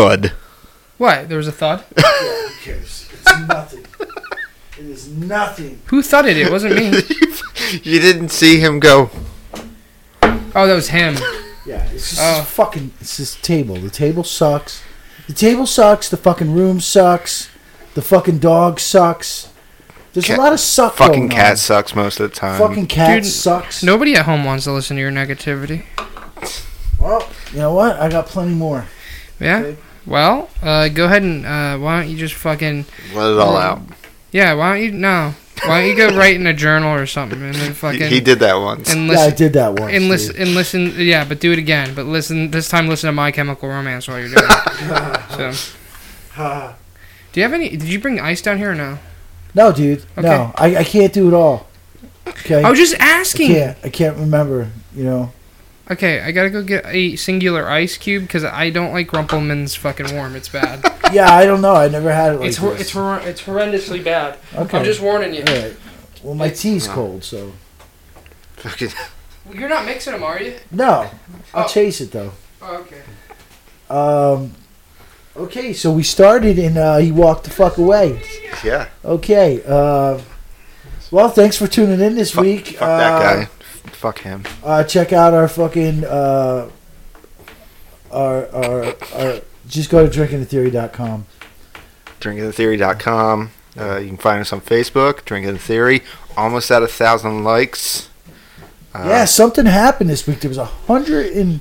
Hello. Thud. What? There was a thud. Yeah, who cares? It's nothing. It is nothing. Who thudded? It wasn't me. You didn't see him go. Oh, that was him. Yeah, it's just Oh. fucking. It's this table. The table sucks. The table sucks. The fucking room sucks. The fucking dog sucks. There's Cat- a lot of suck. Fucking going cat on. sucks most of the time. Fucking cat Dude, sucks. Nobody at home wants to listen to your negativity. Well, you know what? I got plenty more. Yeah. Okay. Well, uh, go ahead and uh, why don't you just fucking Let it all Well, out. yeah? Why don't you no? Why don't you go write in a journal or something and then He, fucking he did that once. and Yeah, I listen did that once. and listen dude. and listen yeah, but do it again. But listen this time. Listen to My Chemical Romance while you're doing it. So, do you have any? Did you bring ice down here or no? no, dude. No, I, I can't do it all. Okay. I was just I asking. can't. I can't remember. You know. Okay, I gotta go get a singular ice cube because I don't like Rumple Minze fucking warm. It's bad. Yeah, I don't know. I never had it like it's hor- this. it's hor- it's horrendously bad. okay. I'm just warning you. All right. Well, my tea's No. cold, so Fucking- You're not mixing them, are you? no. I'll Oh. chase it though. Oh, okay. Um. Okay, so we started and uh, he walked the fuck away. yeah. Okay. Uh. Well, thanks for tuning in this Fuck, week. fuck uh, that guy. F- Fuck him. Uh, check out our fucking uh, our our our. Just go to drinkingthetheory.com. drinkingthetheory.com. Uh, you can find us on Facebook, Drinking the Theory. Almost at a thousand likes. Uh, yeah, something happened this week. There was a hundred and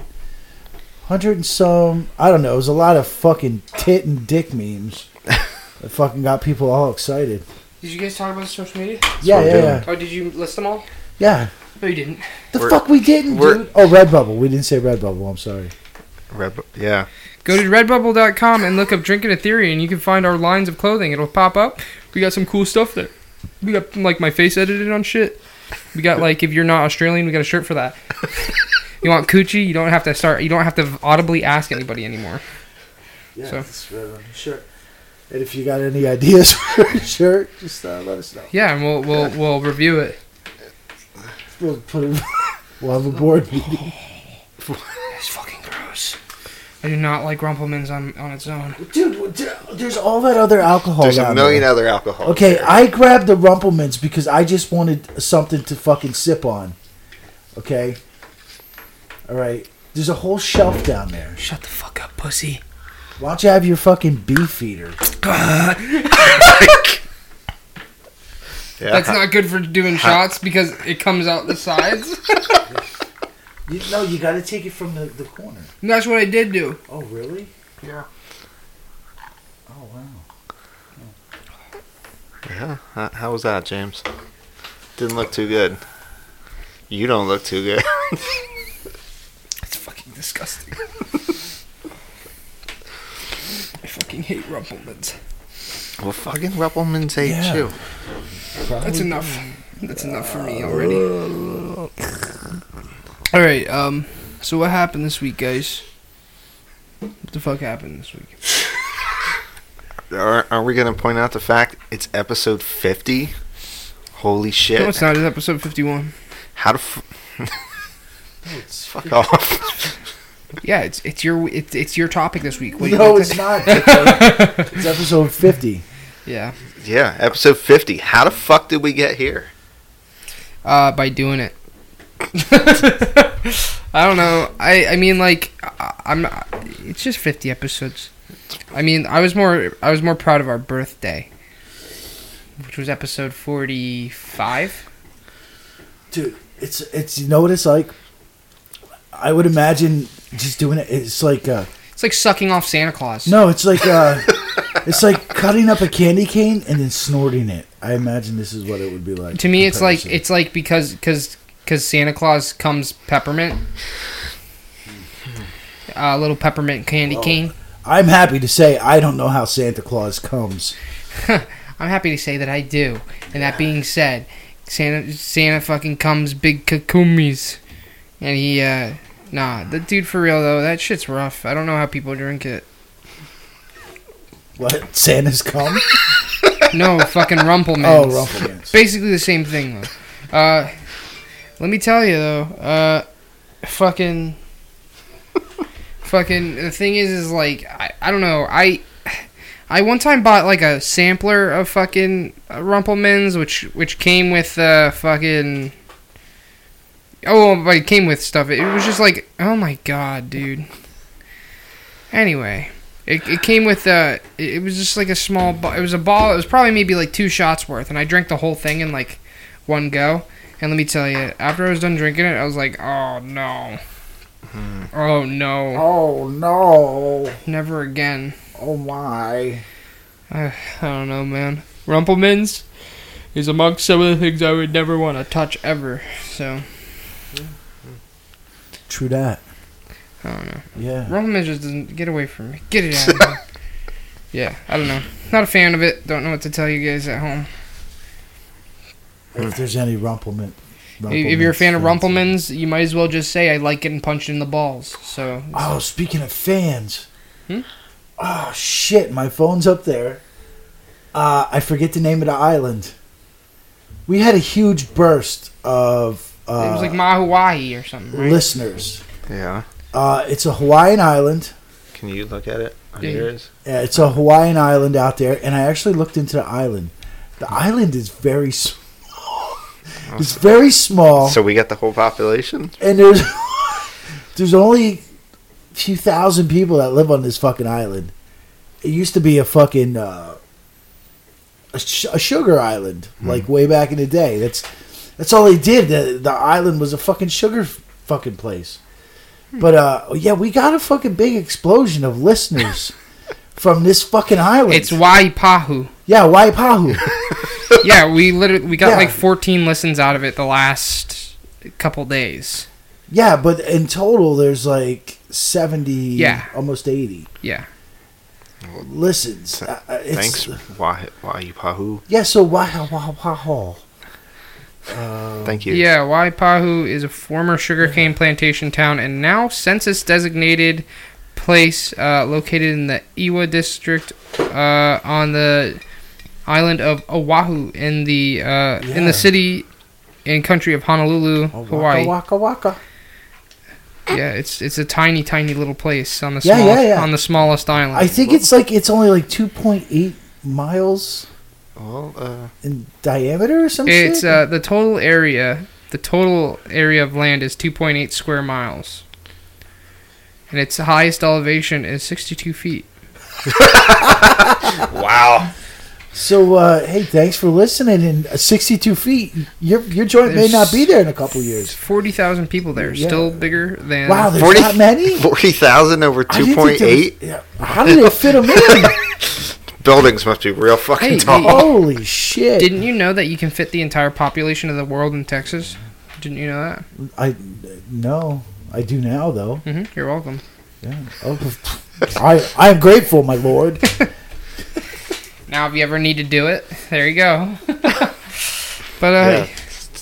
hundred and some. I don't know. It was a lot of fucking tit and dick memes. that fucking got people all excited. Did you guys talk about social media? Yeah, what yeah, yeah, Oh, did you list them all? yeah. No, you didn't. The We're- fuck we didn't, we're- dude. Oh, Redbubble. We didn't say Redbubble. I'm sorry. Red, yeah. Go to redbubble.com and look up Drinking a Theory, and you can find our lines of clothing. It'll pop up. We got some cool stuff there. We got like my face edited on shit. We got like if you're not Australian, we got a shirt for that. you want coochie? You don't have to start. You don't have to audibly ask anybody anymore. Yeah, So- that's right on the shirt. And if you got any ideas for a shirt, just uh, let us know. Yeah, and we'll we'll we'll review it. We'll put it. We'll have a board meeting. It's fucking gross. I do not like Rumple Minze on on its own. Dude, dude, there's all that other alcohol There's down a million there. other alcohol. Okay, I grabbed the Rumple Minze because I just wanted something to fucking sip on. Okay? Alright. There's a whole shelf down there. Shut the fuck up, pussy. Why don't you have your fucking Beefeater? Yeah. That's not good for doing shots because it comes out the sides. You, no, you gotta take it from the, the corner. And that's what I did do. Oh, really? Yeah. Oh, wow. Yeah. How, how was that, James? Didn't look too good. You don't look too good. It's fucking disgusting. I fucking hate Rumple Minze. Well, fucking Rumple Minze hate Yeah. you. That's enough. That's enough for me already. All right. Um. So what happened this week, guys? What the fuck happened this week? Are, are we going to point out the fact it's episode 50? Holy shit. No, it's not. It's episode fifty-one. How to. F- It's fuck off. Yeah, it's it's your it's it's your topic this week. What do you no, it's to- not. It's, it's episode 50. Yeah. yeah, episode 50. How the fuck did we get here? Uh, by doing it. I don't know. I I mean like I, I'm. It's just fifty episodes. I mean, I was more I was more proud of our birthday, which was episode forty-five. Dude, it's, it's, you know what it's like? I would imagine just doing it. It's like, uh, It's like sucking off Santa Claus. no, it's like, uh, it's like cutting up a candy cane and then snorting it. I imagine this is what it would be like. To me, it's like it's like because because because Santa Claus comes peppermint, a little peppermint candy Oh. cane. I'm happy to say I don't know how Santa Claus comes. I'm happy to say that I do. And that being said, Santa Santa fucking comes big kakumis, and he uh nah the dude for real though that shit's rough. I don't know how people drink it. What? Santa's come? No fucking Rumple Minze. oh, Rumple Minze. Basically the same thing though. Uh, let me tell you though. Uh, fucking. Fucking the thing is, is like I, I don't know. I I one time bought like a sampler of fucking uh, Rumple Minze, which which came with uh, fucking. Oh, but it came with stuff. It was just like, oh my god, dude. Anyway, it, it came with a. it it was just like a small. It was a ball. It was probably maybe like two shots worth, and I drank the whole thing in like one go. And let me tell you, after I was done drinking it, I was like, oh no. Hmm. Oh no. Oh no! Never again. Oh my! I, I don't know, man. Rumple Minze is amongst some of the things I would never want to touch ever. So, True that. I don't know. Yeah. Rumple Minze just doesn't get away from me. Get it out of here. Yeah, I don't know. Not a fan of it. Don't know what to tell you guys at home. If there's any Rumple Minze. If- if you're a fan of fans. Rumple Minze, you might as well just say I like getting punched in the balls. So, Oh, speaking of fans. Hmm? Oh shit! My phone's up there. Uh, I forget the name of the island. We had a huge burst of uh, it was like Mahuahi or something, right? listeners. Yeah. Uh, it's a Hawaiian island. Can you look at it on Yeah. yours? Yeah, it's a Hawaiian island out there, and I actually looked into the island. The island is very small. It's very small, So we got the whole population. and there's there's only a few thousand people that live on this fucking island. It used to be a fucking uh, a, sh- a sugar island, like way back in the day. That's that's all they did. The the island was a fucking sugar f- fucking place. But uh, yeah, we got a fucking big explosion of listeners from this fucking island. It's Waipahu. yeah, Waipahu. yeah, we literally we got Yeah. like 14 listens out of it the last couple days. yeah, but in total, there's like seventy, Yeah. almost eighty Yeah. listens. Uh, uh, it's- Thanks. Why? Why you pahu? Yeah, so Waipahu. Uh, Thank you. Yeah, Waipahu is a former sugarcane plantation town and now census designated place uh, located in the Ewa district uh, on the island of Oahu in the uh, in the city and country of Honolulu, Oh, Hawaii. Waka waka waka. Yeah, it's it's a tiny tiny little place on the Yeah, small, yeah, yeah. on the smallest island. I think it's like it's only like two point eight miles Well, uh, in diameter or something. It's uh, the total area. The total area of land is 2.8 square miles, and its highest elevation is 62 feet. wow. so uh, hey, thanks for listening. And uh, sixty two feet, your your joint may not be there in a couple years. 40,000 people there. Yeah. Still bigger than. Wow, there's 40 that many. Forty thousand over I two didn't point think eight. there was- yeah. How did they fit them in? Buildings must be real fucking Hey, tall. hey. Holy shit! Didn't you know that you can fit the entire population of the world in Texas? Didn't you know that? I no, I do now though. hmm You're welcome. Yeah. Oh, I I am grateful, my lord. Now, if you ever need to do it, there you go. but uh, Yeah.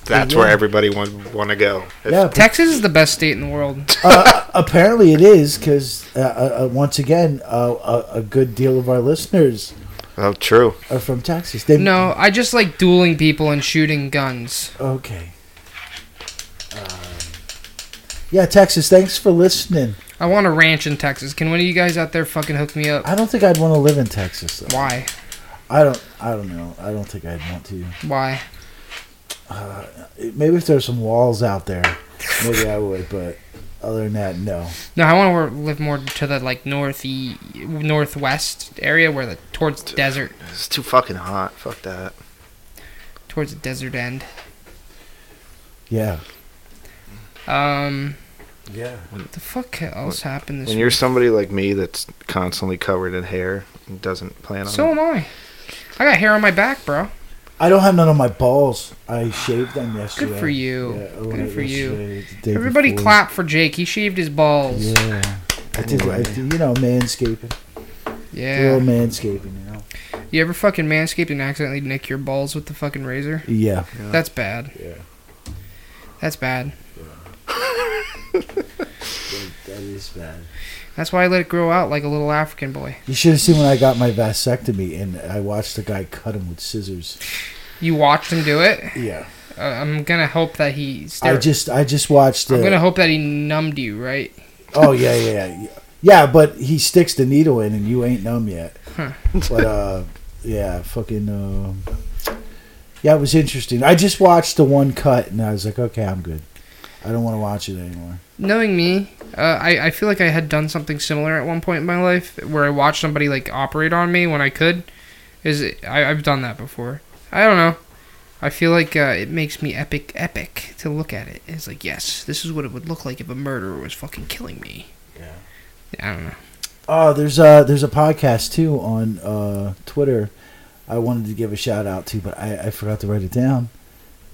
That's Yeah. where everybody want want to go. If- Yeah, Texas is the best state in the world. uh, apparently it is because uh, uh, uh, once again, uh, a, a good deal of our listeners Oh, true. are from Texas. They No, I just like dueling people and shooting guns. Okay. Um, yeah, Texas. Thanks for listening. I want a ranch in Texas. Can one of you guys out there fucking hook me up? I don't think I'd want to live in Texas. Though. Why? I don't. I don't know. I don't think I'd want to. Why? Maybe if there's some walls out there, maybe I would. But other than that, no. No, I want to live more to the like north northwest area where the towards the desert, It's too fucking hot. Fuck that. towards the desert end. Yeah. Um, Yeah. what the fuck else happened this When week? you're somebody like me that's constantly covered in hair and doesn't plan on So am I. I got hair on my back, bro. I don't have none on my balls. I shaved them yesterday. Good for you. Yeah, Good for you. yesterday, the day Everybody before. clap for Jake. He shaved his balls. Yeah. I did, I did, you know, manscaping. Yeah. little manscaping, you know. You ever fucking manscaped and accidentally nick your balls with the fucking razor? Yeah. Yeah. That's bad. Yeah. That's bad. That is bad. That's why I let it grow out like a little African boy. You should have seen when I got my vasectomy and I watched the guy cut him with scissors. You watched him do it. Yeah. Uh, I'm gonna hope that he. I just I just watched I'm gonna hope that he numbed you, right? Oh yeah, yeah, yeah. Yeah, but he sticks the needle in, and you ain't numb yet. Huh. But uh, yeah, fucking. Uh, yeah, it was interesting. I just watched the one cut, and I was like, okay, I'm good. I don't want to watch it anymore. Knowing me, uh, I I feel like I had done something similar at one point in my life where I watched somebody like operate on me when I could. Is it, I I've done that before. I don't know. I feel like uh, it makes me epic epic to look at it. It's like yes, this is what it would look like if a murderer was fucking killing me. Yeah. I don't know. Oh, there's a there's a podcast too on uh, Twitter. I wanted to give a shout out to, but I, I forgot to write it down,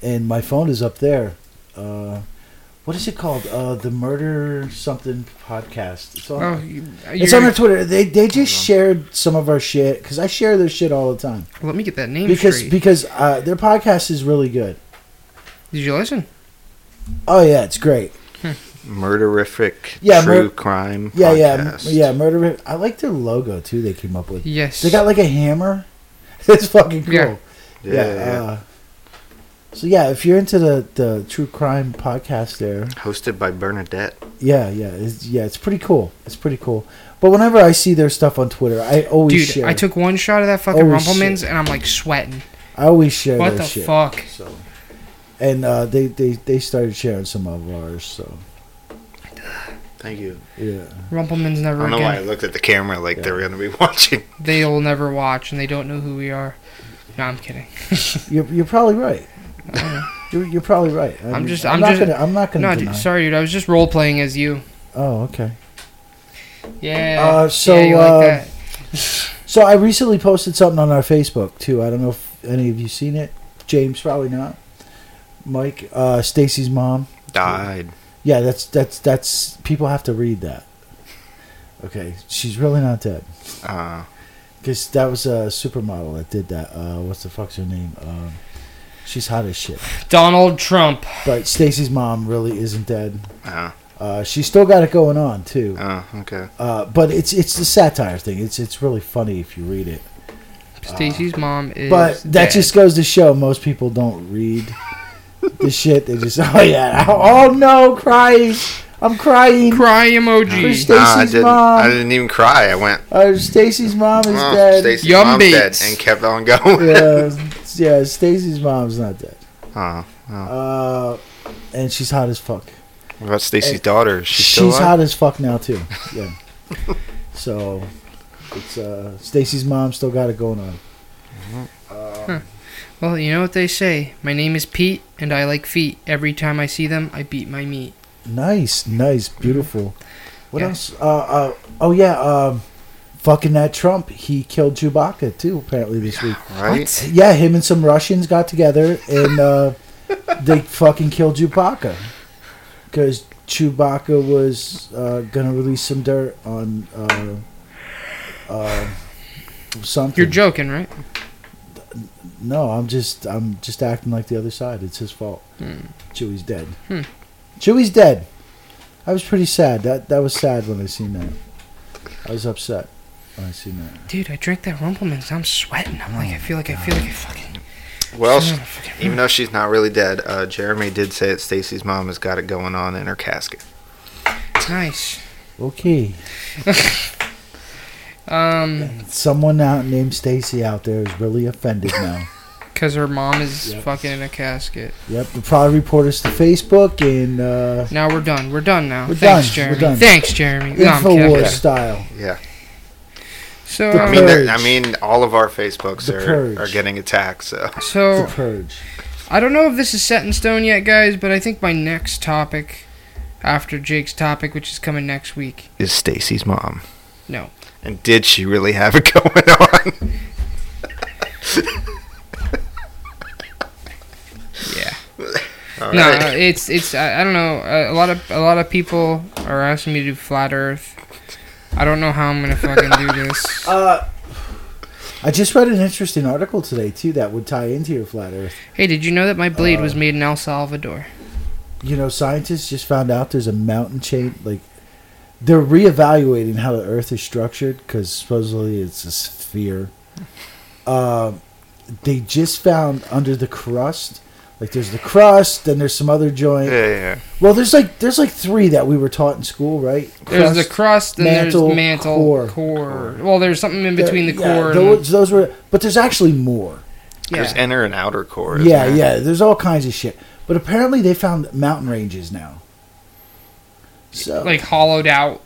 and my phone is up there. Uh, what is it called? Uh, the Murder Something podcast. It's on, Oh, you, it's on their Twitter. They they just shared some of our shit because I share their shit all the time let me get that name because straight. because uh, their podcast is really good. Did you listen? Oh yeah, it's great. Murderific Yeah, true mur- crime. Yeah, yeah, podcast. m- yeah. Murder. I like their logo too. They came up with. Yes. They got like a hammer. It's fucking cool. Yeah. Yeah, yeah. yeah. Uh, so yeah, if you're into the, the true crime podcast, there, Hosted by Bernadette. yeah, yeah, it's, yeah, it's pretty cool. It's pretty cool. But whenever I see their stuff on Twitter, I always Dude, share. I took one shot of that fucking Oh, Rumple Minze and I'm like sweating. I always share What their the shit. fuck? So, and uh, they, they they started sharing some of ours. So Thank you. yeah, Rumple Minze never. I don't know why I looked at the camera like they're going to be watching. They'll never watch and they don't know who we are. No, I'm kidding. you're you're probably right. I don't know. You're, you're probably right. I I'm just- I'm, I'm not just- gonna. I'm not gonna No, deny. dude, sorry, dude. I was just role playing as you. Oh, okay. Yeah. Uh, so, yeah, you uh, like that. So I recently posted something on our Facebook too. I don't know if any of you seen it. James probably not. Mike, uh, Stacy's mom. Died. Yeah, that's that's that's people have to read that. Okay, she's really not dead Uh, because that was a supermodel that did that. Uh, what's the fuck's her name? Um, she's hot as shit. Donald Trump. But Stacy's mom really isn't dead. uh, Uh, she's still got it going on too. uh, okay. Uh, but it's it's the satire thing. It's it's really funny if you read it. Stacy's mom is. But that dead. just goes to show most people don't read the shit. They just oh yeah oh, no crying I'm crying. cry emoji. Chris- Nah, I didn't. mom. I didn't even cry. I went. Uh, Stacy's mom is Oh, dead. Stacy's Yum mom's dead, and kept on going. yeah, yeah. Stacy's mom's not dead. Oh, oh. Uh, and she's hot as fuck. What about Stacy's Hey, daughter? Is she still She's alive? hot as fuck now too. Yeah. so it's uh Stacy's mom still got it going on. Uh, Well, you know what they say. My name is Pete, and I like feet. Every time I see them, I beat my meat. Nice, nice, beautiful. What Yeah. else? Uh, uh, oh yeah, um, fucking that Trump. He killed Chewbacca too. Apparently this week. Right? Yeah, him and some Russians got together and uh, they fucking killed Chewbacca because Chewbacca was uh, gonna release some dirt on uh, uh, something. You're joking, right? No, I'm just I'm just acting like the other side. It's his fault. Hmm. Chewie's dead. Hmm. Chewie's dead. I was pretty sad. That that was sad when I seen that. I was upset when I seen that. Dude, I drank that Rumple Minze. I'm sweating. I'm like, I feel like I feel like I fucking. Well, Son sh- of a fucking- even though she's not really dead, uh, Jeremy did say that Stacy's mom has got it going on in her casket. nice. Okay, Um, someone out named Stacy out there is really offended now. cause her mom is Yep. fucking in a casket. yep, they'll probably report us to Facebook and uh, Now we're done. We're done now. We're Thanks, done. Jeremy. We're done. Thanks, Jeremy. No, I'm. Infowars Yeah. style. Yeah. So, I mean, they're- I mean, all of our Facebooks The are, Purge. are getting attacked. So The so purge. I don't know if this is set in stone yet, guys, but I think my next topic, after Jake's topic, which is coming next week, is Stacy's mom. no, And did she really have it going on? yeah. All No, it's it's I, I don't know. A, a lot of a lot of people are asking me to do flat Earth. I don't know how I'm gonna fucking do this. Uh, I just read an interesting article today too that would tie into your flat Earth. Hey, did you know that my blade was Uh, made in El Salvador? You know, scientists just found out there's a mountain chain. Like they're reevaluating how the Earth is structured because supposedly it's a sphere. Uh, they just found under the crust Like there's the crust, then there's some other joint. Yeah, yeah. Well, there's like there's like three that we were taught in school, right? There's the crust and mantle, there's mantle, core. core. Well, there's something in between the Yeah, core. and, those, those were, but there's actually more. There's inner and outer core. isn't Yeah, there? yeah. There's all kinds of shit. But apparently they found mountain ranges now. So like hollowed out.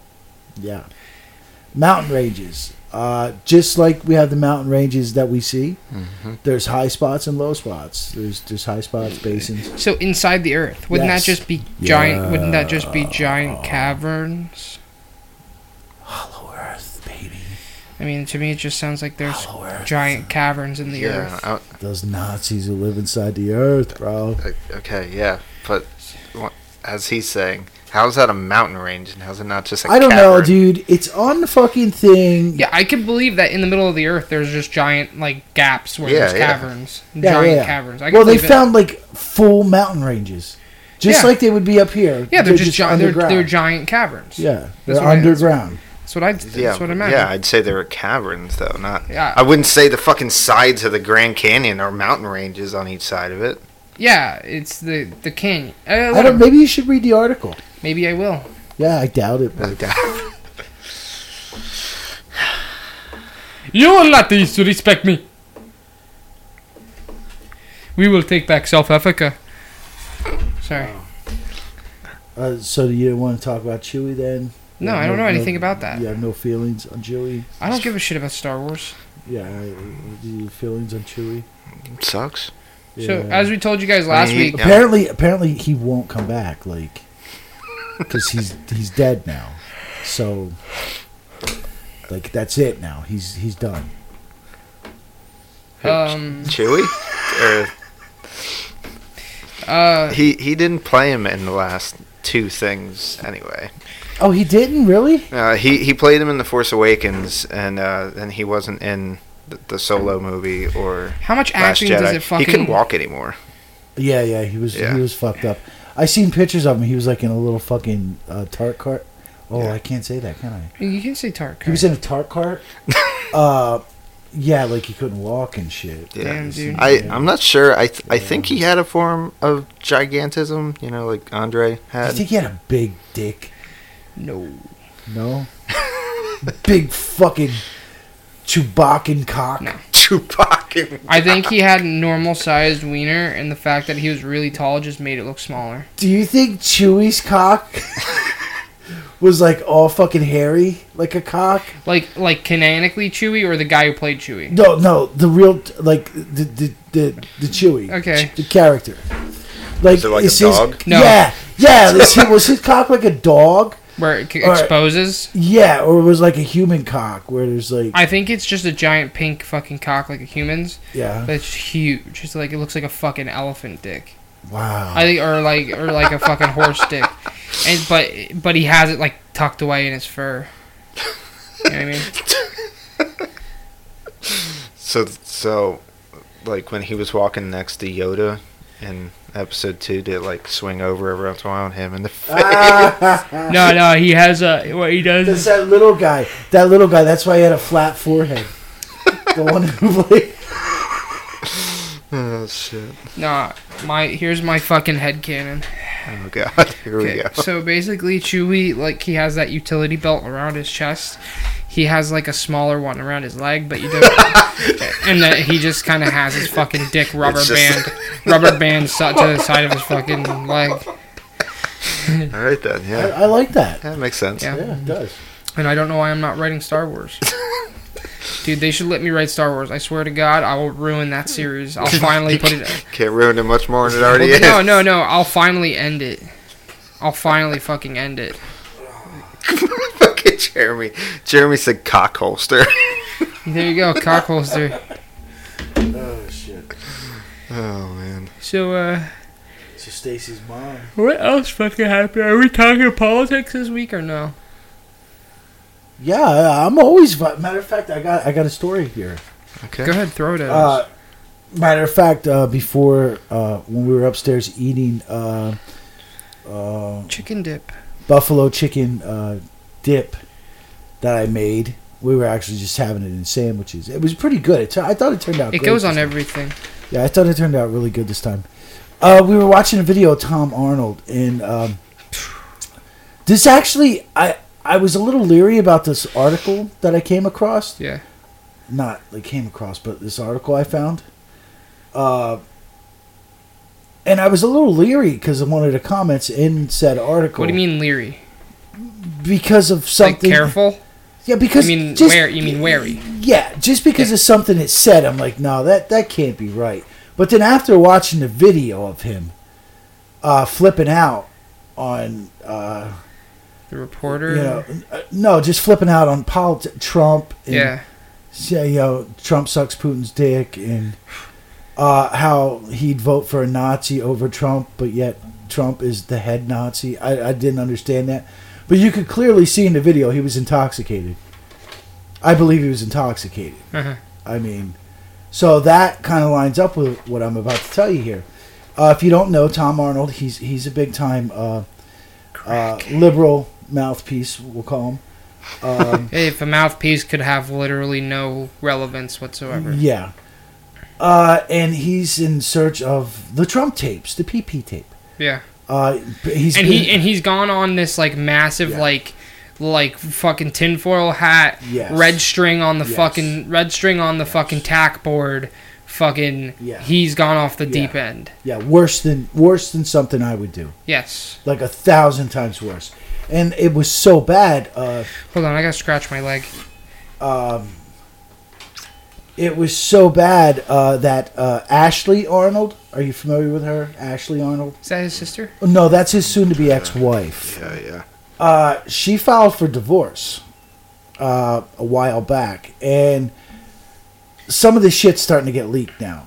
yeah, mountain ranges. Uh, just like we have the mountain ranges that we see, Mm-hmm. there's high spots and low spots. There's there's high spots, basins. So inside the earth, wouldn't Yes. that just be giant? Wouldn't that just be giant caverns? Hollow Earth, baby. I mean, to me, it just sounds like there's giant caverns in the Yeah. earth. I- Those Nazis who live inside the Earth, bro. okay, yeah. But as he's saying, how's that a mountain range and how's it not just a I don't know, cavern? dude. It's on the fucking thing. Yeah, I can believe that in the middle of the earth, there's just giant like gaps where Yeah, there's yeah. caverns, Yeah, giant yeah. caverns. I Well, they believe it. found like full mountain ranges, just Yeah. like they would be up here. Yeah, they're, just, giant. They're, underground. they're giant caverns. Yeah, they're what I- underground. That's what I. That's Yeah, what I imagine. yeah, I'd say they're caverns though, not. Yeah. I wouldn't say the fucking sides of the Grand Canyon are mountain ranges on each side of it. Yeah, it's the the canyon. Uh, I don't. Maybe you should read the article. Maybe I will. Yeah, I doubt it. But I doubt. You will not used to respect me. We will take back South Africa. Sorry. uh, so do you didn't want to talk about Chewie then? No, Yeah, I don't know anything about that. You have no feelings on Chewie. I don't give a shit about Star Wars. Yeah, I- do feelings on Chewie? Sucks. So, as we told you guys last he- week, Yeah. apparently, apparently he won't come back. Like, because he's he's dead now. So, like that's it now. He's he's done. um, Chewy? or uh, he he didn't play him in the last two things anyway. Oh, he didn't really. Uh, he he played him in the Force Awakens, and uh, and he wasn't in the, the Solo movie or how much Last acting does it fucking? He couldn't walk anymore. Yeah, yeah, he was Yeah. he was fucked up. I seen pictures of him. He was like in a little fucking uh, tart cart. Oh, Yeah. I can't say that, can I? You can say Tark. Cart. He was in a tart cart. uh, yeah, like he couldn't walk and shit. Yeah. Damn, dude. I I'm not sure. I th- I think he had a form of gigantism. You know, like Andre I had. think he had a big dick. No. No, big fucking Chewbacca cock. No. Chewbacca. I think he had normal sized wiener, and the fact that he was really tall just made it look smaller. Do you think Chewie's cock was like all fucking hairy, like a cock? Like, like canonically Chewy, or the guy who played Chewy. No, no, the real like the the the, the Chewie. Okay. the character. Like, Is it like a his- dog? No. Yeah, yeah. is he- was his cock like a dog? Where it c- All right. exposes. Yeah, or it was like a human cock where there's like I think it's just a giant pink fucking cock like a human's, yeah. but it's huge. It's like it looks like a fucking elephant dick. Wow. I think, or like, or like a fucking horse dick. And but but he has it like tucked away in his fur. You know what I mean? So so, like when he was walking next to Yoda in episode two, did like swing over every once in a while on him in the face? Ah, No, no, he has a what he does. that's Is, that little guy. That little guy. That's why he had a flat forehead. the one who played. oh shit! nah, my here's my fucking head canon. Oh god! Here we Okay, go. so basically, Chewie like he has that utility belt around his chest. He has like a smaller one around his leg, but you don't. and that he just kind of has his fucking dick rubber just- band, rubber band stuck to the side of his fucking leg. All right then. I, Yeah, I like that. that makes sense. Yeah. Yeah, it does. And I don't know why I'm not writing Star Wars. Dude, they should let me write Star Wars. I swear to God, I will ruin that series. I'll finally put it. Can't ruin it much more than it already is. no, no, no. I'll finally end it. I'll finally fucking end it. Fucking Jeremy. Jeremy said cock holster. There you go, cock holster. Oh shit. oh man. So, uh, So Stacy's mom. what else fucking happened? Are we talking politics this week or no? Yeah, I'm always. Matter of fact, I got I got a story here. Okay. Go ahead, throw it at us. Uh, matter of fact, uh, before uh, when we were upstairs eating uh, uh, Chicken dip. buffalo chicken uh, dip that I made, we were actually just having it in sandwiches. It was pretty good. It tu- I thought it turned out. Good. It goes on everything. Yeah, I thought it turned out really good this time. Uh, we were watching a video of Tom Arnold, and um, this actually, I I was a little leery about this article that I came across. Yeah. Not like came across, but this article I found. Uh, and I was a little leery because of one of the comments in said article. What do you mean leery? Because of Like something. careful? Yeah, because You mean just- where- you mean wary? Yeah, just because Yeah. of something it said, I'm like, no, that that can't be right. But then after watching the video of him uh, flipping out on, uh, The reporter? you know, uh, no, just flipping out on politi- Trump. And, yeah. yeah, you know, Trump sucks Putin's dick, and uh, how he'd vote for a Nazi over Trump, but yet Trump is the head Nazi. I, I didn't understand that, but you could clearly see in the video he was intoxicated. I believe he was intoxicated. Uh-huh. I mean, so that kind of lines up with what I'm about to tell you here. Uh, if you don't know Tom Arnold, he's he's a big time uh, uh, liberal mouthpiece. We'll call him. Um, if a mouthpiece could have literally no relevance whatsoever. Yeah. Uh, and he's in search of the Trump tapes, the PP tape. Yeah. Uh, he's and been- he and he's gone on this like massive Yeah. like like fucking tinfoil hat, Yes. red string on the Yes. fucking red string on the fucking tack board. Fucking, Yeah. he's gone off the Yeah. deep end. yeah worse than worse than something I would do, Yes. like a thousand times worse. And it was so bad. Uh, Hold on, I gotta scratch my leg. um, it was so bad uh, that uh, Ashley Arnold. Are you familiar with her, Ashley Arnold? Is that his sister? No, that's his soon-to-be ex-wife. Yeah, yeah. Uh, she filed for divorce uh, a while back, and some of the shit's starting to get leaked now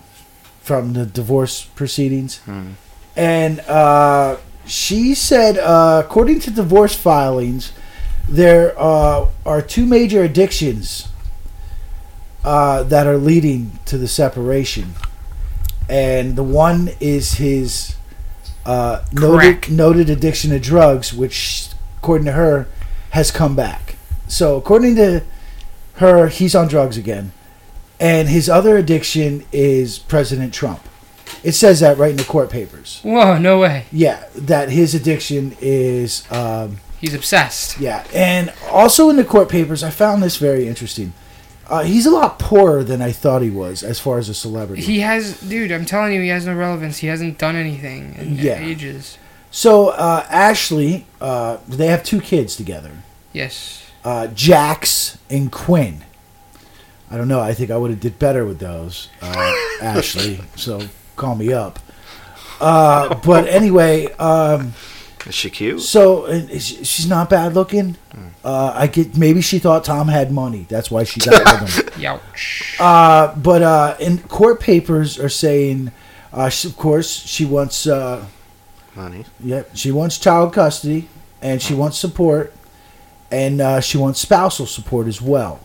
from the divorce proceedings. Hmm. And uh, she said, uh, according to divorce filings, there uh, are two major addictions uh, that are leading to the separation, and the one is his uh, noted noted addiction to drugs, which, according to her, has come back. So, according to her, he's on drugs again, and his other addiction is President Trump. It says that right in the court papers. Whoa, no way. Yeah, that his addiction is. Um, He's obsessed. yeah, and also in the court papers, I found this very interesting. Uh, he's a lot poorer than I thought he was as far as a celebrity. He has, dude. I'm telling you, he has no relevance. He hasn't done anything in Yeah. ages. so uh, Ashley, uh, they have two kids together, Yes. uh, Jax and Quinn. I don't know. I think I would have did better with those, uh, Ashley. So call me up. Uh, but anyway, um, Is she cute? so uh, she- she's not bad looking. Uh, I get maybe she thought Tom had money. That's why she got with him. Youch. Uh, but uh, in court papers are saying, uh, she, of course, she wants, uh, Money. yeah, she wants child custody, and she wants support, and uh, she wants spousal support as well.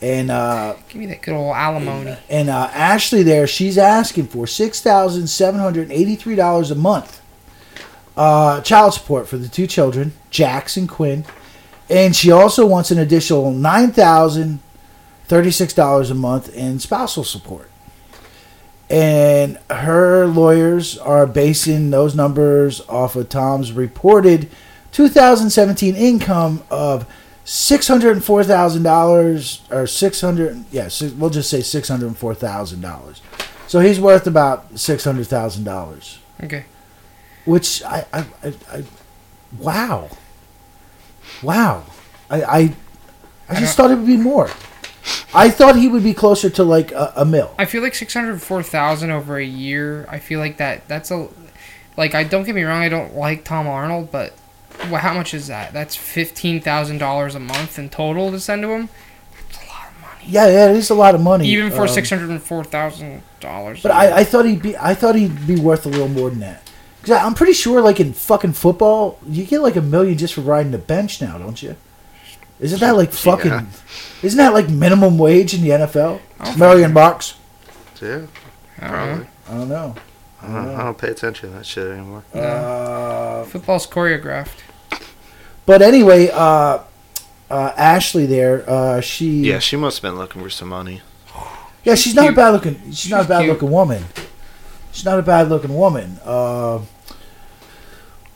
And uh, Give me that good old alimony. and uh, Ashley there, she's asking for six thousand seven hundred eighty-three dollars a month, uh, child support for the two children, Jax and Quinn, and she also wants an additional nine thousand thirty-six dollars a month in spousal support. And her lawyers are basing those numbers off of Tom's reported 2017 income of six hundred and four thousand dollars, or six hundred. Yeah, we'll just say six hundred and four thousand dollars. So he's worth about six hundred thousand dollars, Okay. Which I, I, I, I wow, wow. I, I, I just thought it would be more. I thought he would be closer to like a, a mill. I feel like six hundred four thousand over a year. I feel like that. That's a, like I don't get me wrong. I don't like Tom Arnold, but well, how much is that? That's fifteen thousand dollars a month in total to send to him. That's a lot of money. Yeah, yeah, it is a lot of money, Even for um, six hundred and four thousand dollars. But I, I thought he'd be I thought he'd be worth a little more than that. Cause I'm pretty sure, like in fucking football, you get like a million just for riding the bench now, don't you? Isn't that like fucking? Yeah. Isn't that like minimum wage in the NFL? I don't Million bucks? Yeah, I don't probably. know. I don't know. I don't, I don't pay attention to that shit anymore. No. Uh, Football's choreographed. but anyway, uh, uh, Ashley there, uh, she Yeah, she must have been looking for some money. yeah, she's not a bad looking. She's, not a bad cute. looking woman. She's not a bad looking woman. Uh,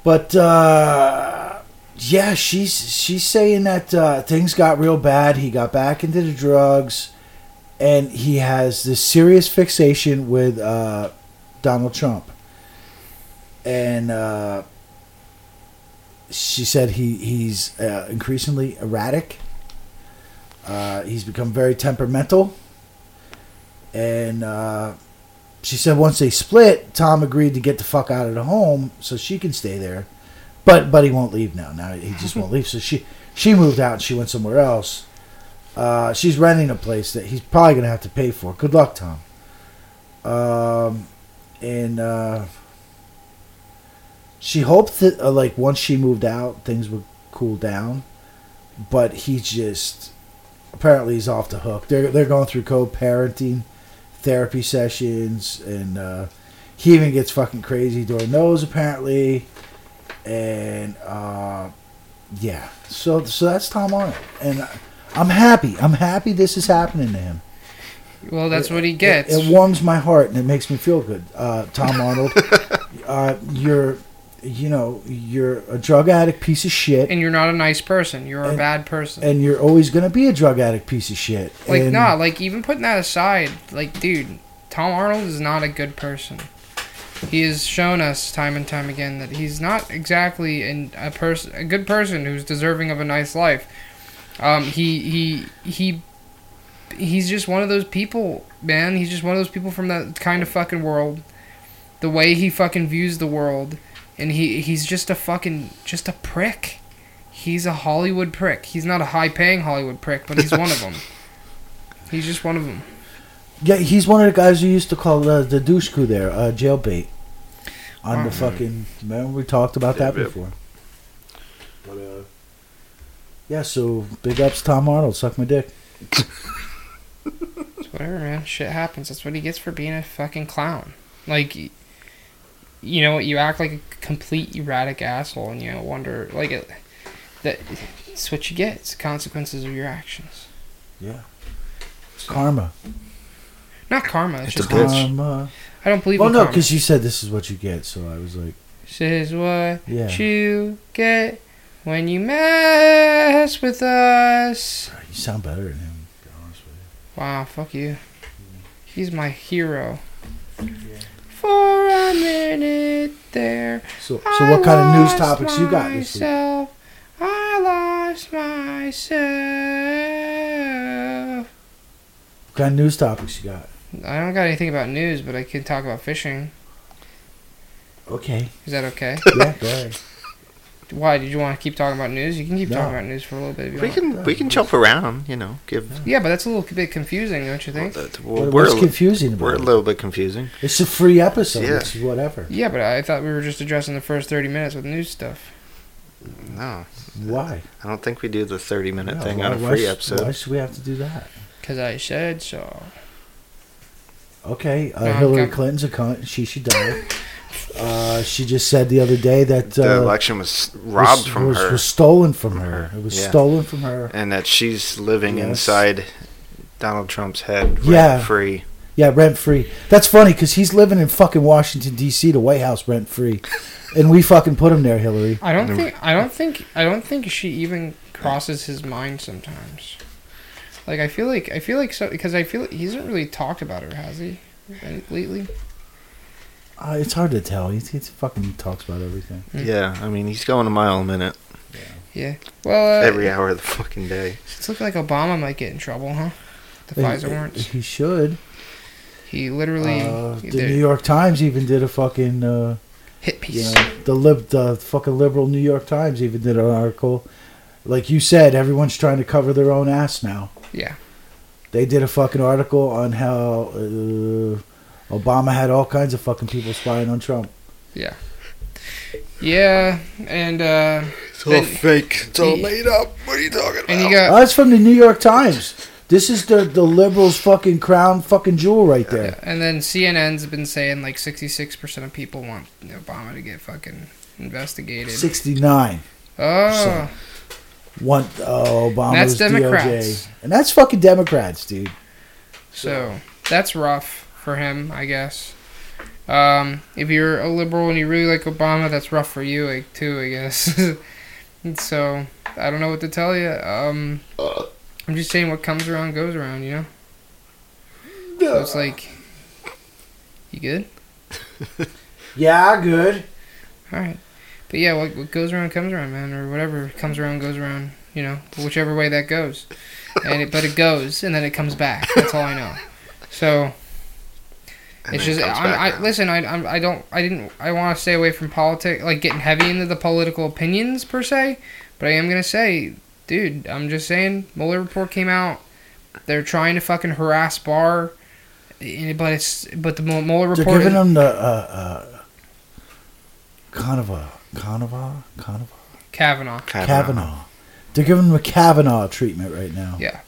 but uh, yeah, she's she's saying that uh, things got real bad. He got back into the drugs, and he has this serious fixation with uh, Donald Trump. And uh, she said he he's uh, increasingly erratic. He's become very temperamental, and she said once they split, Tom agreed to get the fuck out of the home so she can stay there, but but he won't leave now. Now he just won't leave. So she she moved out and she went somewhere else. Uh, she's renting a place that he's probably gonna have to pay for. Good luck, Tom. Um, and uh, she hoped that uh, like once she moved out, things would cool down, but he just apparently he's off the hook. They're they're going through co-parenting therapy sessions, and uh, he even gets fucking crazy during those apparently. And uh, yeah, so so that's Tom Arnold, and I- I'm happy. I'm happy this is happening to him. Well, that's It- what he it- gets. It, warms my heart and it makes me feel good. Uh, Tom Arnold, uh, you're, you know, you're a drug addict piece of shit, and you're not a nice person. You're a bad person. and you're always gonna be a drug addict piece of shit. like, and, nah, like even putting that aside, like, dude, Tom Arnold is not a good person. He has shown us time and time again that he's not exactly an, a person, a good person who's deserving of a nice life. Um, he he he he's just one of those people, man. He's just one of those people from that kind of fucking world. The way he fucking views the world, and he he's just a fucking just a prick. He's a Hollywood prick. He's not a high-paying Hollywood prick, but he's one of them. He's just one of them. Yeah, he's one of the guys who used to call uh, the douche coup there, uh, jailbait. On the Mhm. fucking, remember we talked about that Yep, yep. before. But uh, yeah, so big ups Tom Arnold, suck my dick. It's whatever, man. Shit happens. That's what he gets for being a fucking clown. Like, y- you know, what you act like a complete erratic asshole, and you wonder, like, it, that it's what you get. It's the consequences of your actions. Yeah, karma, Not karma. It's, It's just a bitch. karma. I don't believe Well, in no, because you said this is what you get, so I was like, This is what yeah, you get when you mess with us. you sound better than him. To be honest with Wow, fuck you. He's my hero. For a minute there. So, so what kind of news topics you got this week? I lost myself. What kind of news topics you got? I don't got anything about news, but I can talk about fishing. Okay, Is that okay? yeah, go ahead. Why? Did you want to keep talking about news? You can keep No. talking about news for a little bit if you We want. can we can jump around, you know. Give Yeah, but that's a little bit confusing, don't you think? well, What, we're what's a, confusing we're a about it? little bit confusing. It's a free episode. Yeah. It's whatever. Yeah, but I thought we were just addressing the first 30 minutes with news stuff. No, Why? I don't think we do the thirty minute No, thing why- on a why free sh- episode. Why should we have to do that? Because I said so. Okay, uh, No, Hillary okay. Clinton's a cunt. She should die. Uh, she just said the other day that the uh, election was robbed was, from was, her, was stolen from her. It was Yeah. stolen from her. and that she's living Yes. inside Donald Trump's head, Yeah. free. Yeah, rent free. That's funny because he's living in fucking Washington D.C., the White House, rent free, and we fucking put him there, Hillary. I don't think I don't think I don't think she even crosses his mind sometimes. Like I feel like I feel like so because I feel like he hasn't really talked about her, has he? Lately? Uh, it's hard to tell. He, he fucking talks about everything. Mm. Yeah, I mean he's going a mile a minute Yeah. Well, uh, every hour of the fucking day. it's looking like Obama might get in trouble, huh? The He- FISA warrants. He should. He literally Uh, the did- New York Times even did a fucking. Uh, hit you piece. know, the lib, the fucking liberal New York Times even did an article. Like you said, everyone's trying to cover their own ass now. Yeah. They did a fucking article on how uh, Obama had all kinds of fucking people spying on Trump. Yeah. Yeah, and uh, It's all Then- fake. It's all made up. What are you talking about? and you got Oh, that's from the New York Times. This is the the liberals' fucking crown fucking jewel right there. Yeah, and then CNN's been saying like 66% of people want Obama to get fucking investigated. Sixty nine. oh, Want uh, Obama's That's Democrats. DOJ, and that's fucking Democrats, dude. so that's rough for him, I guess. Um, if you're a liberal and you really like Obama, that's rough for you, like, too, I guess. So I don't know what to tell you. Um, I'm just saying what comes around goes around, you know. So it's like, you good? Yeah, good. All right. But yeah, what, what goes around comes around, man, or whatever comes around goes around. You know, whichever way that goes, and it, but it goes and then it comes back. That's all I know. So it's then it just comes I'm, back I around. listen. I I'm, I don't I didn't I want to stay away from politics, like getting heavy into the political opinions per se. But I am gonna say, dude, I'm just saying. Mueller report came out. They're trying to fucking harass Barr, eh, but it's but the Mu- report. They're report. giving them the uh, uh, Canova, Canova, Canova, Kavanaugh. Kavanaugh. They're giving them a Kavanaugh treatment right now. Yeah.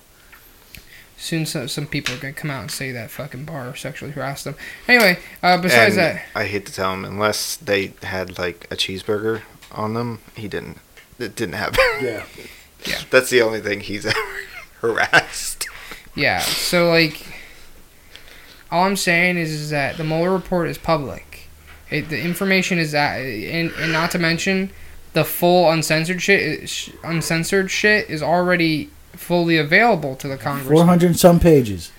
Soon, some, some people are gonna come out and say that fucking Barr sexually harassed them. Anyway, uh, besides And that, I hate to tell him, unless they had like a cheeseburger on them, he didn't. It didn't happen. Yeah. yeah. That's the only thing he's ever harassed. yeah. So like, all I'm saying is, is that the Mueller report is public. It, the information is that, and, and not to mention, the full uncensored shit, uncensored shit is already fully available to the Congress. 400 some pages.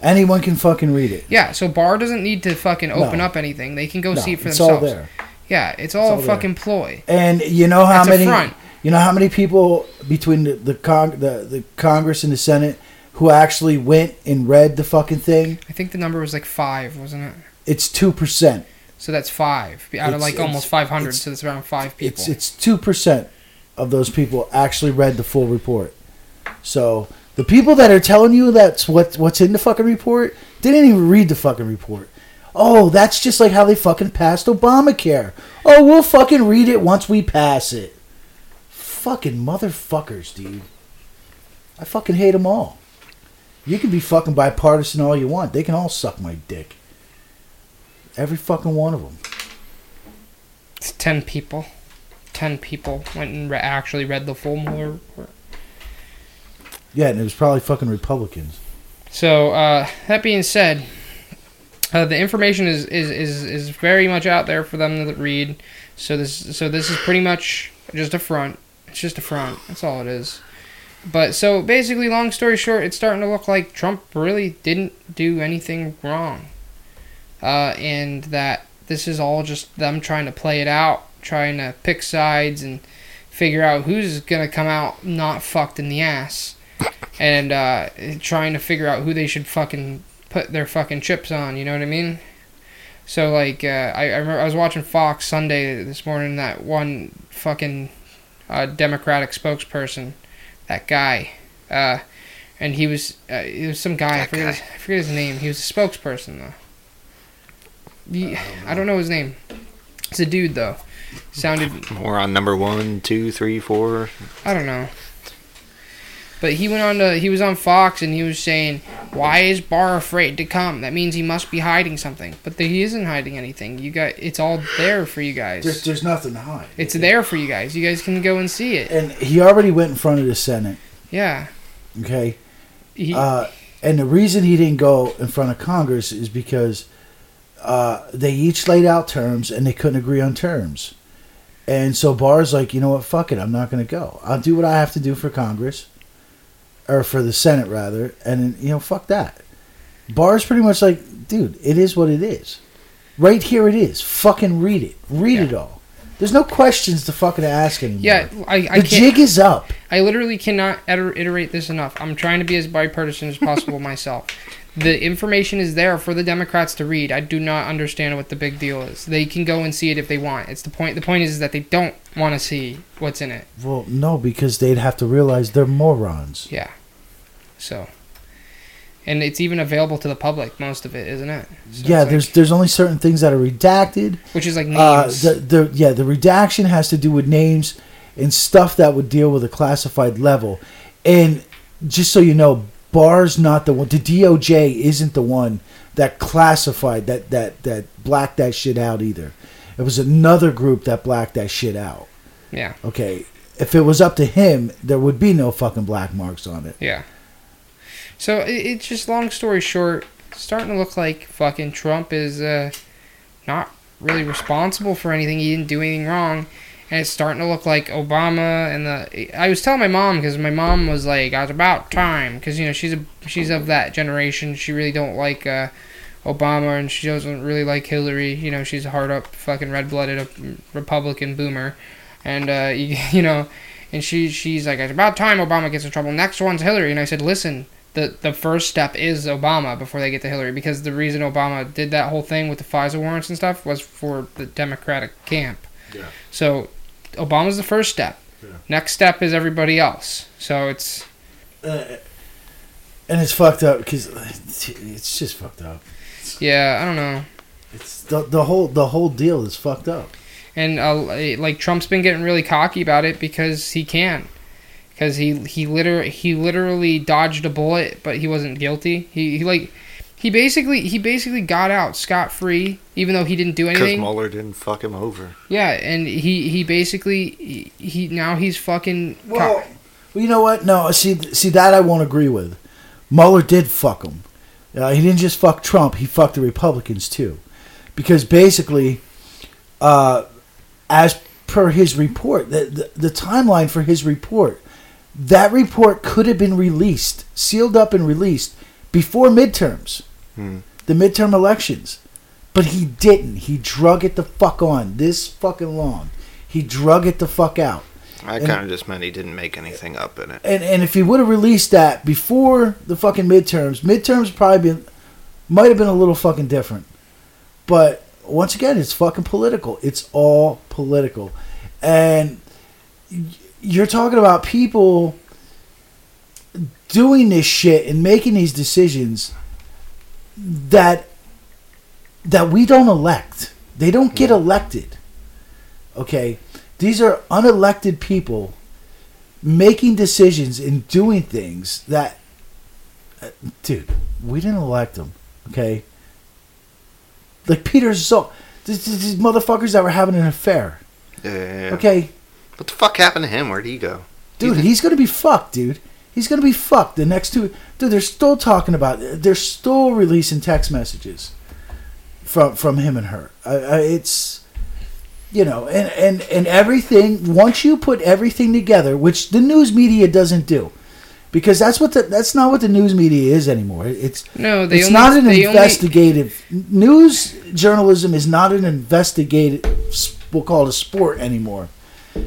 Anyone can fucking read it. Yeah, so Barr doesn't need to fucking open No. up anything. They can go No, see it for it's themselves. all there. Yeah, it's all, all a there. fucking ploy. And you know how That's a many front. you know how many people between the the, Cong- the the Congress and the Senate who actually went and read the fucking thing? I think the number was like five, wasn't it? It's two percent. So that's five out of It's- like it's- almost five hundred. it's- So that's around five people. It's it's two percent of those people actually read the full report. So the people that are telling you that's what what's in the fucking report didn't even read the fucking report. Oh, that's just like how they fucking passed Obamacare. Oh, we'll fucking read it once we pass it. Fucking motherfuckers, dude. I fucking hate them all. You can be fucking bipartisan all you want. They can all suck my dick. Every fucking one of them. It's ten people. Ten people went and re- actually read the full report. Yeah, and it was probably fucking Republicans. So uh, that being said, uh, the information is, is, is, is very much out there for them to read. So this so this is pretty much just a front. It's just a front. That's all it is. But so basically, long story short, it's starting to look like Trump really didn't do anything wrong, uh, and that this is all just them trying to play it out, trying to pick sides and figure out who's gonna come out not fucked in the ass and uh, trying to figure out who they should fucking put their fucking chips on. You know what I mean? So like, uh, I I, remember I was watching Fox Sunday this morning. That one fucking uh, Democratic spokesperson, that guy, uh, and he was uh, he was some guy. I forget, guy. His, I forget his name. He was a spokesperson though. He, I don't know his name. It's a dude though. Sounded More on number one, two, three, four. I don't know. But he went on to he was on Fox and he was saying, "Why is Barr afraid to come? That means he must be hiding something." But the, he isn't hiding anything. You got it's all there for you There's, guys. there's nothing to hide. It's there for you guys. You guys can go and see it. And he already went in front of the Senate. Yeah. Okay. He, Uh, and the reason he didn't go in front of Congress is because uh, they each laid out terms and they couldn't agree on terms. And so Barr's like, you know what, fuck it, I'm not going to go. I'll do what I have to do for Congress, or for the Senate rather, and you know, fuck that. Barr's pretty much like, dude, it is what it is. Right here it is. Fucking read it. Read Yeah. it all. There's no questions to fucking ask anymore. yeah, I, I the jig is up. I literally cannot iterate this enough. I'm trying to be as bipartisan as possible myself. The information is there for the Democrats to read. I do not understand what the big deal is. They can go and see it if they want. It's the point. The point is that they don't want to see what's in it. Well, no, because they'd have to realize they're morons. Yeah. So. And it's even available to the public, most of it, isn't it? So yeah, there's like- there's only certain things that are redacted. which is like Uh, names. the, the yeah the redaction has to do with names and stuff that would deal with a classified level. And just so you know, Barr's not the one. The DOJ isn't the one that classified that that that blacked that shit out either. It was another group that blacked that shit out. yeah, Okay, if it was up to him, there would be no fucking black marks on it. yeah. So it, it's just long story short, starting to look like fucking Trump is uh, not really responsible for anything. He didn't do anything wrong. And it's starting to look like Obama and the. I was telling my mom because my mom was like, "I was about time," because you know she's a she's of that generation. She really don't like uh, Obama and she doesn't really like Hillary. You know, she's a hard up fucking red blooded Republican boomer, and uh, you, you know, and she she's like, "It's about time Obama gets in trouble." Next one's Hillary, and I said, "Listen." The, the first step is Obama before they get to Hillary because the reason Obama did that whole thing with the FISA warrants and stuff was for the Democratic camp. Yeah. So Obama's the first step. Yeah. Next step is everybody else. So it's Uh, and it's fucked up because it's just fucked up. yeah, I don't know. It's the, the whole the whole deal is fucked up. And uh, like Trump's been getting really cocky about it because he can. Because he he liter- he literally dodged a bullet, but he wasn't guilty. He, he like he basically he basically got out scot free, even though he didn't do anything. Because. Mueller didn't fuck him over. Yeah, and he he basically he, he now he's fucking. co- Well, well, you know what? No, see, see that I won't agree with. Mueller did fuck him. Uh, he didn't just fuck Trump; he fucked the Republicans too, because basically, uh, as per his report, the, the the timeline for his report, that report could have been released, sealed up, and released before midterms, Hmm. the midterm elections, but he didn't. He drug it the fuck on this fucking long. He drug it the fuck out. I kind of just meant he didn't make anything up in it. And and if he would have released that before the fucking midterms, midterms probably been might have been a little fucking different. But once again, it's fucking political. It's all political. And you're talking about people doing this shit and making these decisions that that we don't elect. They don't get elected. Okay? These are unelected people making decisions and doing things that uh, dude, we didn't elect them, okay? Like Peter so these, these motherfuckers that were having an affair. Yeah, yeah, yeah. Okay, What the fuck happened to him? Where'd he go? dude, he's gonna be fucked, dude. He's gonna be fucked. The next two, dude, they're still talking about. They're still releasing text messages from from him and her. I, I, it's you know, and and and everything. Once you put everything together, which the news media doesn't do, because that's what the, that's not what the news media is anymore. It's no, they it's only, not an they only- investigative news journalism is not an investigative we'll call it a sport anymore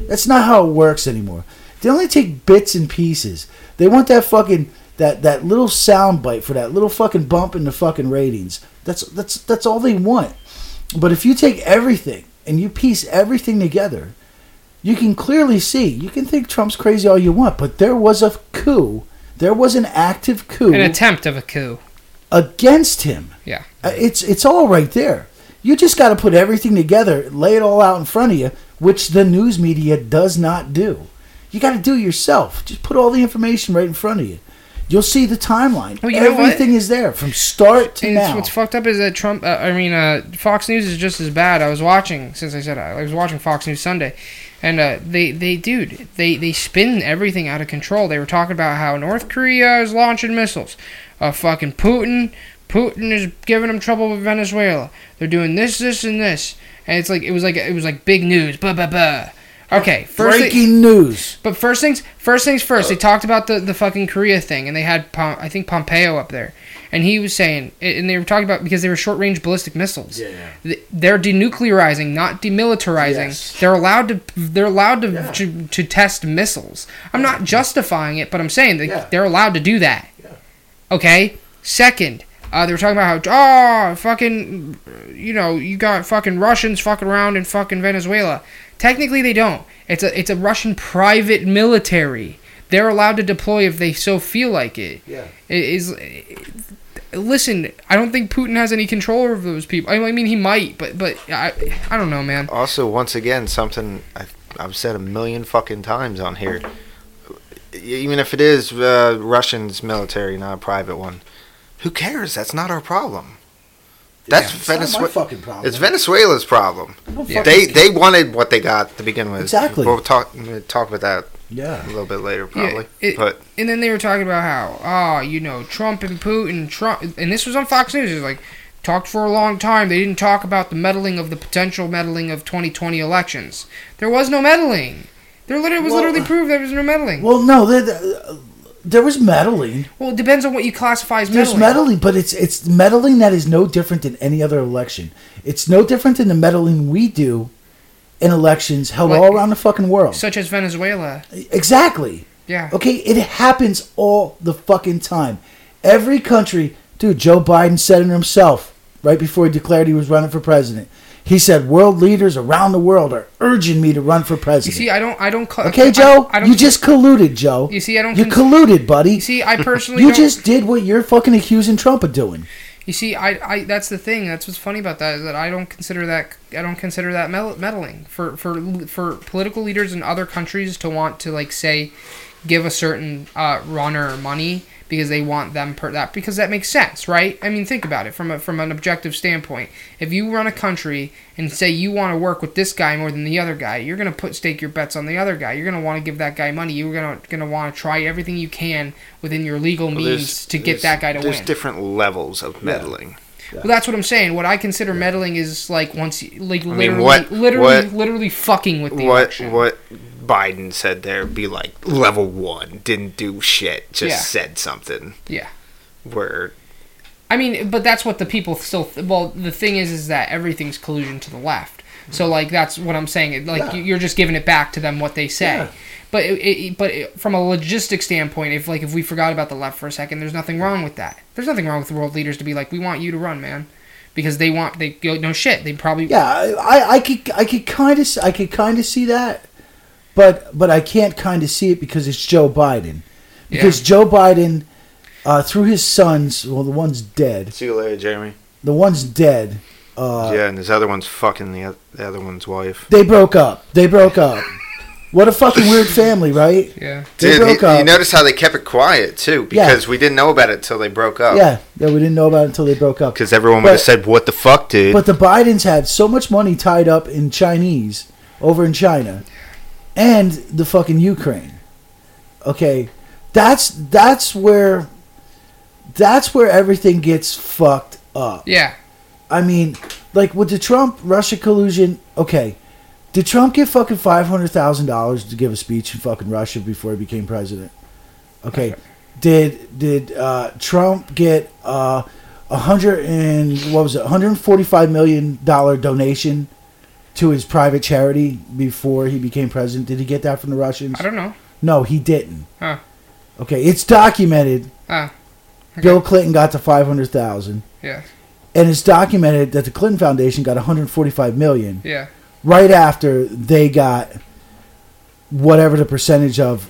that's not how it works anymore they only take bits and pieces they want that fucking that that little sound bite for that little fucking bump in the fucking ratings that's that's that's all they want but if you take everything and you piece everything together you can clearly see you can think trump's crazy all you want but there was a coup there was an active coup an attempt of a coup. against him. Yeah. Uh, It's it's all right there. You just got to put everything together, lay it all out in front of you, which the news media does not do. You got to do it yourself. Just put all the information right in front of you. You'll see the timeline. Well? Everything is there from start to And now. what's fucked up is that Trump. Uh, I mean, uh, Fox News is just as bad. I was watching since I said I, I was watching Fox News Sunday, and uh, they they dude they they spin everything out of control. They were talking about how North Korea is launching missiles, uh, fucking Putin. Putin is giving them trouble with Venezuela. They're doing this, this, and this, and it's like it was like it was like big news. Blah blah blah. Okay, first thing- Breaking news. but first things first things first. They uh. talked about the, the fucking Korea thing, and they had Pom- I think Pompeo up there, and he was saying, and they were talking about because they were short range ballistic missiles. Th- They're denuclearizing, not demilitarizing. Yes. They're allowed to they're allowed to, Yeah. to to test missiles. I'm not justifying it, but I'm saying that Yeah. they're allowed to do that. Yeah. Okay. Second, uh, they were talking about how oh fucking you know you got fucking Russians fucking around in fucking Venezuela. Technically, they don't. It's a it's a Russian private military. They're allowed to deploy if they so feel like it. Yeah. It is. Listen, I don't think Putin has any control over those people. I mean, he might, but but I I don't know, man. Also, once again, something I, I've said a million fucking times on here. Even if it is uh, Russian's military, not a private one, who cares? That's not our problem. That's It's not my Venezuela. fucking problem. It's Venezuela's problem. Yeah. They they wanted what they got to begin with. Exactly. We'll talk we'll talk about that yeah. a little bit later, probably. it- but And then they were talking about how, oh, you know, Trump and Putin, Trump, and this was on Fox News. It was like, talked for a long time. They didn't talk about the meddling of the potential meddling of 2020 elections. There was no meddling. There literally was Well, literally uh, proof there was no meddling. Well, no, there, there, there was meddling. Well, it depends on what you classify as meddling. There's meddling. but it's it's meddling that is no different than any other election. It's no different than the meddling we do in elections held Like- all around the fucking world. Such as Venezuela. exactly. Yeah. Okay, it happens all the fucking time. Every country, dude. Joe Biden said it himself right before he declared he was running for president. He said, "World leaders around the world are urging me to run for president." You see, I don't. I don't. okay, Joe, I, don't. you just colluded, Joe. You see, I don't. You cons- colluded, buddy. you see, I personally. You just did what you're fucking accusing Trump of doing. You see, I, I. That's the thing. That's what's funny about that is that I don't consider that. I don't consider that meddling for for for political leaders in other countries to want to like say, give a certain uh, runner money because they want them per that because that makes sense, right? I mean, think about it from a from an objective standpoint. If you run a country and say you want to work with this guy more than the other guy, you're gonna put stake your bets on the other guy. You're gonna want to give that guy money. You're gonna gonna want to try everything you can within your legal Well, means there's- to get that guy to There's win. different levels of meddling. Well, that's what I'm saying. What I consider meddling is like once, you, like mean, literally, what- literally, what- literally fucking with the What election. what Biden said there be like level one didn't do shit, just Yeah. said something. Yeah. Where I mean, but that's what the people still. Th- well, the thing is, is that everything's collusion to the left. So like that's what I'm saying. Like Yeah. you- you're just giving it back to them what they say. Yeah. But it, it, but it, from a logistic standpoint, if like if we forgot about the left for a second, there's nothing wrong with that. There's nothing wrong with world leaders to be like, we want you to run, man, because they want they go no shit. They probably Yeah, I, I, I could I could kind of I could kind of see that, but but I can't kind of see it because it's Joe Biden, because Joe Biden, uh, through his sons, well the one's dead, see you later, Jeremy. the one's dead. Uh, yeah, and this other one's fucking the, the other one's wife. They broke up. They broke up. What a fucking weird family, right? yeah. They Dude, broke you, up. you notice how they kept it quiet too, Yeah. because we didn't know about it till they broke up. Yeah, yeah, we didn't know about it until they broke up. Because everyone would have said, "What the fuck, dude?" But the Bidens had so much money tied up in Chinese over in China and the fucking Ukraine. Okay, that's that's where that's where everything gets fucked up. Yeah. I mean, like with the Trump Russia collusion, okay. Did Trump get fucking five hundred thousand dollars to give a speech in fucking Russia before he became president? Okay. Did did uh, Trump get uh, a hundred and what was it, one hundred and forty five million dollar donation to his private charity before he became president? Did he get that from the Russians? I don't know. No, he didn't. Huh. Okay, it's documented. Ah. Okay. Bill Clinton got to five hundred thousand Yeah. and it's documented that the Clinton Foundation got 145 million Yeah. right after they got whatever the percentage of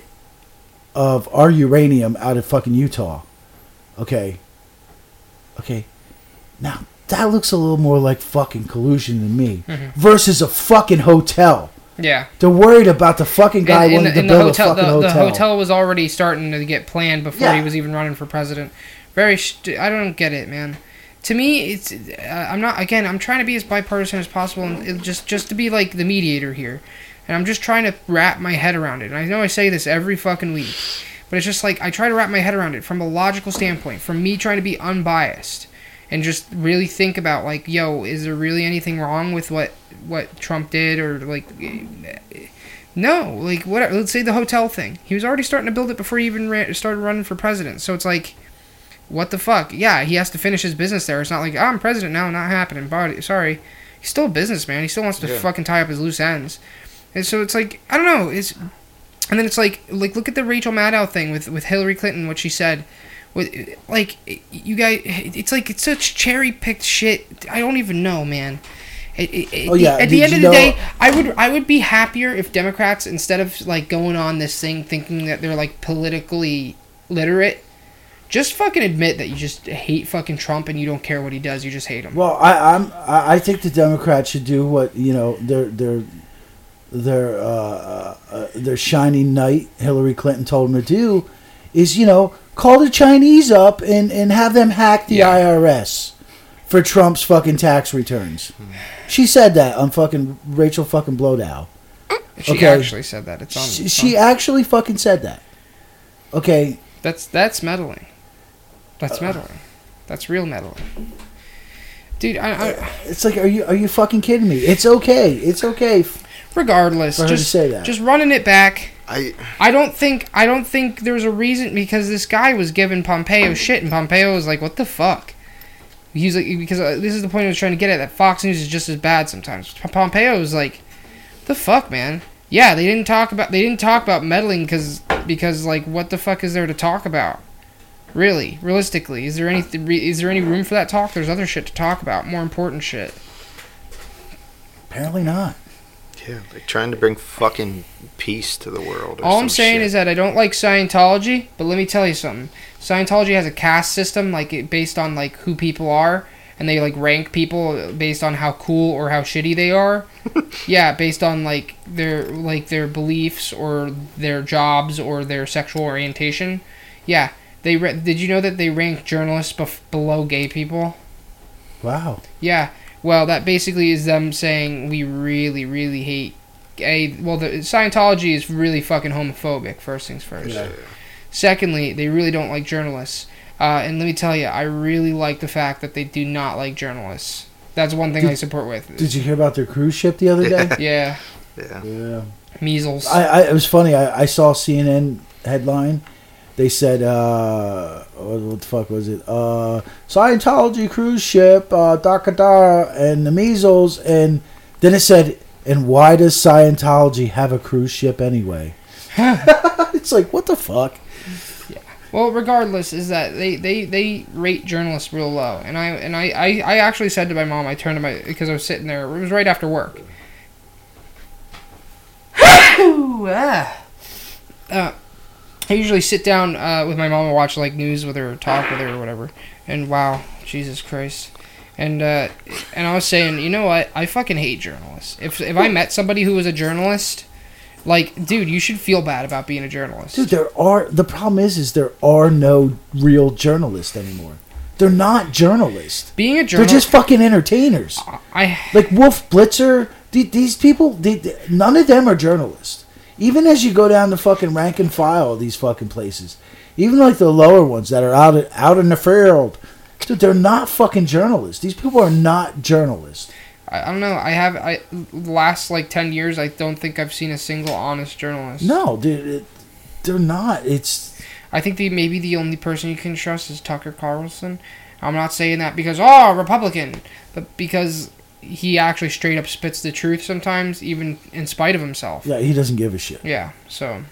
of our uranium out of fucking Utah. Okay. Okay. Now that looks a little more like fucking collusion than me Mhm. versus a fucking hotel. Yeah. They're worried about the fucking guy and, and, wanting the, to build hotel, a fucking the, hotel. the hotel was already starting to get planned before Yeah. he was even running for president. Very, st- I don't get it, man. To me, it's uh, I'm not again. I'm trying to be as bipartisan as possible, and just just to be like the mediator here, and I'm just trying to wrap my head around it. And I know I say this every fucking week, but it's just like I try to wrap my head around it from a logical standpoint, from me trying to be unbiased, and just really think about like, yo, is there really anything wrong with what what Trump did, or like no, like what? Let's say the hotel thing. He was already starting to build it before he even ran, started running for president. So it's like, what the fuck? Yeah, he has to finish his business there. It's not like oh, I'm president now, not happening. But sorry, he's still a businessman. He still wants to Yeah. fucking tie up his loose ends. And so it's like I don't know. It's and then it's like like look at the Rachel Maddow thing with with Hillary Clinton. What she said. With like you guys, it's like it's such cherry picked shit. I don't even know, man. It, it, Oh, yeah, At the end of the know- day, I would I would be happier if Democrats instead of like going on this thing thinking that they're like politically literate, just fucking admit that you just hate fucking Trump and you don't care what he does. You just hate him. Well, I, I'm. I I think the Democrats should do what you know their their their uh, uh, uh, their shining knight Hillary Clinton told them to do, is you know call the Chinese up and and have them hack the Yeah. IRS for Trump's fucking tax returns. She said that on fucking Rachel fucking Blowdow. she okay. actually said that. It's on. She, it's she on- actually fucking said that. Okay, that's that's meddling. That's Uh. meddling. That's real meddling. dude. I, I, It's like, are you are you fucking kidding me? It's okay. It's okay. regardless, For her to just say that. just running it back. I I don't think I don't think there's a reason because this guy was giving Pompeo shit, and Pompeo was like, "What the fuck." He's like, because uh, this is the point I was trying to get at. That Fox News is just as bad sometimes. Pompeo was like, "The fuck, man." Yeah, they didn't talk about they didn't talk about meddling because because like what the fuck is there to talk about? Really, realistically, is there any is there any room for that talk? There's other shit to talk about, more important shit. Apparently not. Yeah, they're trying to bring fucking peace to the world. or All I'm saying shit. is that I don't like Scientology, but let me tell you something. Scientology has a caste system, like it, based on like who people are, and they like rank people based on how cool or how shitty they are. yeah, based on like their like their beliefs or their jobs or their sexual orientation. Yeah, they ra- did you know that they rank journalists bef- below gay people? Wow. Yeah. Well, that basically is them saying we really, really hate gay. Well, the Scientology is really fucking homophobic. First things first. Yeah. Secondly, they really don't like journalists. Uh, and let me tell you, I really like the fact that they do not like journalists. That's one thing Did- I support with. Did you hear about their cruise ship the other day? yeah, yeah. yeah. measles. I, I it was funny. I, I saw CNN headline. They said, uh, what, what the fuck was it? Uh, Scientology cruise ship, uh, Dakar, and the measles, and then it said, and why does Scientology have a cruise ship anyway? it's like, what the fuck? Well, regardless, is that they, they, they rate journalists real low, and I and I, I, I actually said to my mom, I turned to my because I was sitting there. It was right after work. Ah. uh, I usually sit down uh, with my mom and watch like news with her, or talk with her, or whatever. And wow, Jesus Christ. And uh, and I was saying, you know what? I fucking hate journalists. If if I met somebody who was a journalist, like, dude, you should feel bad about being a journalist. Dude, there are the problem is is there are no real journalists anymore. They're not journalists. being a journalist, They're just fucking entertainers. I like Wolf Blitzer. the- These people, they- none of them are journalists. Even as you go down the fucking rank and file of these fucking places, even like the lower ones that are out out in the field, dude, they're not fucking journalists. These people are not journalists. I, I don't know. I have I last like ten years. I don't think I've seen a single honest journalist. No, dude, it, they're not. It's I think the maybe the only person you can trust is Tucker Carlson. I'm not saying that because oh Republican, but because he actually straight up spits the truth sometimes, even in spite of himself. yeah, he doesn't give a shit. Yeah. So.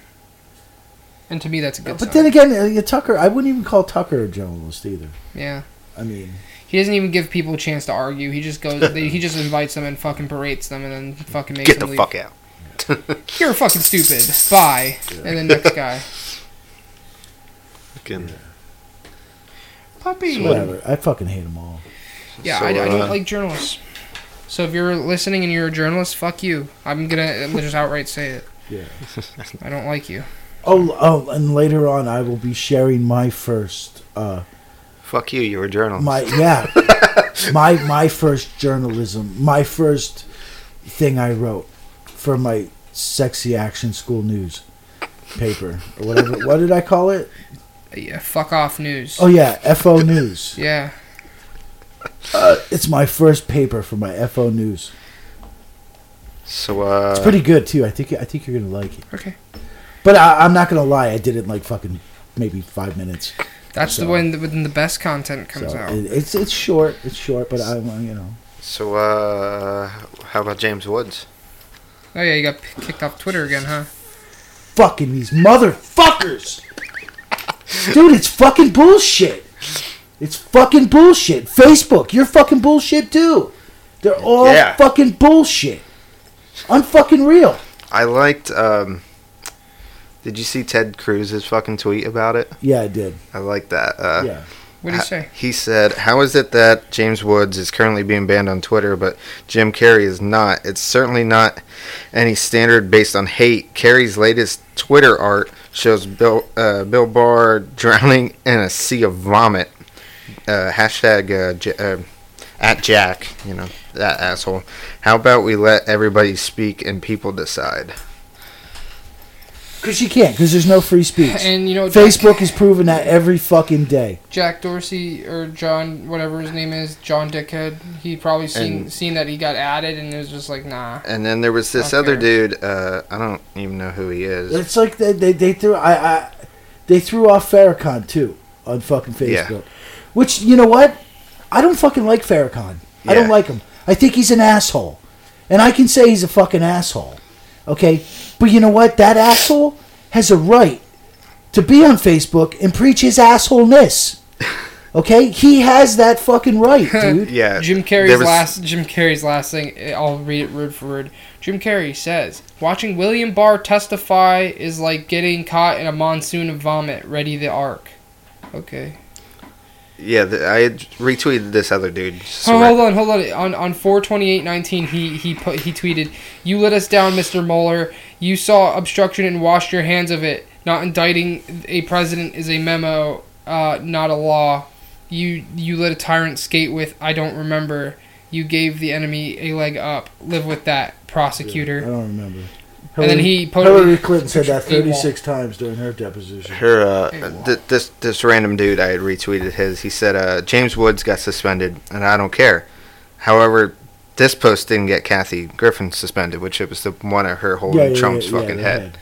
And to me, that's a good. But sign. then again, uh, Tucker, I wouldn't even call Tucker a journalist either. yeah. I mean, He doesn't even give people a chance to argue. He just goes. they, he just invites them and fucking berates them, and then fucking makes Get them the leave. fuck out. You're fucking stupid. Bye. And then next guy. Fucking- Puppy. whatever. I fucking hate them all. Yeah, So, I, I don't uh, like journalists. So if you're listening and you're a journalist, fuck you. I'm gonna just outright say it. Yeah. I don't like you. Oh, oh, and later on, I will be sharing my first. uh Fuck you, you're a journalist. My yeah, my my first journalism, my first thing I wrote for my sexy action school news paper or whatever. what did I call it? Yeah, fuck off news. Oh yeah, FO News. Yeah. Uh, it's my first paper for my FO News. so, uh. It's pretty good too. I think I think you're gonna like it. Okay. But I, I'm not gonna lie. I did it in like fucking maybe five minutes. That's the So- when the, when the best content comes so out. it, it's it's short. It's short, but I'm uh, you know. So, uh. How about James Woods? oh yeah, you got p- kicked off Twitter again, huh? fucking these motherfuckers. Dude, it's fucking bullshit. It's fucking bullshit. Facebook, you're fucking bullshit too. They're all Yeah. fucking bullshit. Unfucking real. I liked, um. Did you see Ted Cruz's fucking tweet about it? Yeah, I did. I like that. Uh, yeah. What did you Ha- say? He said, "How is it that James Woods is currently being banned on Twitter, but Jim Carrey is not? It's certainly not any standard based on hate. Carrey's latest Twitter art shows Bill uh, Bill Barr drowning in a sea of vomit. Uh, hashtag uh, J- uh, at Jack, you know that asshole. How about we let everybody speak and people decide? Because you can't. Because there's no free speech. And you know, Jack, Facebook has proven that every fucking day. Jack Dorsey or John, whatever his name is, John Dickhead. He probably seen And- seen that he got added, and it was just like, nah. And then there was this Okay. other dude. Uh, I don't even know who he is. It's like they, they, they threw I, I they threw off Farrakhan too on fucking Yeah. Facebook. Which you know what? I don't fucking like Farrakhan. I don't like him. I think he's an asshole. And I can say he's a fucking asshole. Okay? But you know what? That asshole has a right to be on Facebook and preach his assholeness. Okay? He has that fucking right, dude. Yeah, Jim there Carrey's was- last Jim Carrey's last thing. eh, I'll read it word for word. Jim Carrey says, "Watching William Barr testify is like getting caught in a monsoon of vomit. Ready the ark." Okay. Yeah, the, I had retweeted this other dude. Oh, hold on, hold on. On on four twenty eight nineteen, he he put he tweeted, "You let us down, Mister Mueller. You saw obstruction and washed your hands of it. Not indicting a president is a memo, uh, not a law. You you let a tyrant skate with. I don't remember. You gave the enemy a leg up. Live with that, prosecutor. I don't remember. And then he put Hillary Clinton said that picture- 36 times during her deposition. Her, uh, th- this this random dude I had retweeted his. He said uh, James Woods got suspended, and I don't care. However, this post didn't get Kathy Griffin suspended, which it was the one of her holding Trump's fucking the head.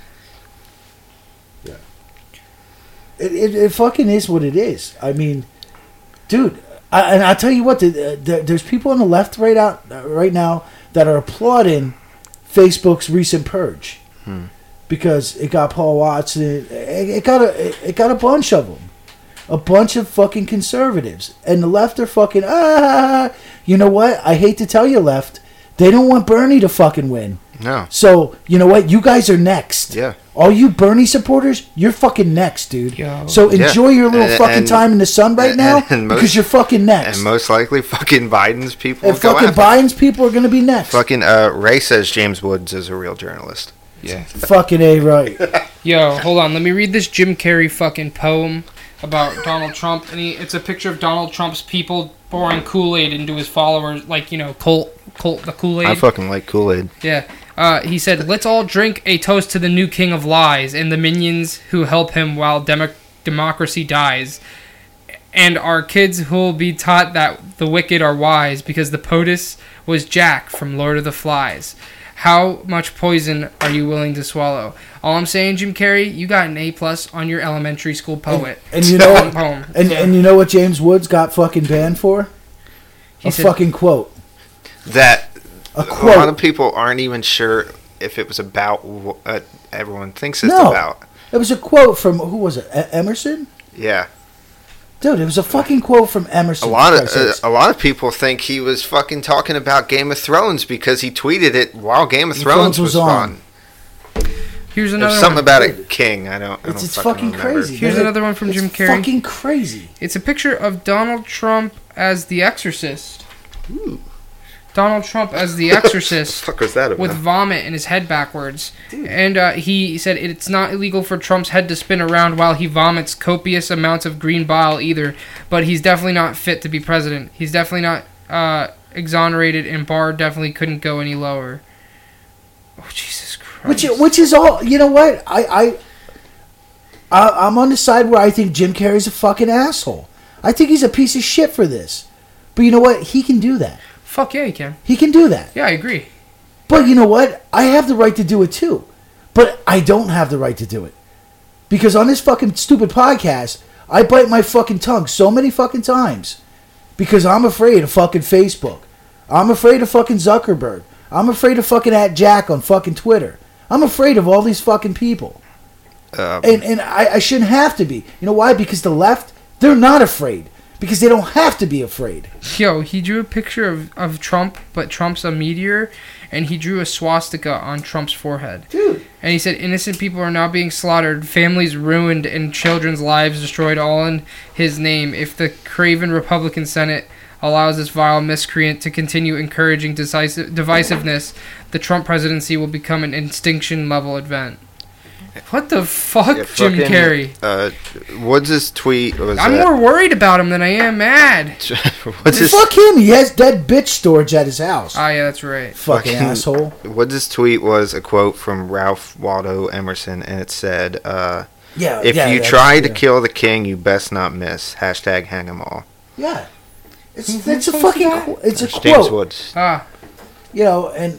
Yeah. It, it, it fucking is what it is. I mean, dude, I, and I'll tell you what, the, the, there's people on the left right out uh, right now that are applauding Facebook's recent purge Hmm. because it got Paul Watson. It, it got a it got a bunch of them, a bunch of fucking conservatives, and the left are fucking ah. You know what? I hate to tell you, left. They don't want Bernie to fucking win. No, So you know what? You guys are next. yeah, All you Bernie supporters, you're fucking next, dude. Yo. So Yeah. enjoy your little And- fucking and- time in the sun right and- now and most- because you're fucking next. and most likely fucking Biden's people And will fucking after. Biden's people are gonna be next. Fucking uh, Ray says James Woods is a real journalist. Yeah. Fucking a right. Yo, hold on. Let me read this Jim Carrey fucking poem about Donald Trump, and he, it's a picture of Donald Trump's people pouring Kool Aid into his followers, like you know, Colt, Colt, the Kool Aid. I fucking like Kool Aid. Yeah. Uh, he said, "Let's all drink a toast to the new king of lies and the minions who help him while demo- democracy dies, and our kids who will be taught that the wicked are wise because the POTUS was Jack from Lord of the Flies." How much poison are you willing to swallow? All I'm saying, Jim Carrey, you got an A plus on your elementary school poet. And you know Poem, what? poem. And and you know what James Woods got fucking banned for? He a said- fucking quote. That A a lot of people aren't even sure if it was about what uh, everyone thinks it's No. about. It was a quote from who was it? E- Emerson. Yeah, Dude, it was a fucking quote from Emerson. a Emerson. lot of uh, a lot of people think he was fucking talking about Game of Thrones because he tweeted it while Game of Game Thrones, Thrones was was, on. on. Here's There's another something one. about a king. I don't. I It's, don't it's fucking, fucking remember. crazy. Here's man. another one from It's Jim Carrey. Fucking crazy. It's a picture of Donald Trump as the Exorcist. Donald Trump as the Exorcist fuck was that about? with vomit in his head backwards. And uh, he said it's not illegal for Trump's head to spin around while he vomits copious amounts of green bile either, but he's definitely not fit to be president. He's definitely not uh, exonerated, and Barr definitely couldn't go any lower. Oh, Jesus Christ. Which which is all you know what I I, I I'm on the side where I think Jim Carrey's a fucking asshole. I think he's a piece of shit for this. But you know what? He can do that. Fuck yeah, he can. He can do that. Yeah, I agree. But you know what? I have the right to do it too. But I don't have the right to do it. Because on this fucking stupid podcast, I bite my fucking tongue so many fucking times. Because I'm afraid of fucking Facebook. I'm afraid of fucking Zuckerberg. I'm afraid of fucking at Jack on fucking Twitter. I'm afraid of all these fucking people. Um, And and I, I shouldn't have to be. You know why? Because the left, they're not afraid. Because they don't have to be afraid. Yo, he drew a picture of, of Trump, but Trump's a meteor, and he drew a swastika on Trump's forehead. Dude. And he said innocent people are now being slaughtered, families ruined, and children's lives destroyed all in his name. If the craven Republican Senate allows this vile miscreant to continue encouraging decisive, divisiveness, the Trump presidency will become an extinction level event. What the fuck, Yeah, Jim fucking, Carrey? Uh, Woods' tweet was. I'm that- more worried about him than I am mad. What's his Fuck him. He has dead bitch storage at his house. Oh yeah, that's right. Fucking fucking- asshole. Woods' tweet was a quote from Ralph Waldo Emerson, and it said, uh, Yeah. "If yeah, you that's- try to yeah. kill the king, you best not miss." Hashtag hang 'em all. Yeah. It's, it's a fucking. posted It's a That's James quote. Woods. Ah, You know, and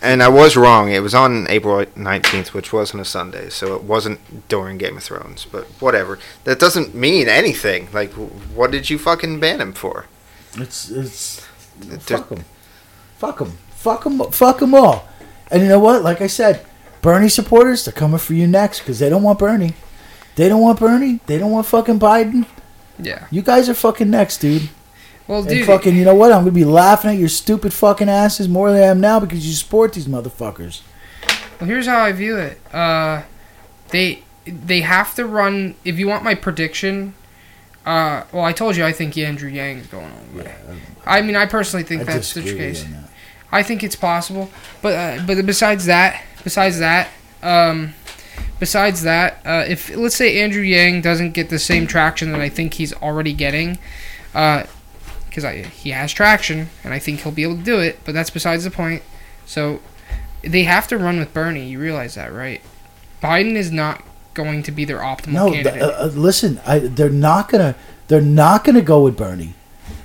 And I was wrong. It was on April 19th, which wasn't a Sunday, so it wasn't during Game of Thrones. But whatever. That doesn't mean anything. Like, what did you fucking ban him for? it's it's There- fuck them, fuck them, fuck them, fuck them all. And you know what? Like I said, Bernie supporters, they're coming for you next because they don't want Bernie. They don't want Bernie. They don't want fucking Biden. yeah. You guys are fucking next, dude. Well, And dude, fucking, you know what? I'm gonna be laughing at your stupid fucking asses more than I am now because you support these motherfuckers. Well, here's how I view it. Uh, they they have to run. If you want my prediction, uh, well, I told you I think Andrew Yang is going on. But I mean, I personally think I that's the case. that. I think it's possible, but uh, but besides that, besides that, um, besides that, uh, if let's say Andrew Yang doesn't get the same traction that I think he's already getting, because I he has traction and I think he'll be able to do it, but that's besides the point. So they have to run with Bernie. You realize that, right? Biden is not going to be their optimal No, th- candidate. uh, uh, listen, I, they're not gonna they're not gonna go with Bernie.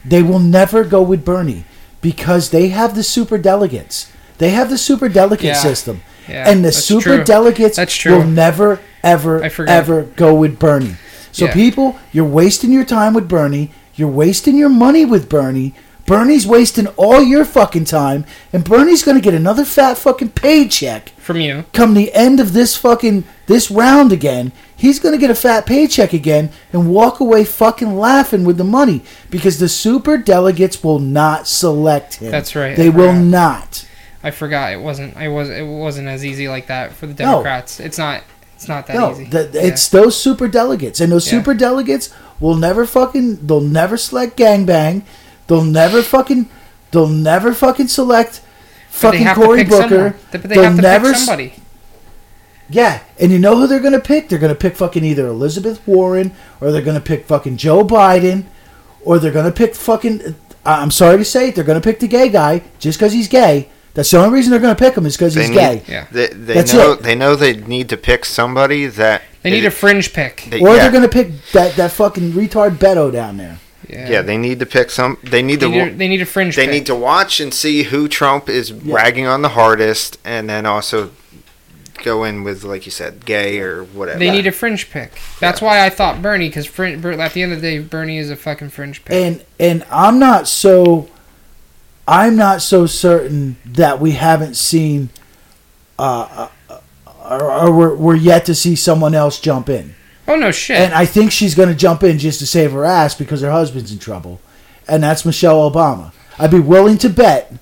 They will never go with Bernie because they have the super delegates. They have the super delegate Yeah. system, yeah, and the super true. delegates That's true. will never, ever, ever go with Bernie. So Yeah. people, you're wasting your time with Bernie. You're wasting your money with Bernie. Bernie's wasting all your fucking time, and Bernie's gonna get another fat fucking paycheck from you. come the end of this fucking this round again, he's gonna get a fat paycheck again and walk away fucking laughing with the money because the super delegates will not select him. That's right, They will not. I forgot it wasn't. I was. It wasn't as easy like that for the No. Democrats. It's not. It's not that no, easy. th- Yeah. it's those super delegates, and those Yeah. super delegates will never fucking. They'll never select gangbang. They'll never fucking. They'll never fucking select. Fucking Cory Booker. They They'll have to never somebody. Yeah, and you know who they're gonna pick? They're gonna pick fucking either Elizabeth Warren or they're gonna pick fucking Joe Biden or they're gonna pick fucking. I'm sorry to say it, they're gonna pick the gay guy just because he's gay. That's the only reason they're gonna pick him is because he's need- gay. Yeah. They, they That's know it. they know they need to pick somebody that They need a fringe pick. they- Or yeah, they're gonna pick that that fucking retard Beto down there. Yeah. yeah they need to pick some they need They to need, a, they need a fringe they pick. need to watch and see who Trump is ragging on the hardest and then also go in with like you said gay or whatever. They need a fringe pick. That's why I thought Bernie, because at the end of the day, Bernie is a fucking fringe pick. And and I'm not so I'm not so certain that we haven't seen uh, uh, or, or we're, we're yet to see someone else jump in. oh no shit. And I think she's going to jump in just to save her ass because her husband's in trouble. And that's Michelle Obama. I'd be willing to bet,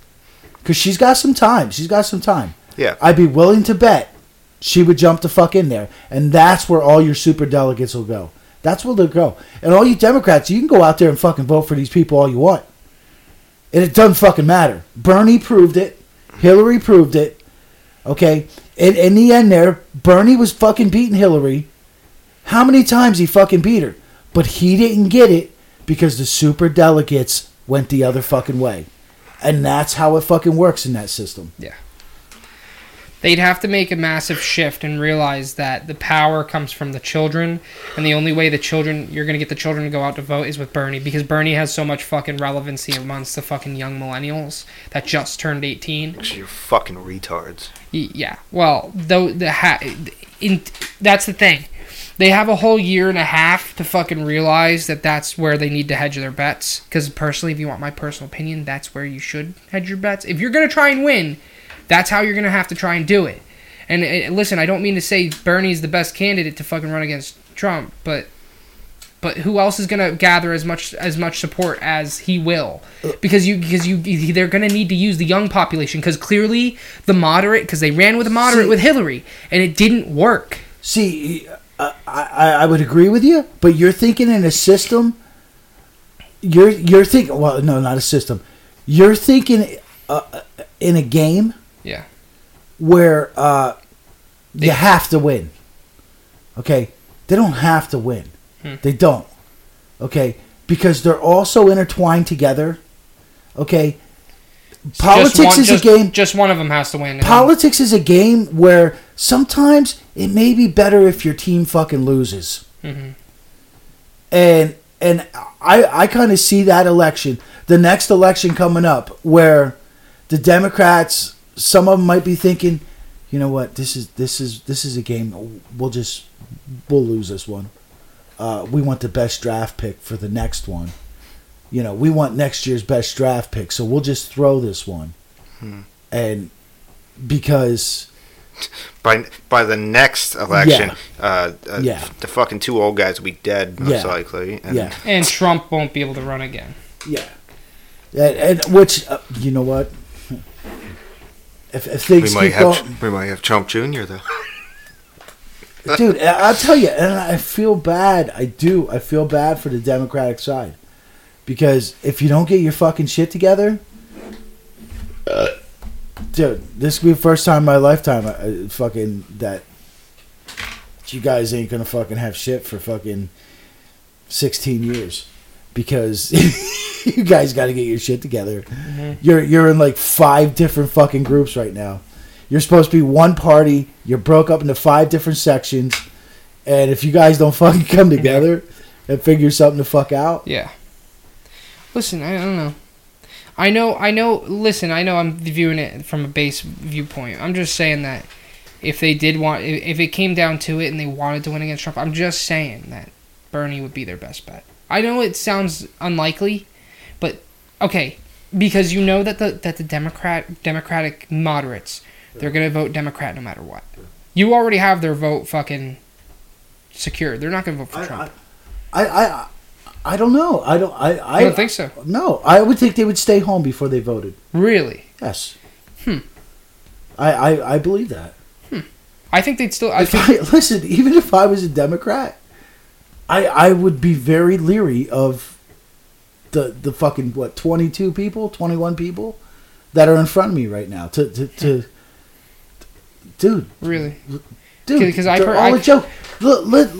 because she's got some time. She's got some time. Yeah. I'd be willing to bet she would jump the fuck in there. And that's where all your super delegates will go. That's where they'll go. And all you Democrats, you can go out there and fucking vote for these people all you want. And it doesn't fucking matter. Bernie proved it. Hillary proved it. Okay? In, in the end there, Bernie was fucking beating Hillary. How many times he fucking beat her? But he didn't get it because the super delegates went the other fucking way. And that's how it fucking works in that system. They'd have to make a massive shift and realize that the power comes from the children, and the only way the children you're gonna get the children to go out to vote is with Bernie because Bernie has so much fucking relevancy amongst the fucking young millennials that just turned 18. You're fucking retards. Y- Yeah. Well, though the ha- in that's the thing. They have a whole year and a half to fucking realize that that's where they need to hedge their bets. Because personally, if you want my personal opinion, that's where you should hedge your bets. If you're gonna try and win, that's how you're gonna have to try and do it. And uh, listen, I don't mean to say Bernie's the best candidate to fucking run against Trump, but but who else is gonna gather as much as much support as he will? Because you because you they're gonna need to use the young population because clearly the moderate because they ran with a moderate See- with Hillary and it didn't work. See, uh, I, I, I would agree with you, but you're thinking in a system. You're you're thinking well, no, not a system. You're thinking uh, in a game Yeah. where uh, you have to win. Okay, they don't have to win. Hmm. They don't. Okay, because they're all so intertwined together. Okay, politics one- is just- a game. Just one of them has to win. Politics is a game where sometimes it may be better if your team fucking loses. Mhm. And and I I kind of see that election, the next election coming up, where the Democrats, some of them might be thinking, you know what, this is this is this is a game. We'll just we'll lose this one. Uh, we want the best draft pick for the next one. You know, we want next year's best draft pick, so we'll just throw this one. And because By by the next election, uh, uh, Yeah. the fucking two old guys will be dead most Yeah. likely. And yeah, And Trump won't be able to run again. Yeah, and, and which uh, you know what? If, if we might keep have going, we might have Trump Jr. though. dude, I'll tell you, and I feel bad. I do. I feel bad for the Democratic side because if you don't get your fucking shit together, dude, this will be the first time in my lifetime, I, I, fucking that you guys ain't gonna fucking have shit for fucking sixteen years because you guys got to get your shit together. Mm-hmm. You're you're in like five different fucking groups right now. You're supposed to be one party. You're broke up into five different sections, and if you guys don't fucking come mm-hmm. together and figure something to fuck out, Yeah. Listen, I don't know. I know, I know. Listen, I know. I'm viewing it from a base viewpoint. I'm just saying that if they did want, if it came down to it and they wanted to win against Trump, I'm just saying that Bernie would be their best bet. I know it sounds unlikely, but okay, because you know that the that the Democrat Democratic moderates they're gonna vote Democrat no matter what. You already have their vote fucking secured. They're not gonna vote for I, Trump. I, I, I, I don't know. I don't. I, I don't think so. No, I would think they would stay home before they voted. Really. Yes. Hmm. I, I, I believe that. Hmm. I think they'd still. I think I, listen, even if I was a Democrat, I I would be very leery of the the fucking what twenty two people, twenty one people that are in front of me right now. To to, to dude, really. dude, 'Cause I they're per- all I- a joke. Look, look,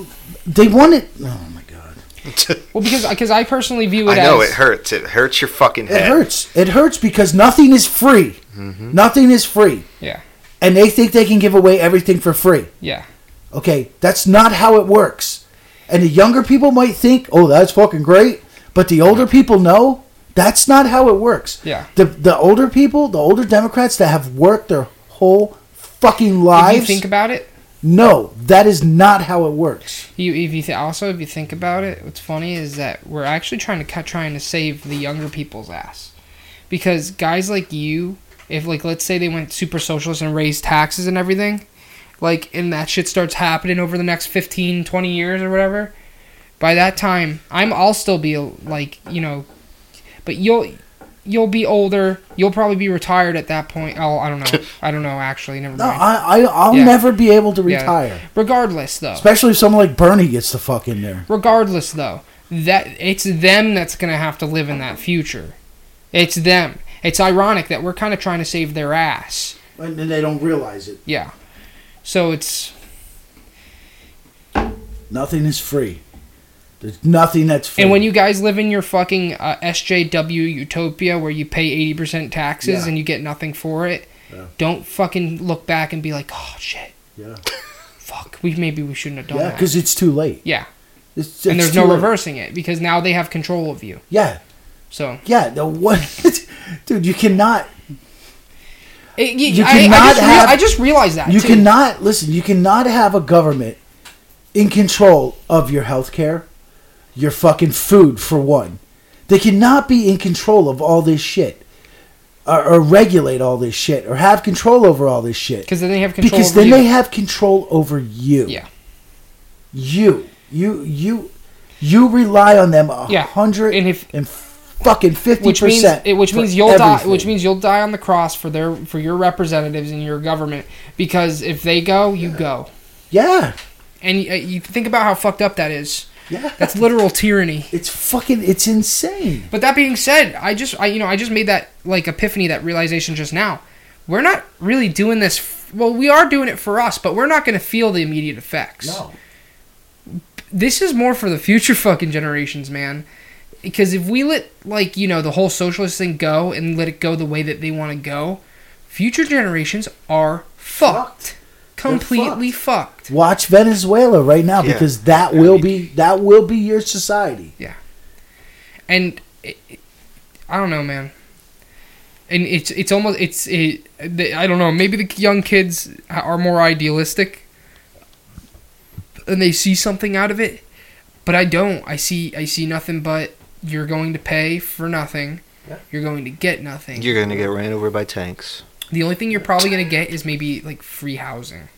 they want it. Oh my god, Well, because because I personally view it. I it know as it hurts. It hurts your fucking it head. hurts. It hurts because nothing is free. Mm-hmm. Nothing is free, yeah and they think they can give away everything for free. yeah Okay, that's not how it works. And the younger people might think, "Oh, that's fucking great," but the older people know that's not how it works. yeah. The the older people, the older Democrats that have worked their whole fucking If lives, you think about it, no, that is not how it works. you if you th- also if you think about it, what's funny is that we're actually trying to cut trying to save the younger people's ass, because guys like you, if like let's say they went super socialist and raised taxes and everything, like and that shit starts happening over the next 15, 20 years or whatever, by that time I'm I'll still be like you know, but you'll. You'll be older. You'll probably be retired at that point. Oh, I don't know. I don't know. Actually, never No, mind. I, I I'll Yeah. never be able to Yeah. retire, Regardless, though. especially if someone like Bernie gets the fuck in there. regardless though that it's them that's going to have to live in that future it's them it's ironic that we're kind of trying to save their ass And they don't realize it. yeah so it's Nothing is free. There's nothing that's free. and when you guys live in your fucking uh, sjw utopia where you pay 80% taxes Yeah. and you get nothing for it Yeah. don't fucking look back and be like oh shit yeah, fuck we maybe we shouldn't have done yeah, that because it's too late. yeah It's, and there's no late. reversing it because now they have control of you Yeah, so yeah. The what, dude? You cannot. It, you, You I, I, cannot just have- I just realized that You too. cannot listen. You cannot have a government in control of your health care, your fucking food for one. They cannot be in control of all this shit, or, or regulate all this shit, or have control over all this shit. Because then they have control Because over then you. they have control over you. Yeah. You, you, you, you rely on them a Yeah, hundred and if- and fucking fifty which means percent. which means you'll die which means you'll die on the cross for their for your representatives in your government because if they go you go yeah, and you, you think about how fucked up that is yeah. that's literal tyranny it's fucking. It's insane. but that being said i just i you know i just made that like epiphany that realization just now we're not really doing this f- well we are doing it for us but we're not going to feel the immediate effects No. this is more for the future fucking generations, man. Because if we let like you know the whole socialist thing go and let it go the way that they want to go, future generations are fucked, completely fucked. Watch Venezuela right now Yeah. because that Yeah, will I be that will be your society. Yeah. And it, it- I don't know, man. And it's it's almost it's it, the- I don't know. Maybe the young kids are more idealistic, and they see something out of it, but I don't. I see I see nothing but you're going to pay for nothing. Yeah. You're going to get nothing. You're gonna get ran over by tanks. The only thing you're probably gonna get is maybe like free housing.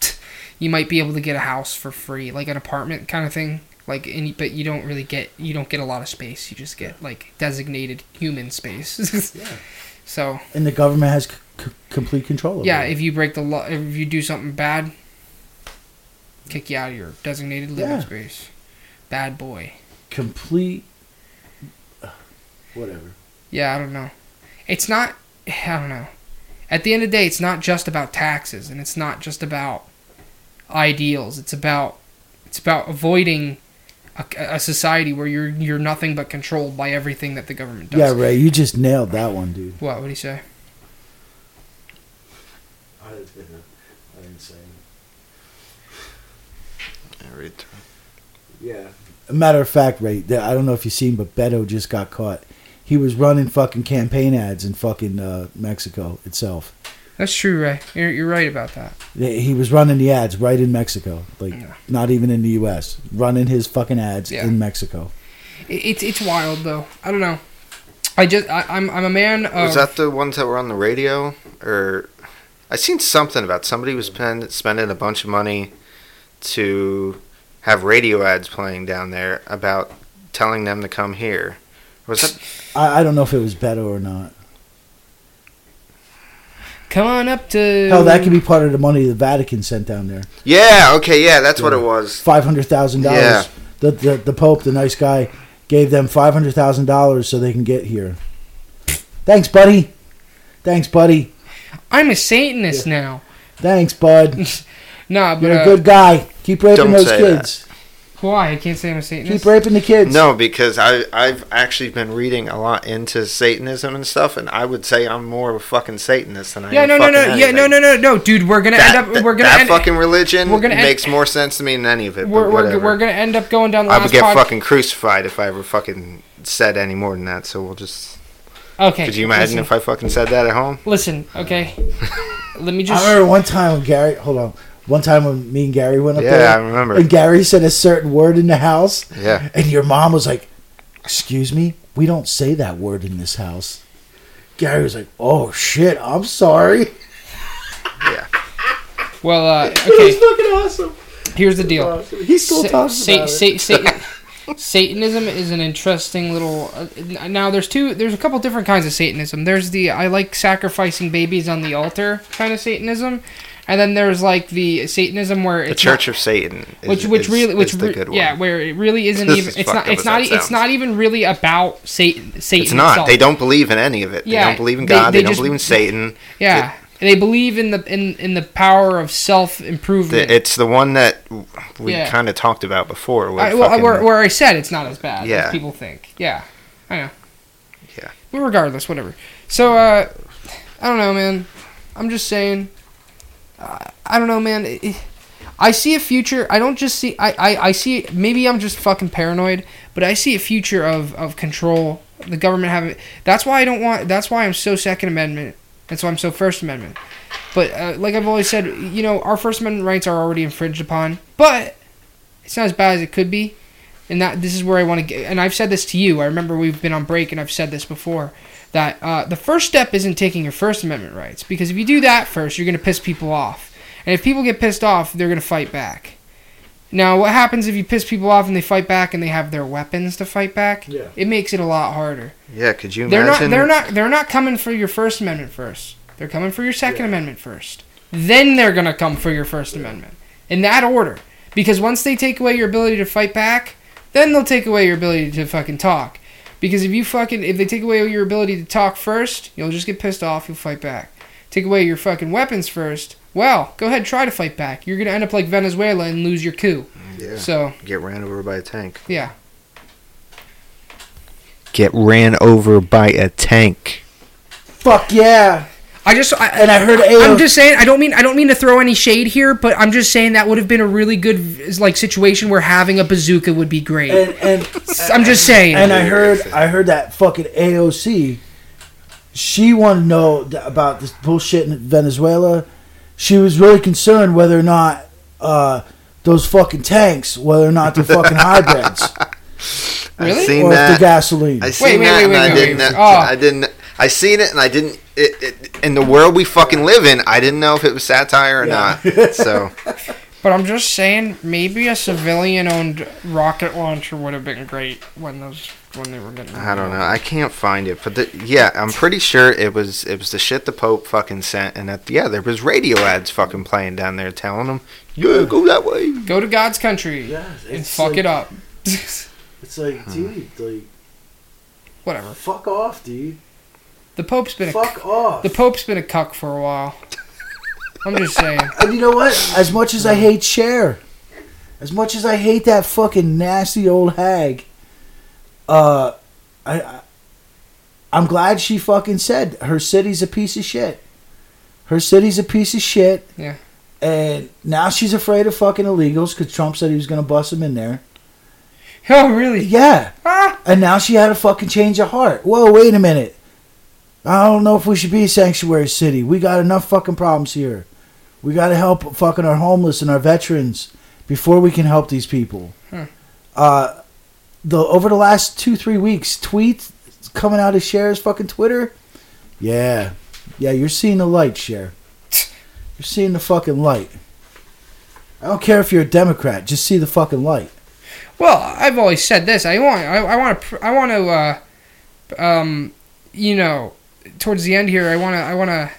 You might be able to get a house for free, like an apartment kind of thing. Like, and, but you don't really get you don't get a lot of space. You just get like designated human space. Yeah. So And the government has c- c- complete control. Over yeah, it. if you break the law, if you do something bad, kick you out of your designated living Yeah. space. Bad boy. complete. Whatever. Yeah, I don't know. It's not. I don't know. At the end of the day, it's not just about taxes, and it's not just about ideals. It's about it's about avoiding a, a society where you're you're nothing but controlled by everything that the government does. Yeah, Ray, you just nailed that one, dude. What? What do you say? I didn't say. I read through. Yeah. A matter of fact, Ray, I don't know if you've seen, but Beto just got caught. He was running fucking campaign ads in fucking uh, Mexico itself. That's true, Ray. You're, you're right about that. He was running the ads right in Mexico, like Yeah. not even in the U.S. Running his fucking ads Yeah. in Mexico. It's it's wild though. I don't know. I just I, I'm I'm a man of Was that the ones that were on the radio? Or I seen something about somebody was spend, spending a bunch of money to have radio ads playing down there about telling them to come here. Was that? I, I don't know if it was Beto or not. come on up to. Hell, that could be part of the money the Vatican sent down there. Yeah. Okay. Yeah. That's what it was. Five hundred thousand Yeah. dollars. The, the the Pope, the nice guy, gave them five hundred thousand dollars so they can get here. Thanks, buddy. Thanks, buddy. I'm a Satanist now. Thanks, bud. Nah, but You're a uh, good guy. Keep raping Don't those say kids. Why? I can't say I'm a Satanist. Keep raping the kids. No, because I I've actually been reading a lot into Satanism and stuff, and I would say I'm more of a fucking Satanist than I Yeah, am. no, no, fucking no, yeah, anything. no, no, no, no, dude. We're gonna That, end up. We're gonna that end. fucking religion we're gonna end- makes more sense to me than any of it. we're, we're, we're gonna end up going down the I would get pod- fucking crucified if I ever fucking said any more than that. So we'll just. Okay. Could you imagine listen, if I fucking said that at home? Listen, okay. Let me just. I remember one time Gary. Hold on. One time when me and Gary went up Yeah, there. I remember. And Gary said a certain word in the house, Yeah. and your mom was like, "Excuse me, we don't say that word in this house." Gary was like, "Oh shit, I'm sorry." Yeah. Well, uh, It was fucking awesome. Here's the deal. Awesome. He still Sa- talks sa- about sa- it. sa- Satanism is an interesting little. Uh, now, there's two. There's a couple different kinds of Satanism. There's the I like sacrificing babies on the altar kind of Satanism, and then there's like the Satanism where The Church not- of Satan. Is, which which is- really which is the re- good one. yeah where it really isn't even it's not it's not it's not even really about Satan Satan It's not. itself. They don't believe in any of it. Yeah, they don't believe in God. they They, don't just- believe in Satan. yeah they believe in the in in the power of self improvement. It's the one that we Yeah. kind of talked about before. I, well, fucking- where, where I said it's not as bad Yeah. as people think. Yeah, I know. Yeah. But regardless, whatever. So, uh, I don't know, man. I'm just saying. Uh, I don't know, man. I see a future. I don't just see. I, I, I see. Maybe I'm just fucking paranoid, but I see a future of, of control. The government having. That's why I don't want. That's why I'm so Second Amendment. That's why I'm so First Amendment. But uh, like I've always said, you know, our First Amendment rights are already infringed upon. But it's not as bad as it could be. And that this is where I want to get. And I've said this to you. I remember we've been on break, and I've said this before. That uh, the first step isn't taking your First Amendment rights because if you do that first, you're going to piss people off. And if people get pissed off, they're going to fight back. Now, what happens if you piss people off and they fight back and they have their weapons to fight back? Yeah. It makes it a lot harder. yeah, could you They're not. imagine? They're not. They're not coming for your First Amendment first. They're coming for your Second Amendment first. Then they're gonna come for your First Amendment in that order. Because once they take away your ability to fight back, then they'll take away your ability to fucking talk. Because if you fucking if they take away your ability to talk first, you'll just get pissed off. You'll fight back. Take away your fucking weapons first. Well, go ahead, try to fight back. You're gonna end up like Venezuela and lose your coup. Yeah. So Get ran over by a tank. yeah, Get ran over by a tank. Fuck yeah! I just I, And I heard AO. I'm just saying I don't mean I don't mean to throw any shade here, but I'm just saying that would have been a really good like situation where having a bazooka would be great. and, and I'm just saying. and I heard I heard that fucking AOC. She wanted to know about this bullshit in Venezuela. She was really concerned whether or not uh, those fucking tanks, whether or not they're fucking hybrids Really? I seen or if that. they're gasoline. I seen wait, that, wait, and wait, I wait, didn't. wait. Oh. I didn't. I seen it, and I didn't. It, it, in the world we fucking live in, I didn't know if it was satire or Yeah. not. So But I'm just saying, maybe a civilian-owned rocket launcher would have been great when those when they were getting. I don't know. I can't find it, but the, yeah, I'm pretty sure it was it was the shit the Pope fucking sent, and that yeah, there was radio ads fucking playing down there telling them, yeah, go that way. Go to God's country Yeah, and fuck like- it up. It's like, dude, like, Whatever. fuck off, dude. The Pope's been a Fuck off. the Pope's been a cuck for a while. I'm just saying. And you know what? As much as I hate Cher, as much as I hate that fucking nasty old hag, uh, I, I I'm glad she fucking said her city's a piece of shit. Her city's a piece of shit. Yeah. And now she's afraid of fucking illegals because Trump said he was gonna bust them in there. Oh really? Yeah. Ah! And now she had a fucking change of heart. Whoa, wait a minute. I don't know if we should be a sanctuary city. We got enough fucking problems here. We got to help fucking our homeless and our veterans before we can help these people. Hmm. Uh, the over the last two three weeks, tweets coming out of Cher's fucking Twitter. Yeah, yeah, you're seeing the light, Cher. You're seeing the fucking light. I don't care if you're a Democrat. Just see the fucking light. Well, I've always said this. I want. I, I want to. I want to. Uh, um, you know, towards the end here, I want to. I want to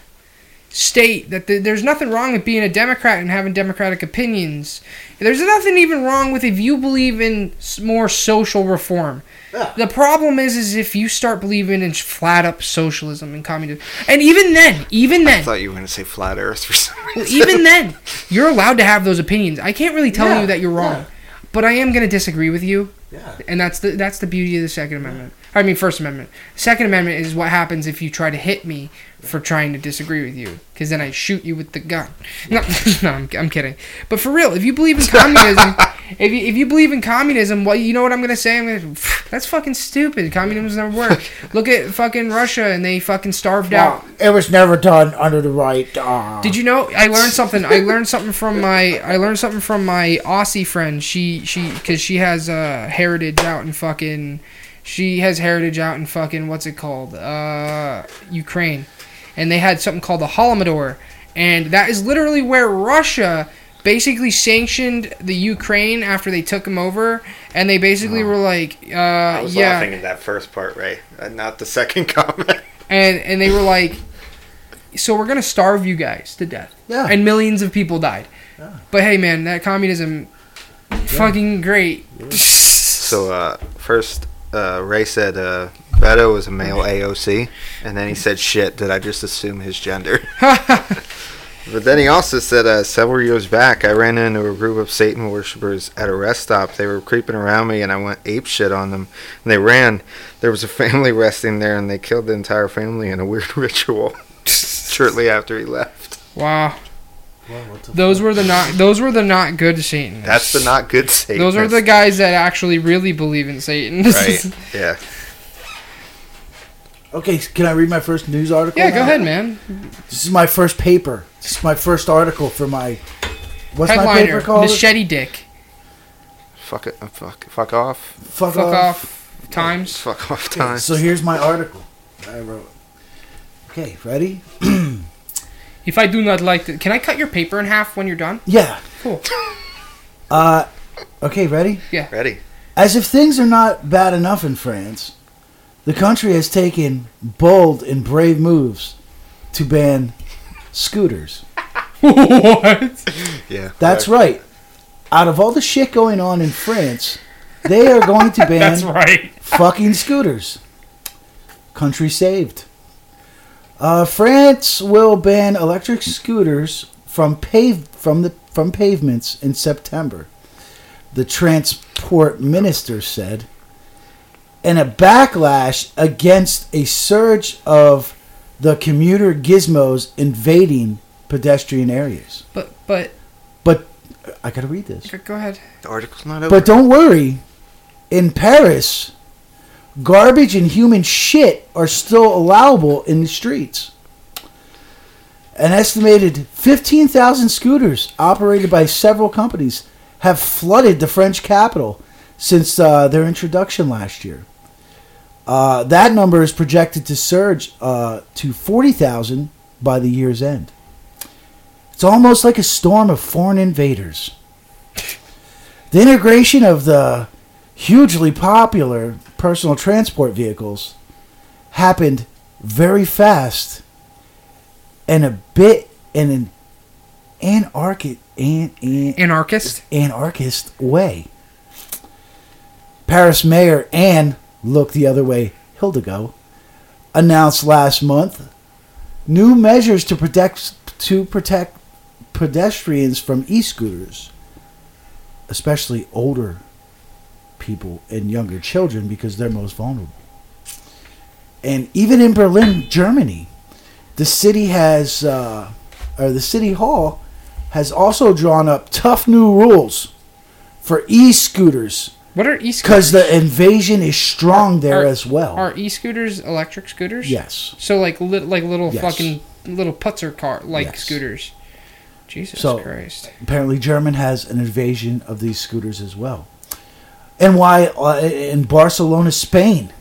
state that th- there's nothing wrong with being a Democrat and having democratic opinions. There's nothing even wrong with if you believe in more social reform. Yeah. The problem is, is if you start believing in flat up socialism and communism, and even then, even then, I thought you were gonna say flat Earth for some well, reason. even then, you're allowed to have those opinions. I can't really tell Yeah, you that you're wrong, yeah. but I am going to disagree with you, Yeah. and that's the that's the beauty of the Second Amendment. I mean, First Amendment. Second Amendment is what happens if you try to hit me for trying to disagree with you, because then I shoot you with the gun. No, no, I'm, I'm kidding. But for real, if you believe in communism, if you, if you believe in communism, well, you know what I'm gonna say? I'm gonna, that's fucking stupid. Communism never worked. Look at fucking Russia, and they fucking starved out. It was never done under the right. Uh, Did you know? I learned something. I learned something from my. I learned something from my Aussie friend. She she because she has uh, heritage out in fucking. She has heritage out in fucking what's it called? Uh, Ukraine, and they had something called the Holodomor, and that is literally where Russia basically sanctioned the Ukraine after they took them over, and they basically were like, uh, I was yeah, laughing at that first part, Ray, uh, not the second comment. and and they were like, so we're gonna starve you guys to death Yeah. and millions of people died. Yeah. But hey, man, that communism, fucking great. So uh, first, uh, Ray said uh, Beto was a male AOC, and then he said, "Shit, did I just assume his gender?" But then he also said, uh, several years back, I ran into a group of Satan worshippers at a rest stop. They were creeping around me, and I went ape shit on them. And they ran. There was a family resting there, and they killed the entire family in a weird ritual shortly after he left. wow, Well, those fuck? were the not those were the not good Satanists. That's the not good Satan. Those are the guys that actually really believe in Satan. right. Yeah. Okay, can I read my first news article? yeah, go now? ahead, man. This is my first paper. This is my first article for my. What's my paper Headliner: called? Machete Dick. Fuck it. uh, Fuck. Fuck off. Fuck, Fuck off. off. Times. Fuck off Okay, so here's my article. I wrote. Okay, ready? If I do not like it, can I cut your paper in half when you're done? Yeah. Cool. Uh, okay, ready? Yeah. Ready. As if things are not bad enough in France, the country has taken bold and brave moves to ban scooters. what? Yeah. That's right. Out of all the shit going on in France, they are going to ban That's right. fucking scooters. Country saved. Uh, France will ban electric scooters from pave from the from pavements in September. the transport minister said, and a backlash against a surge of the commuter gizmos invading pedestrian areas. But but But I gotta read this. go ahead. The article's not over. But don't worry, in Paris, garbage and human shit are still allowable in the streets. An estimated 15,000 scooters operated by several companies have flooded the French capital since uh, their introduction last year. Uh, that number is projected to surge uh, to 40,000 by the year's end. It's almost like a storm of foreign invaders. The integration of the hugely popular personal transport vehicles happened very fast and a bit in an anarchic an, an, Anarchist. anarchist way. Paris Mayor Anne look the other way Hidalgo announced last month new measures to protect to protect pedestrians from e-scooters, especially older people and younger children because they're most vulnerable. And even in Berlin, Germany, the city has uh, or the city hall has also drawn up tough new rules for e-scooters What are because e-scooters? the invasion is strong there Are- as well. Are e-scooters electric scooters? yes. So like li- like little Yes. fucking little putzer car like Yes. scooters. Jesus So- Christ. Apparently, German has an invasion of these scooters as well. And why uh, in Barcelona, Spain,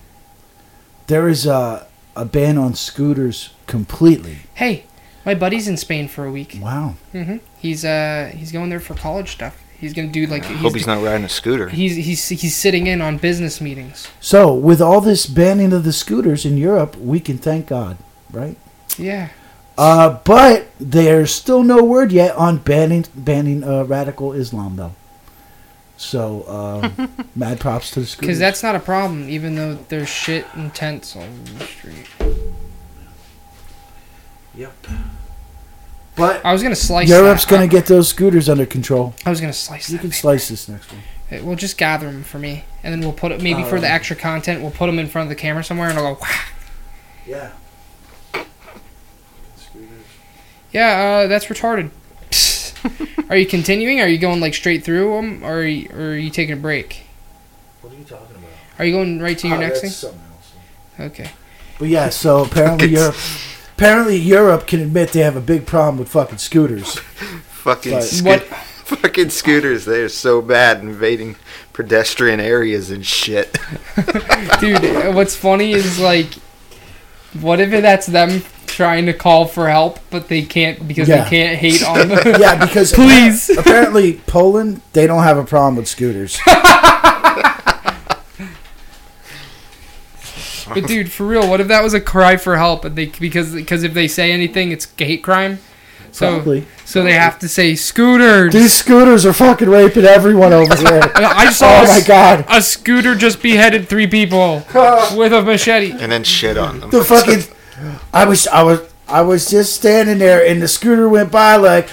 there is a, a ban on scooters completely. Hey, my buddy's in Spain for a week. Wow. hmm He's uh he's going there for college stuff. He's gonna do like I he's hope he's not riding a scooter. he's he's he's sitting in on business meetings. So, with all this banning of the scooters in Europe, we can thank God, right? Yeah. Uh, but there's still no word yet on banning banning uh, radical Islam, though. So, um, mad props to the scooters. Because that's not a problem, even though there's shit and tents all over the street. Yep. But I was gonna slice. Europe's that. gonna get those scooters under control. I was gonna slice. You can slice this next one. Uh, We'll just gather them for me, and then we'll put it maybe for Oh. the extra content. We'll put them in front of the camera somewhere, and I'll go. Wah. Yeah. Yeah, uh, that's retarded. are you continuing? Are you going like straight through them, or are you, or are you taking a break? What are you talking about? Are you going right to your Oh, next thing? something else. Okay. But yeah, so apparently Europe, apparently Europe can admit they have a big problem with fucking scooters. fucking But- sco- What? fucking scooters. They are so bad invading pedestrian areas and shit. Dude, what's funny is like, what if that's them trying to call for help, but they can't because Yeah. they can't hate on them? Yeah, because Please. apparently Poland they don't have a problem with scooters. But dude, for real, what if that was a cry for help? And they because because if they say anything, it's hate crime. So Probably. so they have to say scooters. These scooters are fucking raping everyone over here. I saw Oh a, my god. a scooter just beheaded three people with a machete. and then shit on them. The fucking I was I was I was just standing there and the scooter went by like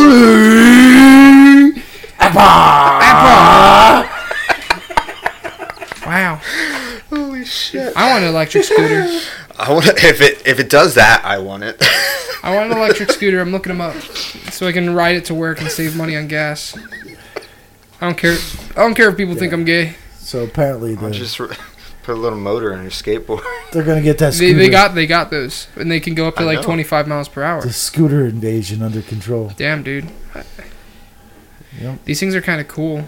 Ali Abba. Wow, Holy shit! I want an electric scooter. I want if it if it does that, I want it. I want an electric scooter. I'm looking them up so I can ride it to work and save money on gas. I don't care. I don't care if people think I'm gay. So apparently I'll the, just r- put a little motor on your skateboard. they're gonna get that They, they got they got those, and they can go up to I like know. 25 miles per hour. the scooter invasion under control. Damn, dude. Yep. These things are kind of cool.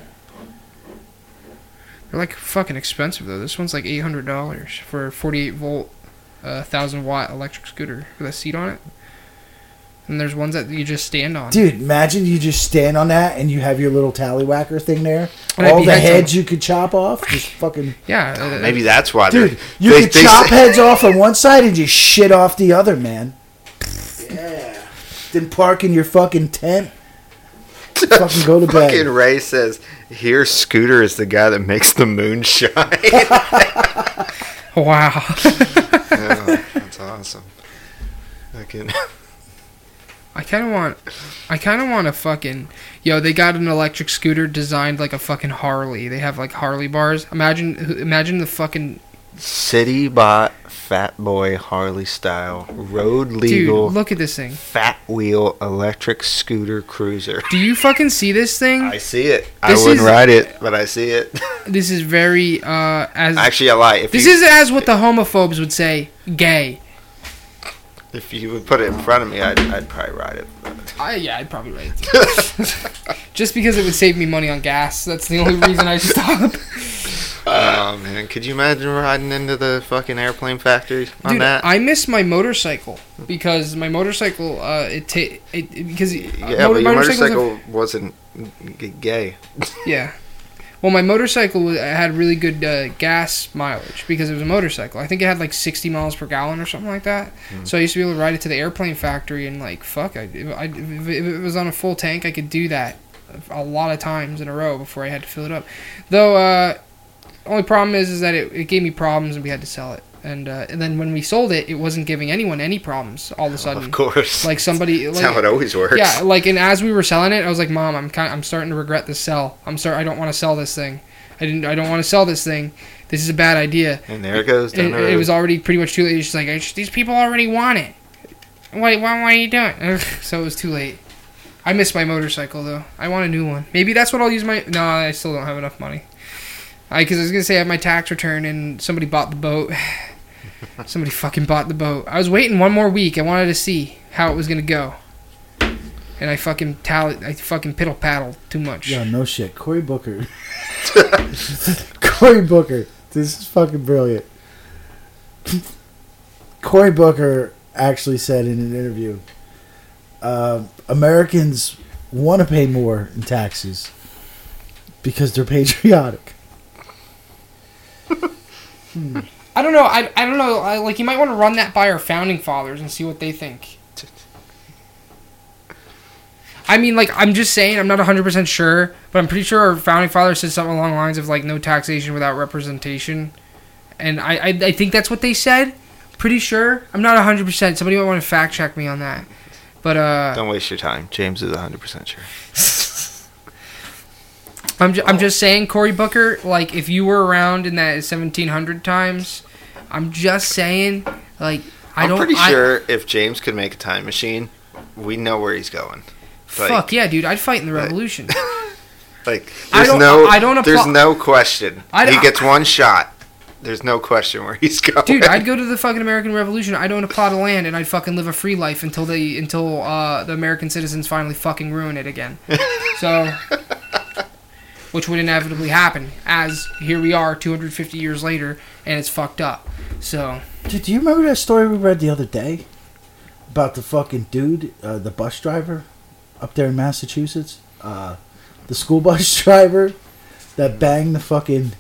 They're like fucking expensive though. This one's like eight hundred dollars for a forty-eight volt, uh, thousand watt electric scooter with a seat on it. And there's ones that you just stand on. Dude, imagine you just stand on that and you have your little tallywhacker thing there. And All the heads on- you could chop off. Just fucking Yeah, uh, Maybe that's why. Dude, they're- you they- could they chop say- heads off on one side and just shit off the other, man. Yeah. Then park in your fucking tent. fucking go to bed. Fucking Ray says, "Here, Scooter is the guy that makes the moon shine." Wow. Yeah, that's awesome. Fucking. I kind of want, I kind of want a fucking, yo. They got an electric scooter designed like a fucking Harley. They have like Harley bars. Imagine, imagine the fucking City bought Fat Boy Harley style road dude. legal Look at this thing. fat wheel electric scooter cruiser. Do you fucking see this thing? I see it. This I wouldn't is- ride it, but I see it. This is very uh as Actually, I lie. If this you, is as what the homophobes would say, gay. if you would put it in front of me, I'd, I'd probably ride it. I yeah, I'd probably ride it. Just because it would save me money on gas. That's the only reason I stop. Oh man, could you imagine riding into the fucking airplane factory on Dude, that? I miss my motorcycle because my motorcycle uh it ta- it because uh, yeah, motor- but your motorcycles have- motorcycle wasn't g- gay. Yeah. Well, my motorcycle had really good uh, gas mileage because it was a motorcycle. I think it had like 60 miles per gallon or something like that. So I used to be able to ride it to the airplane factory and like fuck, I, I, if it was on a full tank, I could do that a lot of times in a row before I had to fill it up. Though, uh, only problem is is that it, it gave me problems and we had to sell it. And uh, and then when we sold it, it wasn't giving anyone any problems. All of a sudden, Of course. like somebody That's like, how it always works. yeah, like and as we were selling it, I was like, "Mom, I'm kind, of, I'm starting to regret this sell. I'm sorry, I don't want to sell this thing. I didn't, I don't want to sell this thing. This is a bad idea." And there it goes. It, it was already pretty much too late. She's like, "It's- "These people already want it. Why, why, why are you doing?" so it was too late. I miss my motorcycle though. I want a new one. Maybe that's what I'll use my. No, I still don't have enough money. I because I was gonna say I have my tax return and somebody bought the boat. somebody fucking bought the boat. I was waiting one more week. I wanted to see how it was gonna go. And I fucking tally, I fucking piddle paddle too much. Yeah, no shit. Cory Booker. Cory Booker. This is fucking brilliant. Cory Booker actually said in an interview uh, Americans want to pay more in taxes because they're patriotic. I don't know. I, I don't know. I, like you might want to run that by our founding fathers and see what they think. I mean, like I'm just saying. I'm not 100 percent sure, but I'm pretty sure our founding fathers said something along the lines of like no taxation without representation, and I I, I think that's what they said. Pretty sure. I'm not 100. percent Somebody might want to fact check me on that. But uh, Don't waste your time. James is 100% sure. I'm, ju- I'm just saying, Cory Booker, like, if you were around in that 1700 times, I'm just saying, like, I I'm don't. pretty I- sure if James could make a time machine, we know where he's going. Like, Fuck yeah, dude! I'd fight in the revolution. Like I there's don't- no I don't there's no question. I he gets one shot. There's no question where he's going. Dude, I'd go to the fucking American Revolution. I'd own a plot of land and I'd fucking live a free life until they until uh, the American citizens finally fucking ruin it again. So, which would inevitably happen, as here we are, 250 years later, and it's fucked up. So, Dude, do you remember that story we read the other day about the fucking dude, uh, the bus driver up there in Massachusetts? Uh, the school bus driver that banged the fucking.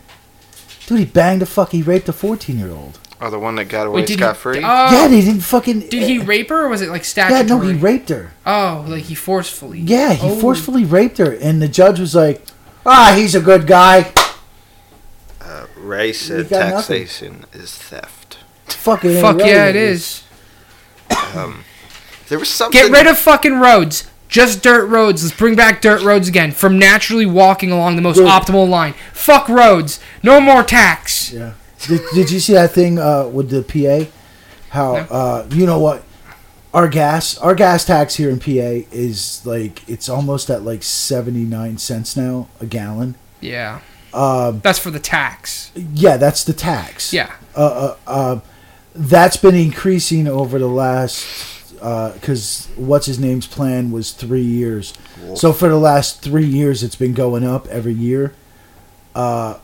Dude, he banged the fuck. He raped a 14 year old. oh, the one that got away wait, did scot he? free. Oh, yeah, they didn't fucking. did he rape her, or was it like statutory? Yeah, no, he raped her. Oh, like he forcefully. Yeah, he Oh. forcefully raped her, and the judge was like, "Ah, he's a good guy." uh, Ray said got nothing. taxation is theft. Fucking Fuck yeah, it is. irrelevant. is. There was something. Get rid of fucking roads. Just dirt roads. Let's bring back dirt roads again. From naturally walking along the most Dude. optimal line. Fuck roads. No more tax. Yeah. Did, did you see that thing uh, with the PA? How No. uh, you know what? Our gas, our gas tax here in PA is like it's almost at like seventy nine cents now a gallon. Yeah. Um, That's for the tax. yeah, that's the tax. Yeah. Uh, uh, uh, that's been increasing over the last because what's his name's plan was three years. Wolf. So for the last three years, it's been going up every year. Uh,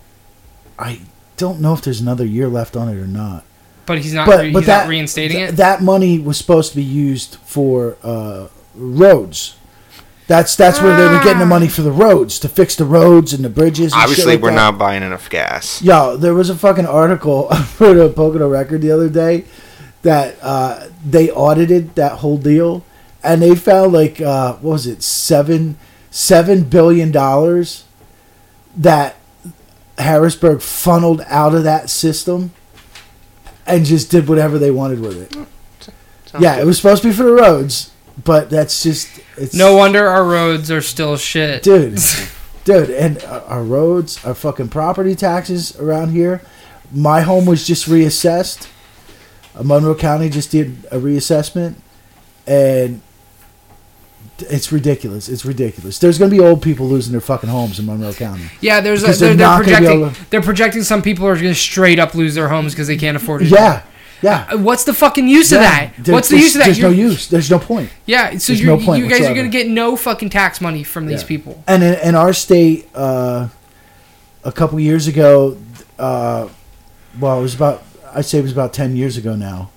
I don't know if there's another year left on it or not. But he's not, But re- but he's that not reinstating th- it. that money was supposed to be used for uh, roads. That's that's where they were getting the money for the roads to fix the roads and the bridges. And shit Obviously, like we're that. not buying enough gas. Yo, there was a fucking article for the Pocono Record the other day that uh, they audited that whole deal, and they found like uh, what was it seven seven billion dollars that Harrisburg funneled out of that system and just did whatever they wanted with it. Sounds yeah, good. it was supposed to be for the roads, but that's just it's No wonder our roads are still shit. dude, dude, and our our roads, our fucking property taxes around here. My home was just reassessed. Uh, Monroe County just did a reassessment, and it's ridiculous. It's ridiculous. There's gonna be old people losing their fucking homes in Monroe County. Yeah, there's a, they're, they're they're not gonna be projecting to- they're projecting some people are going to straight up lose their homes because they can't afford it. Yeah, yeah. Uh, What's the fucking use of that? There- What's the use of that? There's no You're- use. There's no point. Yeah, so no point you guys are going to get no fucking tax money from these Yeah. people. And in, in our state, uh, a couple years ago, uh, well, it was about I'd say it was about ten years ago now.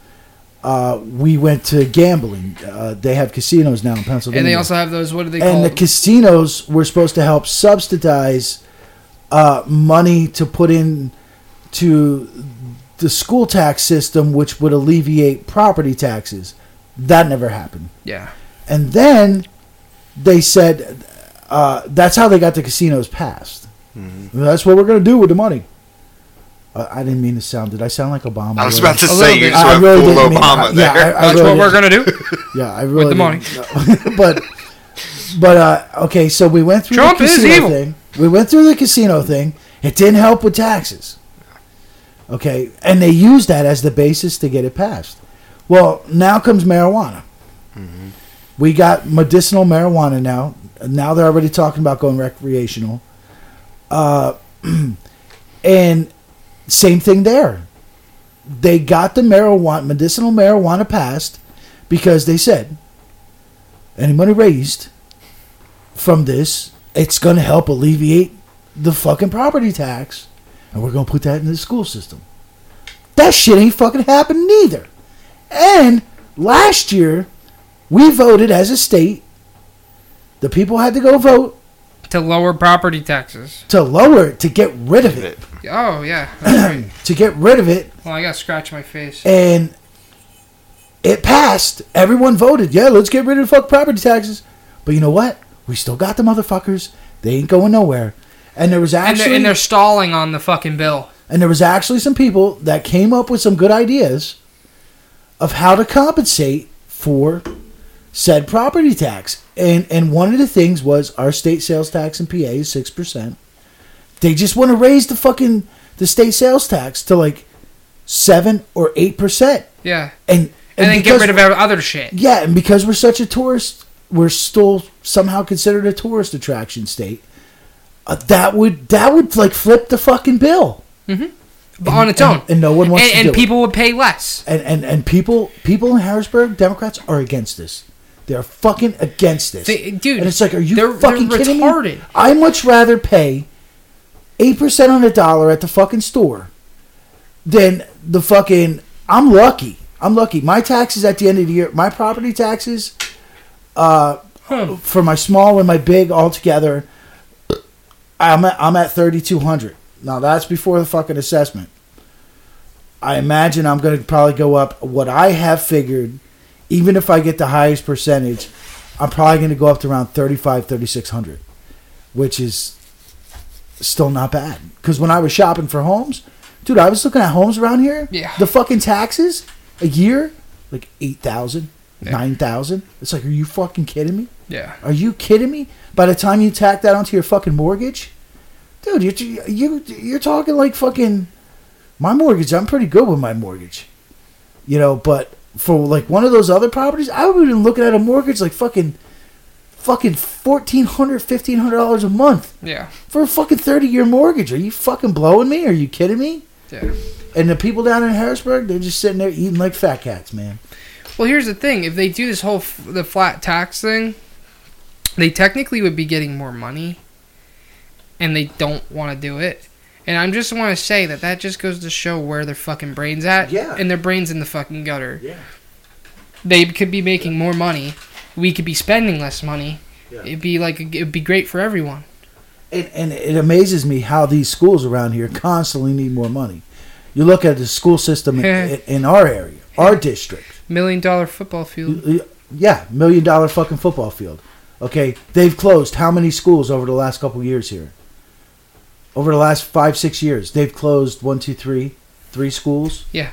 Uh, we went to gambling. Uh, they have casinos now in Pennsylvania, And they also have those what do they and call the casinos were supposed to help subsidize uh, money to put in to the school tax system, which would alleviate property taxes. That never happened. Yeah. And then they said uh, that's how they got the casinos passed. Mm-hmm. That's what we're going to do with the money. Uh, I didn't mean to sound. Did I sound like Obama? I was about to say you bit. just I went really full didn't mean- Obama yeah. I- I That's really what we're going to do. Yeah, I really with the money. but but uh, okay, so we went through Trump the is casino evil. thing. We went through the casino thing. It didn't help with taxes. Okay, and they used that as the basis to get it passed. Well, now comes marijuana. We got medicinal marijuana now. Now they're already talking about going recreational. Uh, and same thing there. They got the marijuana, medicinal marijuana passed because they said any money raised from this, it's going to help alleviate the fucking property tax, and we're going to put that in the school system. That shit ain't fucking happened neither. And last year, we voted as a state. The people had to go vote To lower property taxes. to lower it, to get rid of it, Oh, yeah. Right. to get rid of it, Well, I got to scratch my face. and it passed. Everyone voted. Yeah, let's get rid of fuck property taxes. But you know what? We still got the motherfuckers. They ain't going nowhere. And there was And actually they're, and they're stalling on the fucking bill. and there was actually some people that came up with some good ideas of how to compensate for said property tax. And and one of the things was our state sales tax in PA is six percent. They just want to raise the fucking the state sales tax to like seven or eight percent. Yeah. And And, then get because- rid of other shit. yeah, and because we're such a tourist, we're still somehow considered a tourist attraction state. Uh, that would that would like flip the fucking bill But on its own. and no one wants and to and do it. people would pay less. And, and and people people in Harrisburg, Democrats are against this. They're fucking against this. They- dude, and it's like, are you they're- fucking they're kidding retarded. me? I much rather pay eight percent on a dollar at the fucking store than the fucking. I'm lucky. I'm lucky. My taxes at the end of the year, my property taxes, uh, for my small and my big altogether, I'm at, I'm at thirty two hundred. Now that's before the fucking assessment. I imagine I'm going to probably go up. What I have figured, even if I get the highest percentage, I'm probably going to go up to around 35, 3600, which is still not bad. Because when I was shopping for homes, dude, I was looking at homes around here. Yeah. The fucking taxes a year, like 8000 Yeah. 9000 It's like, are you fucking kidding me? Yeah. Are you kidding me? By the time you tack that onto your fucking mortgage, dude, you're you you're talking like fucking my mortgage. I'm pretty good with my mortgage, you know. But for like one of those other properties, I would have been looking at a mortgage like fucking fucking fourteen hundred, fifteen hundred dollars a month Yeah. for a fucking thirty year mortgage. Are you fucking blowing me? Are you kidding me? Yeah. And the people down in Harrisburg, they're just sitting there eating like fat cats, man. Well, here's the thing: if they do this whole f- the flat tax thing, they technically would be getting more money, and they don't want to do it. And I just want to say that that just goes to show where their fucking brains at. Yeah. And their brains in the fucking gutter. Yeah. They could be making more money. We could be spending less money. Yeah. It'd be like it'd be great for everyone. And, and it amazes me how these schools around here constantly need more money. You look at the school system in, in, in our area, our district. Million dollar football field. Yeah, million dollar fucking football field. Okay, they've closed how many schools over the last couple years here? Over the last five, six years, they've closed one, two, three, three schools. Yeah.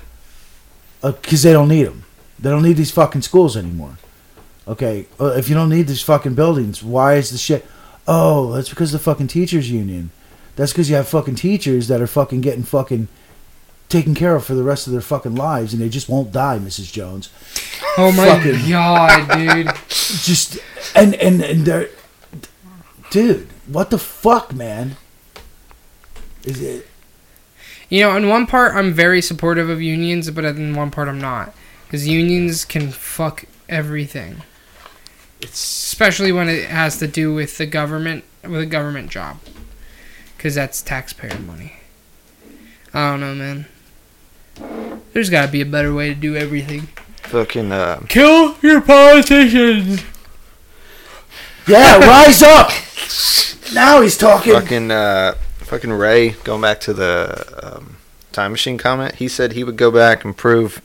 Because they don't need them. They don't need these fucking schools anymore. Okay, uh, if you don't need these fucking buildings, why is the shit? Oh, that's because of the fucking teachers union. That's because you have fucking teachers that are fucking getting fucking taken care of for the rest of their fucking lives, and they just won't die, Mrs. Jones. Oh my Fucking- god, dude. Just and and and they're, dude, what the fuck, man? Is it? You know, in one part, I'm very supportive of unions, but in one part, I'm not. Because unions can fuck everything. It's Especially when it has to do with the government, with a government job. Because that's taxpayer money. I don't know, man. There's gotta be a better way to do everything. Fucking uh, Kill your politicians! Yeah, rise up! Now he's talking. fucking uh, fucking Ray. Going back to the um, time machine comment, he said he would go back and prove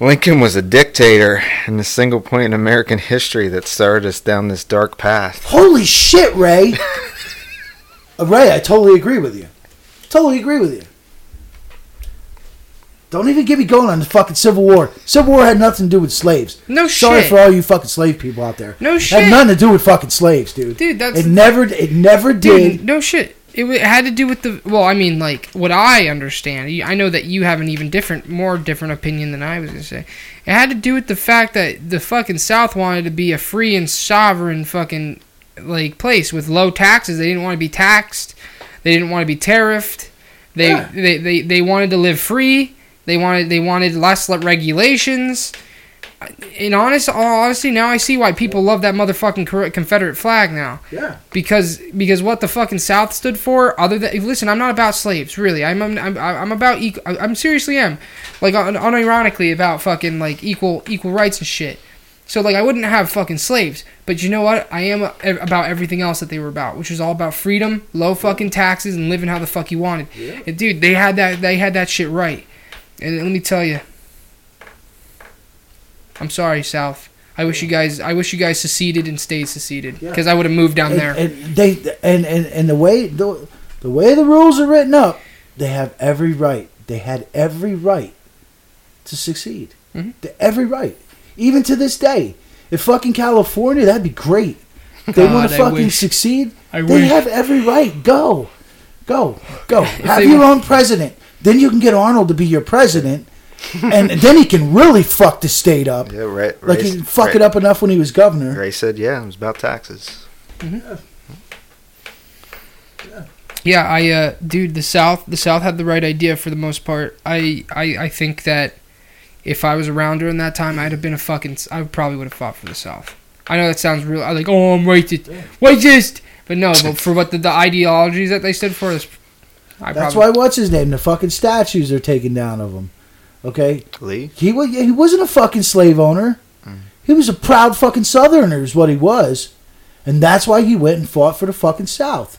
Lincoln was a dictator and the single point in American history that started us down this dark path. Holy shit, Ray! Uh, Ray, I totally agree with you. Totally agree with you. Don't even get me going on the fucking Civil War. Civil War had nothing to do with slaves. No Sorry shit. for all you fucking slave people out there. No shit. Had nothing to do with fucking slaves, dude. Dude, that's. It never, it never Dude, did. no shit. It, it had to do with the. Well, I mean, like what I understand. I know that you have an even different, more different opinion than I was gonna say. It had to do with the fact that the fucking South wanted to be a free and sovereign fucking like place with low taxes. They didn't want to be taxed. They didn't want to be tariffed. They, Yeah. they, they, they wanted to live free. They wanted they wanted less regulations. In honest, all honesty, now I see why people love that motherfucking Confederate flag now Yeah. because because what the fucking South stood for, other than listen, I'm not about slaves, really. I'm I'm I'm, I'm about equal. I'm seriously am, like un- unironically about fucking like equal equal rights and shit. So like I wouldn't have fucking slaves, but you know what? I am a- uh, about everything else that they were about, which was all about freedom, low fucking taxes, and living how the fuck you wanted. And dude, they had that they had that shit right. And let me tell you, I'm sorry, South. I wish you guys I wish you guys seceded and stayed seceded Yeah. because I would have moved down And, there. and they and, and and the way the the way the rules are written up, they have every right. They had every right to succeed. Mhm. The- Every right, even to this day. If fucking California, that'd be great. They want to fucking succeed, I they wish. have every right. Go, go, go. have your own president. Then you can get Arnold to be your president, and then he can really fuck the state up. Yeah, Ray. Like Ray, he fuck Ray, it up enough when he was governor. Ray said, "Yeah, it was about taxes." Yeah, I uh dude, the South the South had the right idea for the most part. I I, I think that if I was around during that time, I'd have been a fucking I probably would have fought for the South. I know that sounds real. I like, oh, I'm racist, racist, but no, but for what the, the ideologies that they stood for, is, I That's probably, why what's his name? The fucking statues are taken down of him. Okay, Lee. he was he wasn't a fucking slave owner. He was a proud fucking Southerner, is what he was, and that's why he went and fought for the fucking South,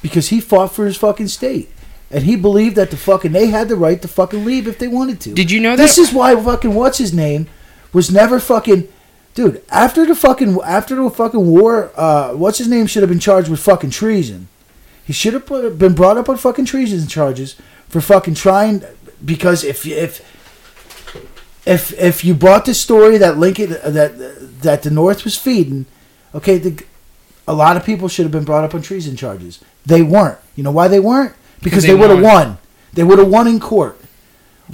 because he fought for his fucking state, and he believed that the fucking they had the right to fucking leave if they wanted to. Did you know that? This is why fucking what's his name was never fucking dude after the fucking after the fucking war. Uh, what's his name should have been charged with fucking treason. He should have put, been brought up on fucking treason charges for fucking trying because if if if if you bought the story that Lincoln uh, that that the North was feeding, okay, the, a lot of people should have been brought up on treason charges. They weren't. You know why they weren't? Because they they, would have won. They would have won in court.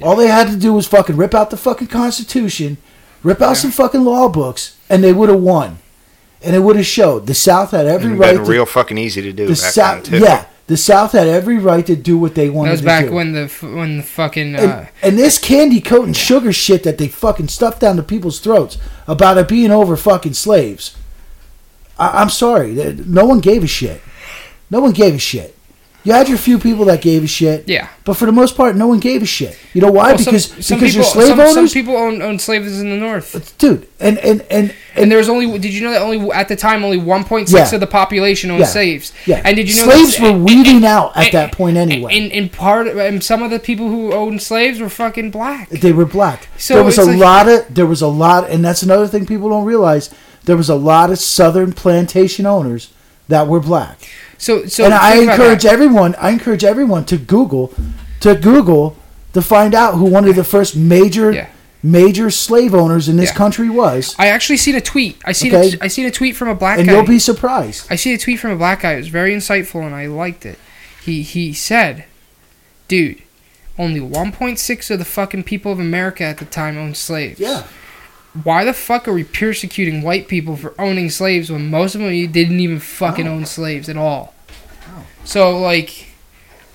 All they had to do was fucking rip out the fucking Constitution, rip out Yeah. some fucking law books, and they would have won. And it would have showed the South had every And right been to real fucking easy to do the back South. then too. Yeah, the South had every right to do what they wanted. that was to back do. when the when the fucking uh, And, and this candy coat and sugar shit that they fucking stuffed down to people's throats about it being over fucking slaves. I, I'm sorry, no one gave a shit. No one gave a shit. You had your few people that gave a shit, yeah. but for the most part, no one gave a shit. You know why? Well, because some because you're people- slave some, owners, Some people own, own slaves in the North. dude. And and and And there was only. Did you know that only at the time only 1.6 Yeah. of the population owned Yeah. slaves? yeah, And did you know slaves were weeding out at and- that point anyway? And, and part and some of the people who owned slaves were fucking black. They were black. So there was a like- lot of there was a lot, and that's another thing people don't realize. There was a lot of Southern plantation owners that were black, So so and I encourage everyone. I encourage everyone to Google, to Google, to find out who one of the first major Yeah. major slave owners in this Yeah. country was, I actually seen a tweet. I seen Okay. a, I seen a tweet from a black and guy. you'll be surprised. I see a tweet from a black guy. It was very insightful, and I liked it. He he said, "Dude, only 1.6 of the fucking people of America at the time owned slaves. Yeah, Why the fuck are we persecuting white people for owning slaves when most of them didn't even fucking No. own slaves at all? Oh. So like,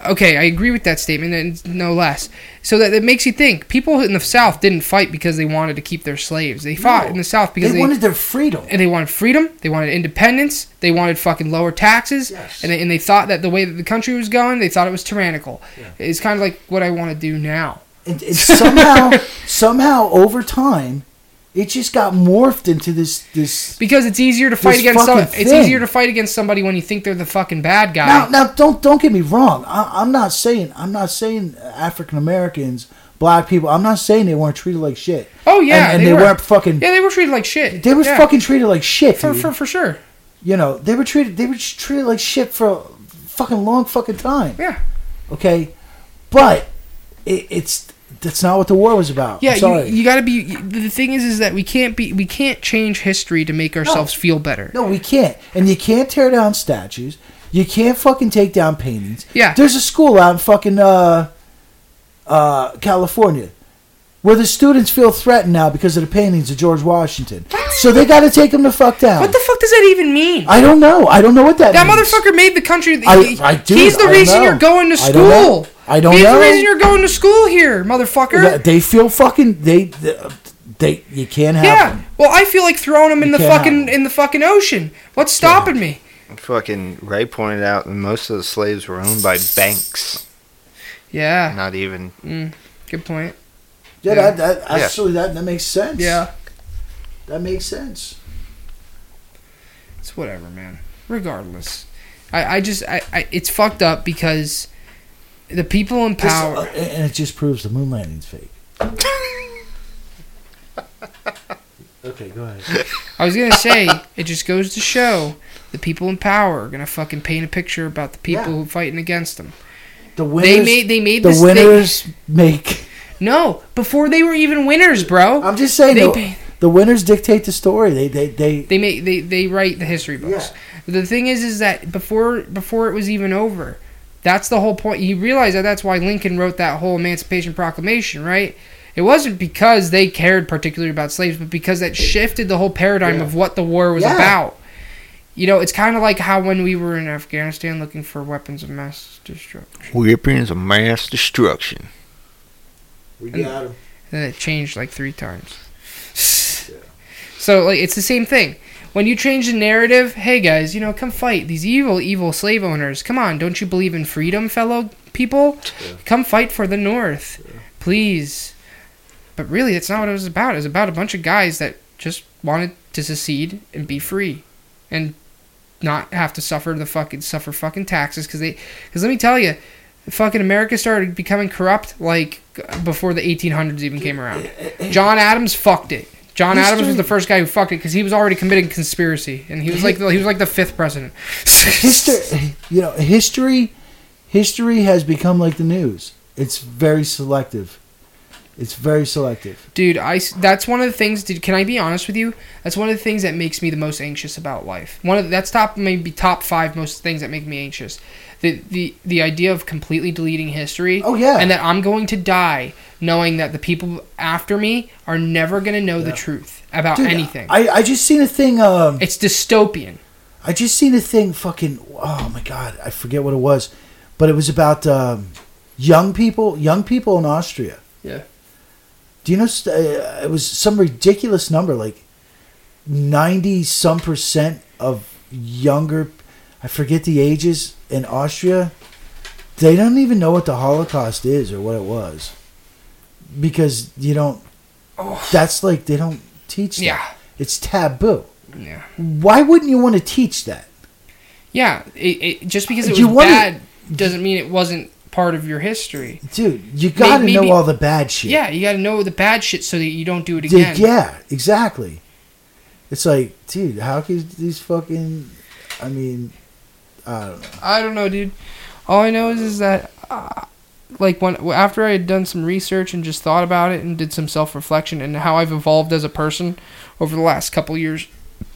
okay, I agree with that statement, and no less. So that it makes you think. People in the South didn't fight because they wanted to keep their slaves. They fought No. in the South because they, they, wanted their freedom. and they wanted freedom. They wanted independence. They wanted fucking lower taxes. Yes. And, they, and they thought that the way that the country was going, they thought it was tyrannical. Yeah. It's kind of like what I want to do now. And, and somehow, somehow, over time, it just got morphed into this this. Because it's easier to fight against some, It's thing. easier to fight against somebody when you think they're the fucking bad guy. Now, now, don't don't get me wrong. I, I'm not saying I'm not saying African Americans, black people. I'm not saying they weren't treated like shit. oh yeah, and, and they, were. weren't fucking. Yeah, they were treated like shit. They were Yeah. fucking treated like shit, for, for for sure. you know, they were treated. They were treated like shit for a fucking long fucking time. Yeah, Okay, but it, it's that's not what the war was about. yeah. You, you got to be. you- The thing is, is that we can't be. We can't change history to make ourselves feel better. no, we can't. And you can't tear down statues. You can't fucking take down paintings. Yeah. There's a school out in fucking uh, uh, California where the students feel threatened now because of the paintings of George Washington. So they got to take them the fuck down. What the fuck does that even mean? I don't know. I don't know what that. That means. motherfucker made the country. I- he- I do- He's the I don't reason know. you're going to school. I don't know. school. I don't he's know. the reason you're going to school here, motherfucker. They feel fucking. They, they, they you can't have yeah. them. Well, I feel like throwing him in You the fucking in the fucking ocean. What's stopping me? Fucking Ray pointed out that most of the slaves were owned by banks, Yeah. not even. Mm, good point. Yeah, Yeah. That, that actually that that makes sense. Yeah. that makes sense. It's whatever, man. Regardless, I I just I, I it's fucked up because the people in This- power. uh, and it just proves the moon landing's fake. okay, go ahead. I was gonna say it just goes to show the people in power are gonna fucking paint a picture about the people Yeah. who fighting against them. The winners. They made they made the this. they- winners make. No, before they were even winners, bro. I'm just saying. They the, pay- the winners dictate the story. They they they. They make they, they write the history books. The thing is, is that before before it was even over, that's the whole point. You realize that that's why Lincoln wrote that whole Emancipation Proclamation, right? It wasn't because they cared particularly about slaves, but because that shifted the whole paradigm Yeah. of what the war was Yeah. about. You know, it's kind of like how when we were in Afghanistan looking for weapons of mass destruction, Weapons of mass destruction. We got 'em. and it changed like three times. So like it's the same thing. When you change the narrative, hey guys, you know, come fight these evil, evil slave owners. Come on, don't you believe in freedom, fellow people? Come fight for the North, please. But really, that's not what it was about. It was about a bunch of guys that just wanted to secede and be free, and not have to suffer the fucking suffer fucking taxes. Because they, because let me tell you, fucking America started becoming corrupt like before the 1800s even came around. John Adams fucked it. John Adams was the first guy who fucked it because he was already committing conspiracy, and he was like the, he was like the fifth president. history. You know, history. History has become like the news. It's very selective. It's very selective. Dude, I that's one of the things. Dude, can I be honest with you? That's one of the things that makes me the most anxious about life. One of the, that's top maybe top five most things that make me anxious. The the the idea of completely deleting history. Oh, yeah. and that I'm going to die knowing that the people after me are never going to know the truth about Dude, anything. I, I just seen a thing. Um, it's dystopian. I just seen a thing. Fucking. Oh my god, I forget what it was, but it was about um, young people. Young people in Austria. Yeah. Do you know? Uh, it was some ridiculous number, like ninety some percent of younger. I forget the ages in Austria. They don't even know what the Holocaust is or what it was, because you don't. That's like they don't teach. That. Yeah. it's taboo. Yeah. Why wouldn't you want to teach that? Yeah. It, it, just because it was You wanna- bad doesn't mean it wasn't part of your history. Dude, you gotta know all the bad shit. Yeah, you got to know the bad shit so that you don't do it Dude, again. yeah, exactly. It's like, dude, how can these fucking? I mean, I don't know. I don't know, dude. All I know is, is that uh, like when after I had done some research and just thought about it and did some self reflection and how I've evolved as a person over the last couple years,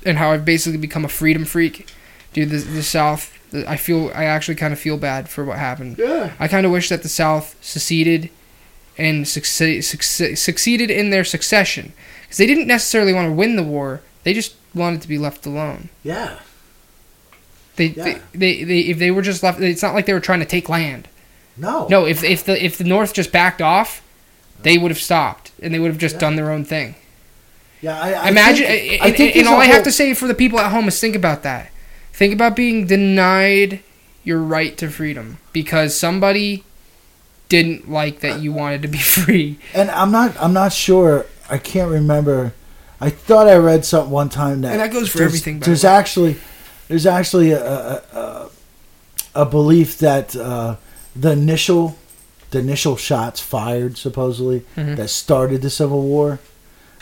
and how I've basically become a freedom freak, dude. The the South, I feel I actually kind of feel bad for what happened. Yeah. I kind of wish that the South seceded and succe- succe- succeeded in their succession because they didn't necessarily want to win the war. They just wanted to be left alone. Yeah. They, Yeah. they, they, they, if they were just left, it's not like they were trying to take land. No. No, if if the if the North just backed off, they would have stopped and they would have just done their own thing. Yeah. I, I Imagine, Think, and, I think and there's all I have whole- to say for the people at home is think about that. Think about being denied your right to freedom because somebody didn't like that you wanted to be free. And I'm not. I'm not sure. I can't remember. I thought I read something one time that And that goes for there's- everything, There's actually, there's actually a a, a, a belief that uh, the initial, the initial shots fired supposedly Mhm. that started the Civil War,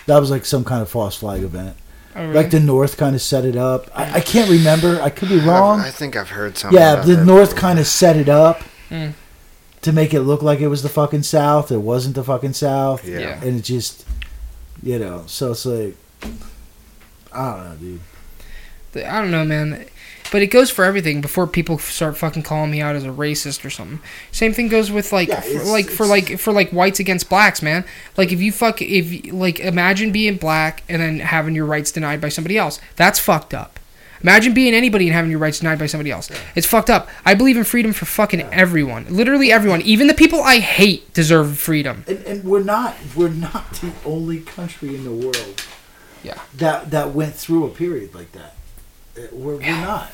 that was like some kind of false flag event. Oh, really? Like the North kind of set it up. I, I can't remember. I could be wrong. I think I've heard something. Yeah, about the that North before. kind of set it up Mm. to make it look like it was the fucking South. It wasn't the fucking South. Yeah. Yeah. And it just, you know, so it's like, I don't know, dude. I don't know, man. But it goes for everything. Before people start fucking calling me out as a racist or something. Same thing goes with like, Yeah, for, like for like for like whites against blacks, man. Like if you fuck if like imagine being black and then having your rights denied by somebody else. That's fucked up. Imagine being anybody and having your rights denied by somebody else. It's fucked up. I believe in freedom for fucking everyone. Literally everyone. Even the people I hate deserve freedom. And, and we're not we're not the only country in the world Yeah. that that went through a period like that. We're, we're not.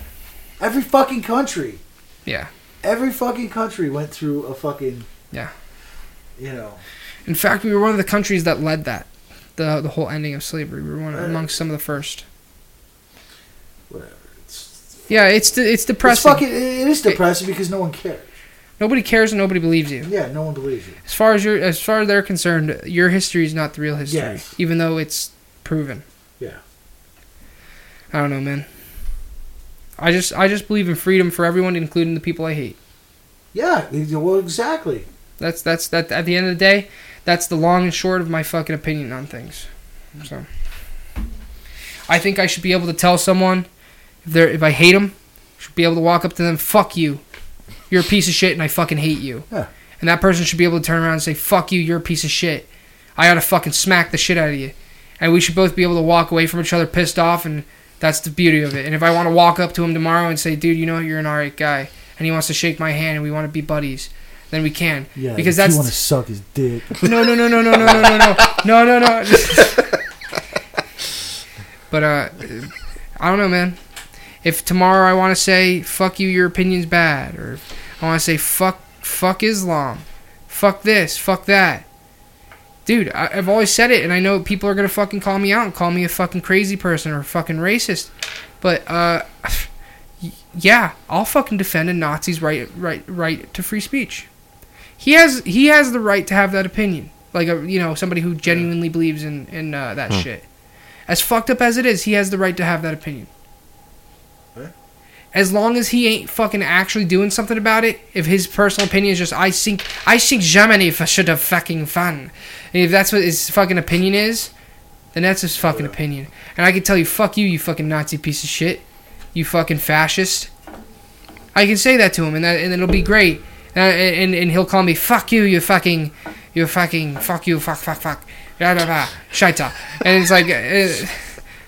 Every fucking country, Yeah. every fucking country went through a fucking Yeah. You know, In fact, we were one of the countries that led that. The the whole ending of slavery. We were one amongst some of the first. whatever. It's, Yeah, it's de- it's it's depressing. fucking. It is depressing because no one cares. Nobody cares and nobody believes you. Yeah, no one believes you. As far as you're, as far as they're concerned, your history is not the real history, Yes. even though it's proven. Yeah. I don't know, man. I just I just believe in freedom for everyone, including the people I hate. Yeah. Well, exactly. That's that's that. At the end of the day, that's the long and short of my fucking opinion on things. So, I think I should be able to tell someone if they if I hate them, should be able to walk up to them, "Fuck you, you're a piece of shit, and I fucking hate you." Yeah. And that person should be able to turn around and say, "Fuck you, you're a piece of shit. I ought to fucking smack the shit out of you." And we should both be able to walk away from each other pissed off, and that's the beauty of it. And if I want to walk up to him tomorrow and say, "Dude, you know? You're an alright guy," and he wants to shake my hand and we want to be buddies, then we can. Yeah. Because that's you want to suck his dick. no, no, no, no, no, no, no, no, no, no, no, no. but uh, I don't know, man. If tomorrow I want to say "fuck you," your opinion's bad, or I want to say "fuck, fuck Islam," "fuck this," "fuck that," dude, I, I've always said it, and I know people are gonna fucking call me out and call me a fucking crazy person or a fucking racist. But uh, yeah, I'll fucking defend a Nazi's right, right, right to free speech. He has he has the right to have that opinion. Like a you know somebody who genuinely believes in in uh, that shit. As fucked up as it is, he has the right to have that opinion. Yeah. As long as he ain't fucking actually doing something about it, if his personal opinion is just I think I think Germany should have fucking fun, and if that's what his fucking opinion is, then that's his fucking opinion. And I can tell you, fuck you, you fucking Nazi piece of shit, you fucking fascist. I can say that to him, and that and it'll be great. Uh, and, and he'll call me fuck you, you fucking, you fucking, fuck you, fuck, fuck, fuck, blah, blah, blah, shaita. And it's like, uh,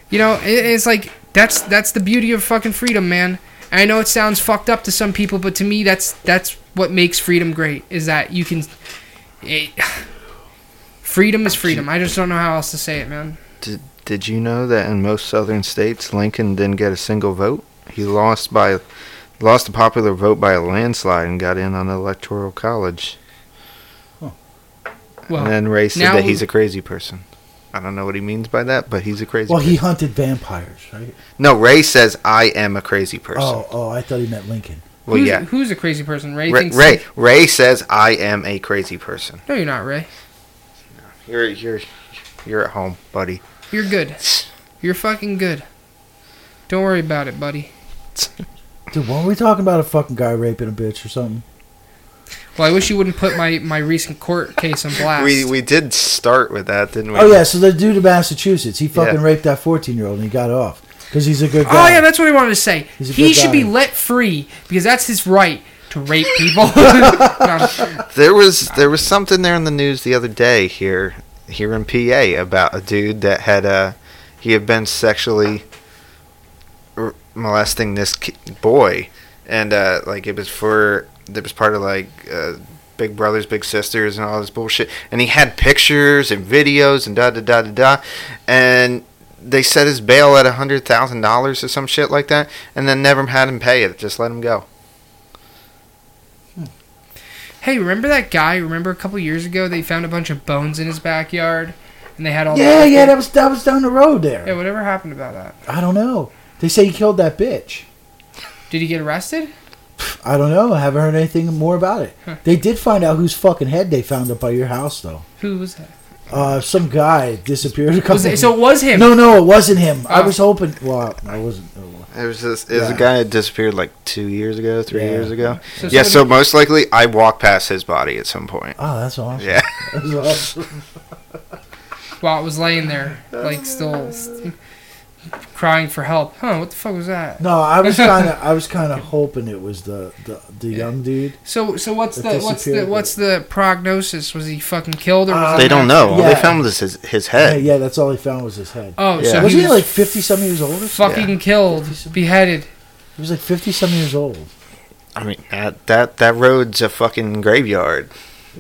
you know, it, it's like that's that's the beauty of fucking freedom, man. And I know it sounds fucked up to some people, but to me, that's that's what makes freedom great. Is that you can, it, freedom is freedom. I just don't know how else to say it, man. Did, did you know that in most southern states, Lincoln didn't get a single vote? He lost by lost the popular vote by a landslide and got in on the electoral college. Well, and then Ray said that he's a crazy person. I don't know what he means by that, but he's a crazy. Well, he hunted vampires, right? no. Ray says I am a crazy person. Oh, oh, I thought he meant Lincoln. well, who's, yeah. who's a crazy person? Ray, Ray, thinks. Ray Ray says I am a crazy person. No, you're not, Ray. You're you're you're at home, buddy. You're good. You're fucking good. Don't worry about it, buddy. Dude, weren't we talking about a fucking guy raping a bitch or something? Well, I wish you wouldn't put my, my recent court case on blast. We we did start with that, didn't we? Oh yeah, so the dude in Massachusetts, he fucking Yeah. raped that fourteen year old and he got off because he's a good guy. oh yeah, that's what I wanted to say. He's a He good should be let free because that's his right to rape people. No, There was there was something there in the news the other day here here in PA about a dude that had uh he had been sexually r- molesting this ki- boy and uh like it was for it was part of like uh Big Brothers Big Sisters and all this bullshit and he had pictures and videos and da da da da da and they set his bail at a hundred thousand dollars or some shit like that and then never had him pay it just let him go hey, remember that guy? Remember a couple years ago they found a bunch of bones in his backyard, and they had all. yeah, the- yeah, that was that was down the road there. Yeah, whatever happened about that? I don't know. They say he killed that bitch. Did he get arrested? I don't know. I haven't heard anything more about it. Huh. They did find out whose fucking head they found up by your house, though. Who was that? Uh, some guy disappeared a couple. Was it, so it was him. no, no, it wasn't him. I Oh. was hoping. Well, I wasn't. It was this. It was Yeah. a guy that disappeared like two years ago, three Yeah. years ago. So yeah, somebody- so most likely I walked past his body at some point. Oh, that's awesome. Yeah, That's awesome. while it was laying there, like still st- crying for help. Huh? What the fuck was that? No, I was kind of. I was kind of hoping it was the the, the young dude. So so what's the what's the disappeared, what's the prognosis? Was he fucking killed or was Uh, they don't know. All they found was his his head. yeah, that's all he found was his head. Oh, Yeah. so was he he was like fifty some years old? Or something? fucking killed, beheaded. He was like fifty some years old. I mean, that that that road's a fucking graveyard.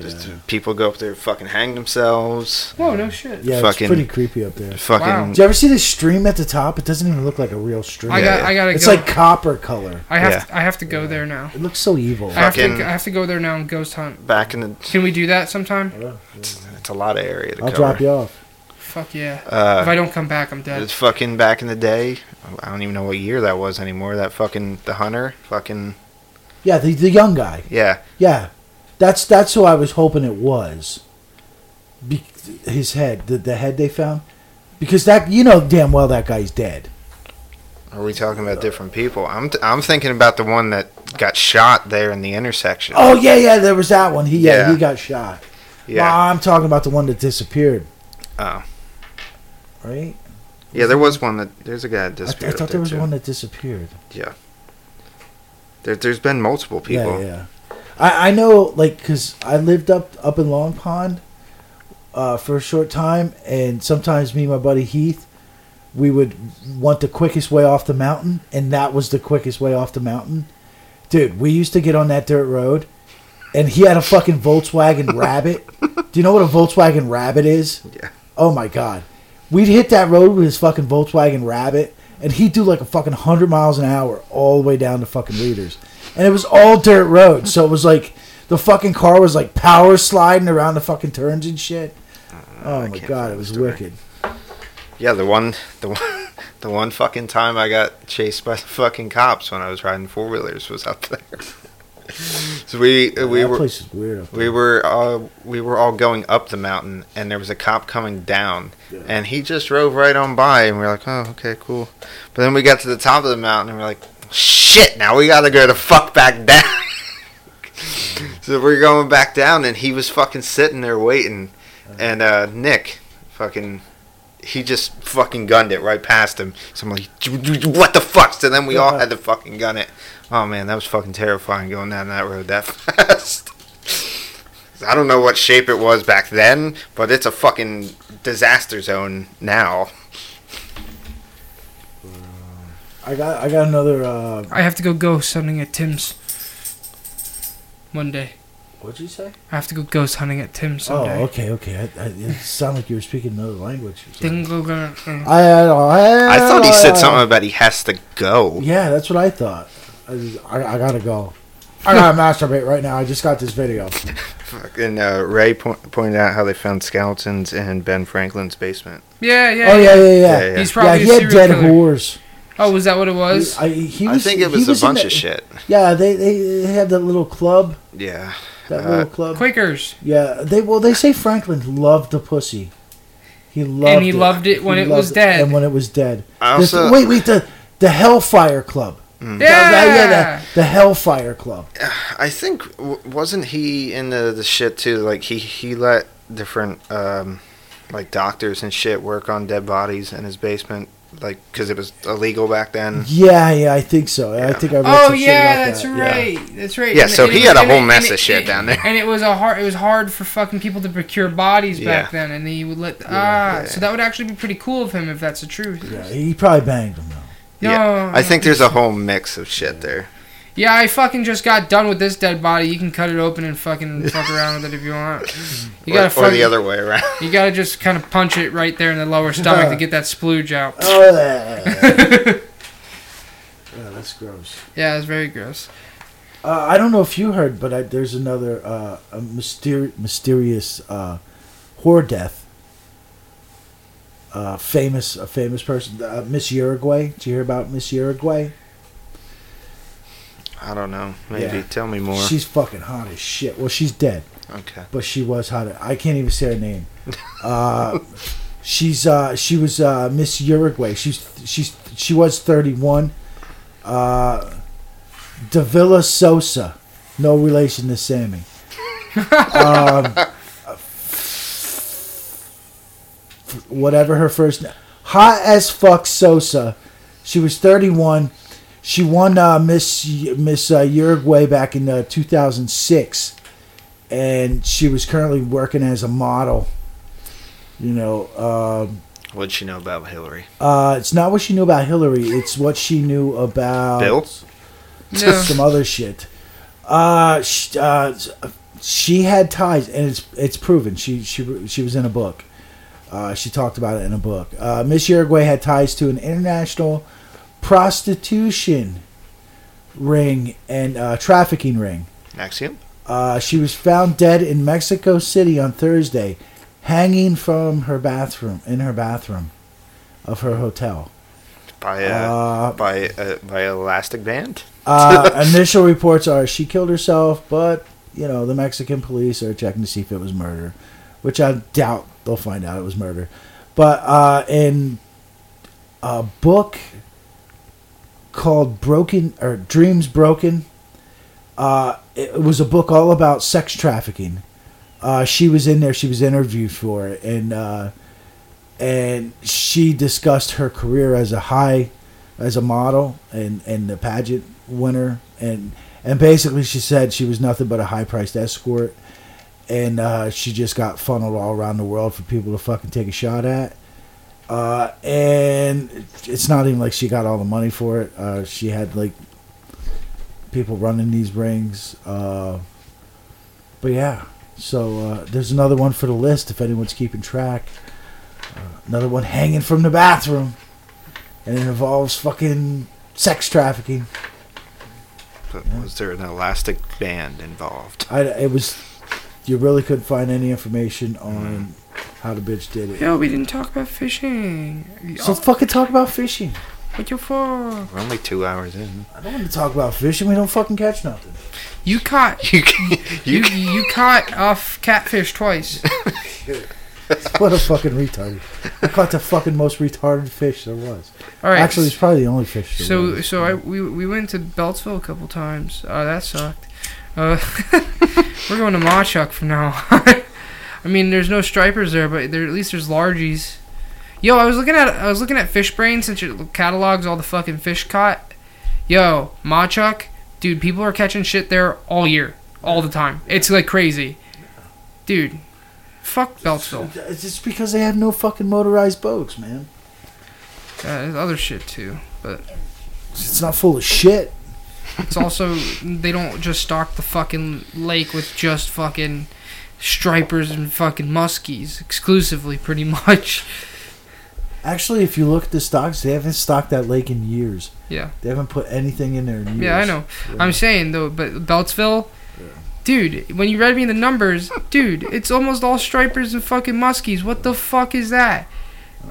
Just Yeah. people go up there, fucking hang themselves. Whoa, no shit. Yeah, Fucking- it's pretty creepy up there. Fucking Wow. Did you ever see the stream at the top? It doesn't even look like a real stream. I got I gotta it's go. like copper color. I have Yeah. to, I have to go there now. It looks so evil. I have to I have to go there now and ghost hunt. back in the. Can we do that sometime? It's, it's a lot of area to go. I'll cover. drop you off. Fuck yeah. if I Uh, don't come back, I'm dead. it's fucking back in the day. I don't even know what year that was anymore. That fucking the hunter. Fucking Yeah, the the young guy. yeah. Yeah, that's that's who I was hoping it was. Be- his head, the the head they found, because that you know damn well that guy's dead. Are we talking about different people? I'm t- I'm thinking about the one that got shot there in the intersection. Oh yeah, yeah, there was that one. He yeah, Yeah. he got shot. yeah. No, I'm talking about the one that disappeared. Oh. Right? Yeah, there was one that there's a guy that I, th- I disappeared. thought there was too. one that disappeared. Yeah. There, there's been multiple people. Yeah, yeah. I, I know, like, cause I lived up up in Long Pond uh, for a short time, and sometimes me and my buddy Heath, we would want the quickest way off the mountain, and that was the quickest way off the mountain. Dude, we used to get on that dirt road, and he had a fucking Volkswagen Rabbit. Do you know what a Volkswagen Rabbit is? Yeah. Oh my god, we'd hit that road with his fucking Volkswagen Rabbit, and he'd do like a fucking hundred miles an hour all the way down to fucking Reeders, and it was all dirt road, so it was like the fucking car was like power sliding around the fucking turns and shit. Oh I my god, it was story. wicked. Yeah, the one, the one, the one fucking time I got chased by the fucking cops when I was riding four wheelers was up there. so we we that were place is weird. We were uh, we were all going up the mountain, and there was a cop coming down, Yeah. and he just drove right on by, and we are like, oh, okay, cool. But then we got to the top of the mountain, and we're like, shit, now we gotta go the fuck back down. so we're going back down, and he was fucking sitting there waiting, and uh, Nick, fucking. He just fucking gunned it right past him. So I'm like, what the fuck? So then we all had to fucking gun it. Oh man, that was fucking terrifying going down that road that fast. I don't know what shape it was back then, but it's a fucking disaster zone now. I got I got another. Uh, I have to go ghost hunting at Tim's one day. what'd you say? I have to go ghost hunting at Tim's someday. Oh, okay, okay. I, I, it sounded like you were speaking another language. or something. Didn't go go- uh, I, I, I thought he said something about he has to go. Yeah, that's what I thought. I, I, I gotta go. I gotta masturbate right now. I just got this video. And uh, Ray po- pointed out how they found skeletons in Ben Franklin's basement. Yeah, yeah. oh yeah, yeah, yeah. Yeah, yeah. He's Yeah, he a had dead killer. whores. Oh, was that what it was? I, he I think it he was, was a bunch the- of shit. Yeah, they, they they had that little club. Yeah. That Uh, little club. Quakers. Yeah, they well they say Franklin loved the pussy. He loved And he it. loved it when He it was loved dead. And when it was dead. I The- also wait, wait, the the Hellfire Club. Mm. Yeah. The- yeah, the, the Hellfire Club. I think wasn't he in the, the shit too? Like he he let different um, like doctors and shit work on dead bodies in his basement, like because it was illegal back then. Yeah, yeah, I think so. I Yeah. think I read Oh some shit yeah, about that's that. Yeah. right. That's right. Yeah, And- so and he it- had a whole it- mess and of it- shit it- down there. And it was a hard. It was hard for fucking people to procure bodies back then, and he would let. ah, yeah. so that would actually be pretty cool of him if that's the truth. Yeah, he probably banged him though. No, Yeah, I think there's a whole mix of shit there. Yeah, I fucking just got done with this dead body. You can cut it open and fucking fuck around with it if you want. You gotta or fucking, the other way around. You gotta just kind of punch it right there in the lower stomach to get that splooge out. Oh, yeah. yeah, that's gross. Yeah, it's very gross. Uh, I don't know if you heard, but I, there's another uh, a mysteri- mysterious uh, whore death. Uh, famous, a famous person, uh, Miss Uruguay. Did you hear about Miss Uruguay? I don't know. Maybe Yeah. tell me more. She's fucking hot as shit. Well, she's dead, okay. but she was hot. I can't even say her name. Uh, she's uh, she was uh, Miss Uruguay. She's she's she was 31. Uh, Davila Sosa, no relation to Sammy. um, whatever her first name. Hot as fuck Sosa. She was 31. She won uh, Miss Miss uh, Uruguay back in uh, 2006, and she was currently working as a model. You know, um, What'd she know about Hillary? uh, it's not what she knew about Hillary. It's what she knew about Bill? No. some other shit. Uh, she, uh, she had ties, and it's it's proven. She she she was in a book. Uh, she talked about it in a book. Uh, Miss Uruguay had ties to an international prostitution ring and uh, trafficking ring. Axiom? Uh, she was found dead in Mexico City on Thursday, hanging from her bathroom in her bathroom of her hotel. By a Uh, by a by elastic band? Uh, initial reports are she killed herself, but you know the Mexican police are checking to see if it was murder, which I doubt they'll find out it was murder. But uh, in a book called Broken or Dreams Broken, uh, it was a book all about sex trafficking. Uh, she was in there. She was interviewed for it, and uh, and she discussed her career as a high as a model and and the pageant winner and and basically she said she was nothing but a high priced escort and uh, she just got funneled all around the world for people to fucking take a shot at uh, and it's not even like she got all the money for it uh, she had like people running these rings uh, but yeah so uh, there's another one for the list if anyone's keeping track uh, another one hanging from the bathroom and it involves fucking sex trafficking. But was there an elastic band involved? I it was you really couldn't find any information on how the bitch did it. Yo, we didn't talk about fishing. So fucking talk about fishing. what you for? We're only two hours in. I don't want to talk about fishing. We don't fucking catch nothing. You caught You you you, you caught off catfish twice. What a fucking retard. I caught the fucking most retarded fish there was. All right. Actually, it's probably the only fish there So was. so I we we went to Beltsville a couple times. Uh, that sucked. Uh, we're going to Mauch Chunk from now on. I mean, there's no stripers there, but there at least there's largies. Yo, I was looking at I was looking at Fishbrain since it catalogs all the fucking fish caught. Yo, Mauch Chunk, dude, people are catching shit there all year, all the time. It's like crazy, dude. Fuck Beltsville. It's just because they have no fucking motorized boats, man. Uh, there's other shit too, but It's not full of shit. It's also they don't just stock the fucking lake with just fucking stripers and fucking muskies exclusively, pretty much. Actually, if you look at the stocks, they haven't stocked that lake in years. Yeah, They haven't put anything in there in years. yeah, I know. Yeah. I'm saying though, but Beltsville, dude, when you read me the numbers, dude, it's almost all stripers and fucking muskies. What the fuck is that,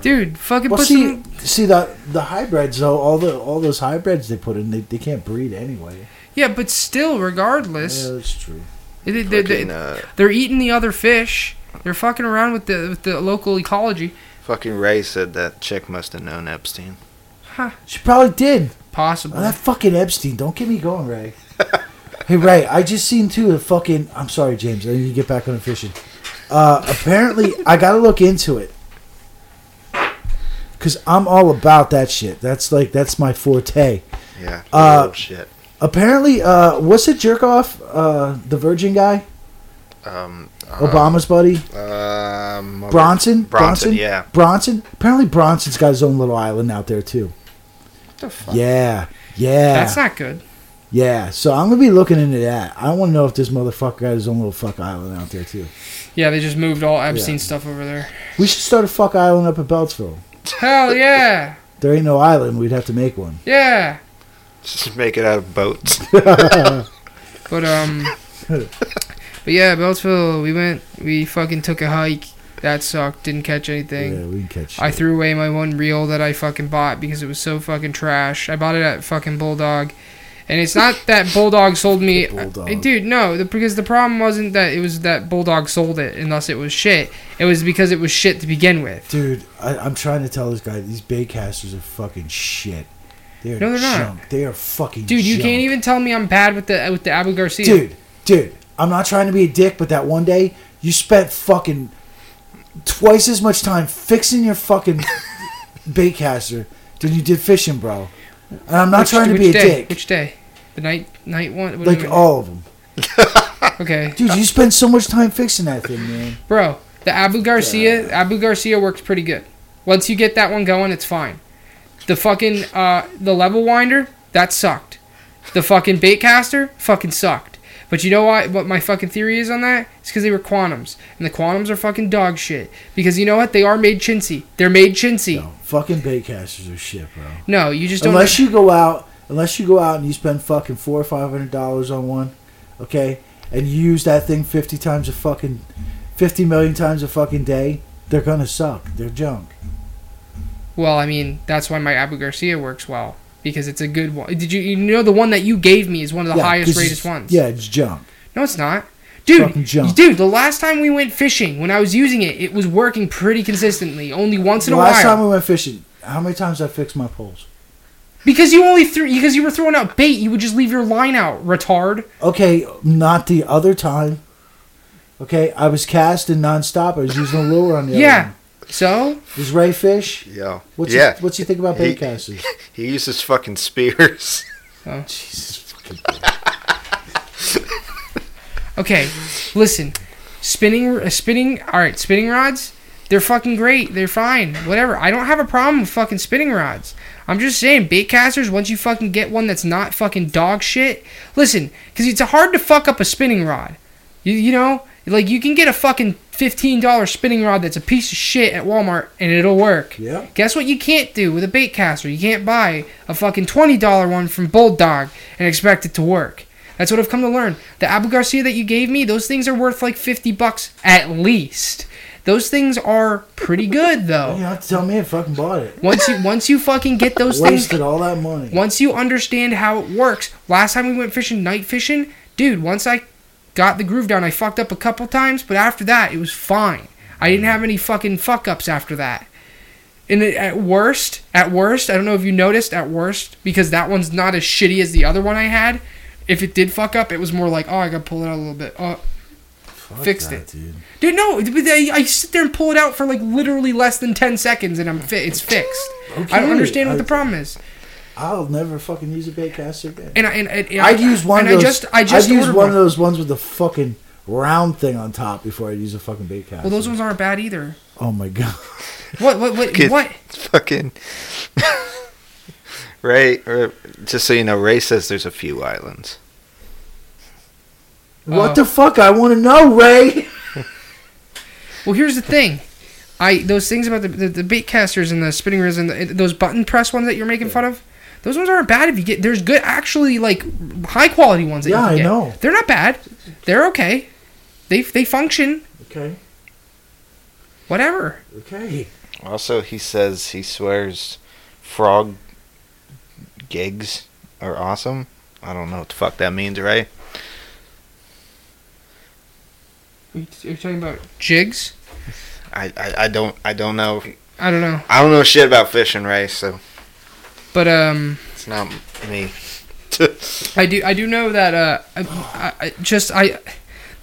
dude? Fucking Well, put see, some. see the the hybrids though, all the all those hybrids they put in, they, they can't breed anyway. Yeah, but still, regardless, Yeah, that's true. They, they, they, fucking, uh, they're eating the other fish. They're fucking around with the with the local ecology. fucking Ray said that chick must have known Epstein. Huh. She probably did. Possible. Oh, that fucking Epstein. Don't get me going, Ray. hey, Ray, I just seen too a fucking. I'm sorry, James. I need to get back on the fishing. Uh, apparently, I got to look into it. Because I'm all about that shit. That's like, that's my forte. Yeah. Uh, oh, shit. Apparently, uh, what's it, jerk off? Uh, the virgin guy? Um, uh, Obama's buddy? Um, mother- Bronson? Bronson, yeah. Bronson? Apparently, Bronson's got his own little island out there, too. What the fuck? Yeah. Yeah. That's not good. Yeah, so I'm gonna be looking into that. I want to know if this motherfucker got his own little fuck island out there too. Yeah, they just moved all Epstein Yeah. stuff over there. We should start a fuck island up at Beltsville. Hell yeah. There ain't no island. We'd have to make one. Yeah. Just make it out of boats. But um But yeah, Beltsville, we went we fucking took a hike. That sucked, didn't catch anything. yeah, we can catch. I shit. threw away my one reel that I fucking bought because it was so fucking trash. I bought it at fucking Bulldog. And it's not that Bulldog sold me, Bulldog. Uh, dude. No, the, because the problem wasn't that it was that Bulldog sold it, and thus it was shit. It was because it was shit to begin with. Dude, I, I'm trying to tell this guy these baitcasters are fucking shit. They are No, they're not. They are fucking. Dude, you junk. can't even tell me I'm bad with the uh, with the Abu Garcia. Dude, dude, I'm not trying to be a dick, but that one day you spent fucking twice as much time fixing your fucking baitcaster than you did fishing, bro. And I'm not Which- trying to be a day? dick. Which day? The night night one. Like all of them. Okay, Dude, you spend so much time fixing that thing, man. bro. The Abu Garcia Abu Garcia works pretty good. Once you get that one going, it's fine. The fucking uh the level winder that sucked. The fucking baitcaster fucking sucked. But you know what? What my fucking theory is on that? It's because they were quantums, and the quantums are fucking dog shit. Because you know what? They are made chintzy. They're made chintzy. No, fucking baitcasters are shit, bro. No, you just don't. Unless you go out, unless you go out and you spend fucking four or five hundred dollars on one, okay, and you use that thing fifty times a fucking, fifty million times a fucking day, they're gonna suck. They're junk. Well, I mean, that's why my Abu Garcia works well because it's a good one. Did you you know the one that you gave me is one of the Yeah, highest rated ones? Yeah, it's junk. No, it's not. Dude, dude, the last time we went fishing, when I was using it, it was working pretty consistently. Only once in The a while. last time we went fishing, how many times I fixed my poles? because you only threw because you were throwing out bait, you would just leave your line out, retard. Okay, not the other time. Okay, I was casting nonstop. I was using a lure on the Yeah. So, Is Ray fish? Yeah. What's yeah. he, what's he think about He- bait casters? He uses fucking spears. Jesus fucking. okay, listen. Spinning uh, spinning all right, spinning rods, they're fucking great. They're fine. Whatever. I don't have a problem with fucking spinning rods. I'm just saying, bait casters, once you fucking get one that's not fucking dog shit, listen, because it's hard to fuck up a spinning rod. You, you know, like you can get a fucking $15 spinning rod that's a piece of shit at Walmart and it'll work. Yeah. Guess what you can't do with a bait caster? You can't buy a fucking $20 one from Bulldog and expect it to work. That's what I've come to learn. The Abu Garcia that you gave me, those things are worth like 50 bucks at least. Those things are pretty good though. don't have to tell me I fucking bought it. Once you once you fucking get those things Wasted all that money. once you understand how it works, last time we went fishing, night fishing, dude, once I got the groove down, I fucked up a couple times, but after that, it was fine. I didn't have any fucking fuck ups after that. And it, at worst, at worst, I don't know if you noticed, at worst, because that one's not as shitty as the other one I had. If it did fuck up, it was more like, oh, I gotta pull it out a little bit. Oh, Fuck fixed that, it. dude. dude, no, but I, I sit there and pull it out for like literally less than ten seconds, and I'm fi- it's fixed. Okay. I don't understand what I- the problem is. I'll never fucking use a baitcaster again. And I, and, and, and I'd use one and of those. I just, I just I'd use ordered one of those ones with the fucking round thing on top before I'd use a fucking baitcaster. Well, those ones aren't bad either. Oh my god. What? What? What? Kid- what? fucking. Ray, just so you know, Ray says there's a few islands. What Uh, the fuck? I want to know, Ray. Well, here's the thing. I those things about the, the, the bait casters and the spinning reels and the, those button press ones that you're making fun of. Those ones aren't bad if you get. There's good, actually, like high quality ones. That Yeah, you can I get. know. They're not bad. They're okay. They they function. Okay. Whatever. Okay. Also, he says he swears frog gigs are awesome. I don't know what the fuck that means, Ray. Are you, are talking about jigs? I, I, I don't I don't know I don't know. I don't know shit about fishing, Ray. So But um, It's not me. I do I do know that uh, I, I, I just I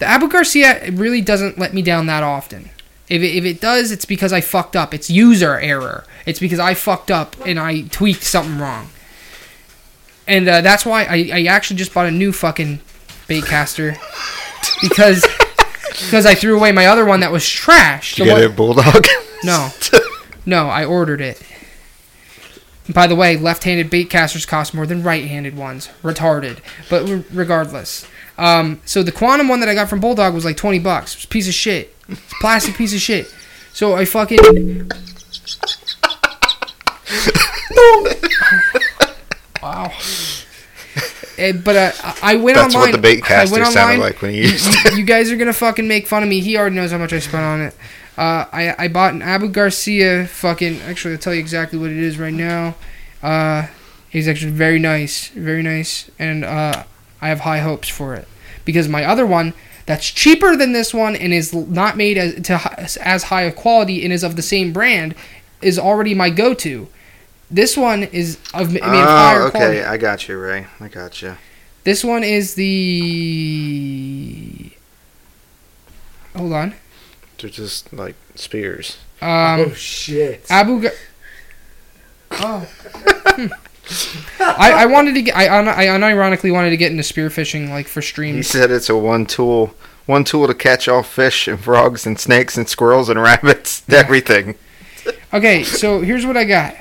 the Abu Garcia really doesn't let me down that often. If it, if it does, it's because I fucked up. It's user error. It's because I fucked up and I tweaked something wrong. And uh, that's why I, I actually just bought a new fucking baitcaster because because I threw away my other one that was trash. Did You get one- a bulldog? no, no, I ordered it. By the way, left-handed baitcasters cost more than right-handed ones. Retarded, but re- regardless. Um, so the quantum one that I got from Bulldog was like twenty bucks. It was a piece of shit. It's a plastic piece of shit. So I fucking. wow. Eh, but uh, I I went That's online. what the bait caster sounded like when he used it. you- you guys are gonna fucking make fun of me. He already knows how much I spent on it. Uh, I I bought an Abu Garcia fucking. Actually, I'll tell you exactly what it is right now. Uh, it's actually very nice, very nice, and uh, I have high hopes for it because my other one that's cheaper than this one and is not made as to as high a quality and is of the same brand is already my go-to. This one is of made of higher Oh, okay. quality. I got you, Ray. I got you. This one is the. Hold on. They're just like spears. Um, oh shit! Abu. Ga- oh. Hmm. I, I wanted to get. I, un- I unironically wanted to get into spearfishing, like for streams. He said it's a one tool, one tool to catch all fish and frogs and snakes and squirrels and rabbits, everything. Okay, so here's what I got.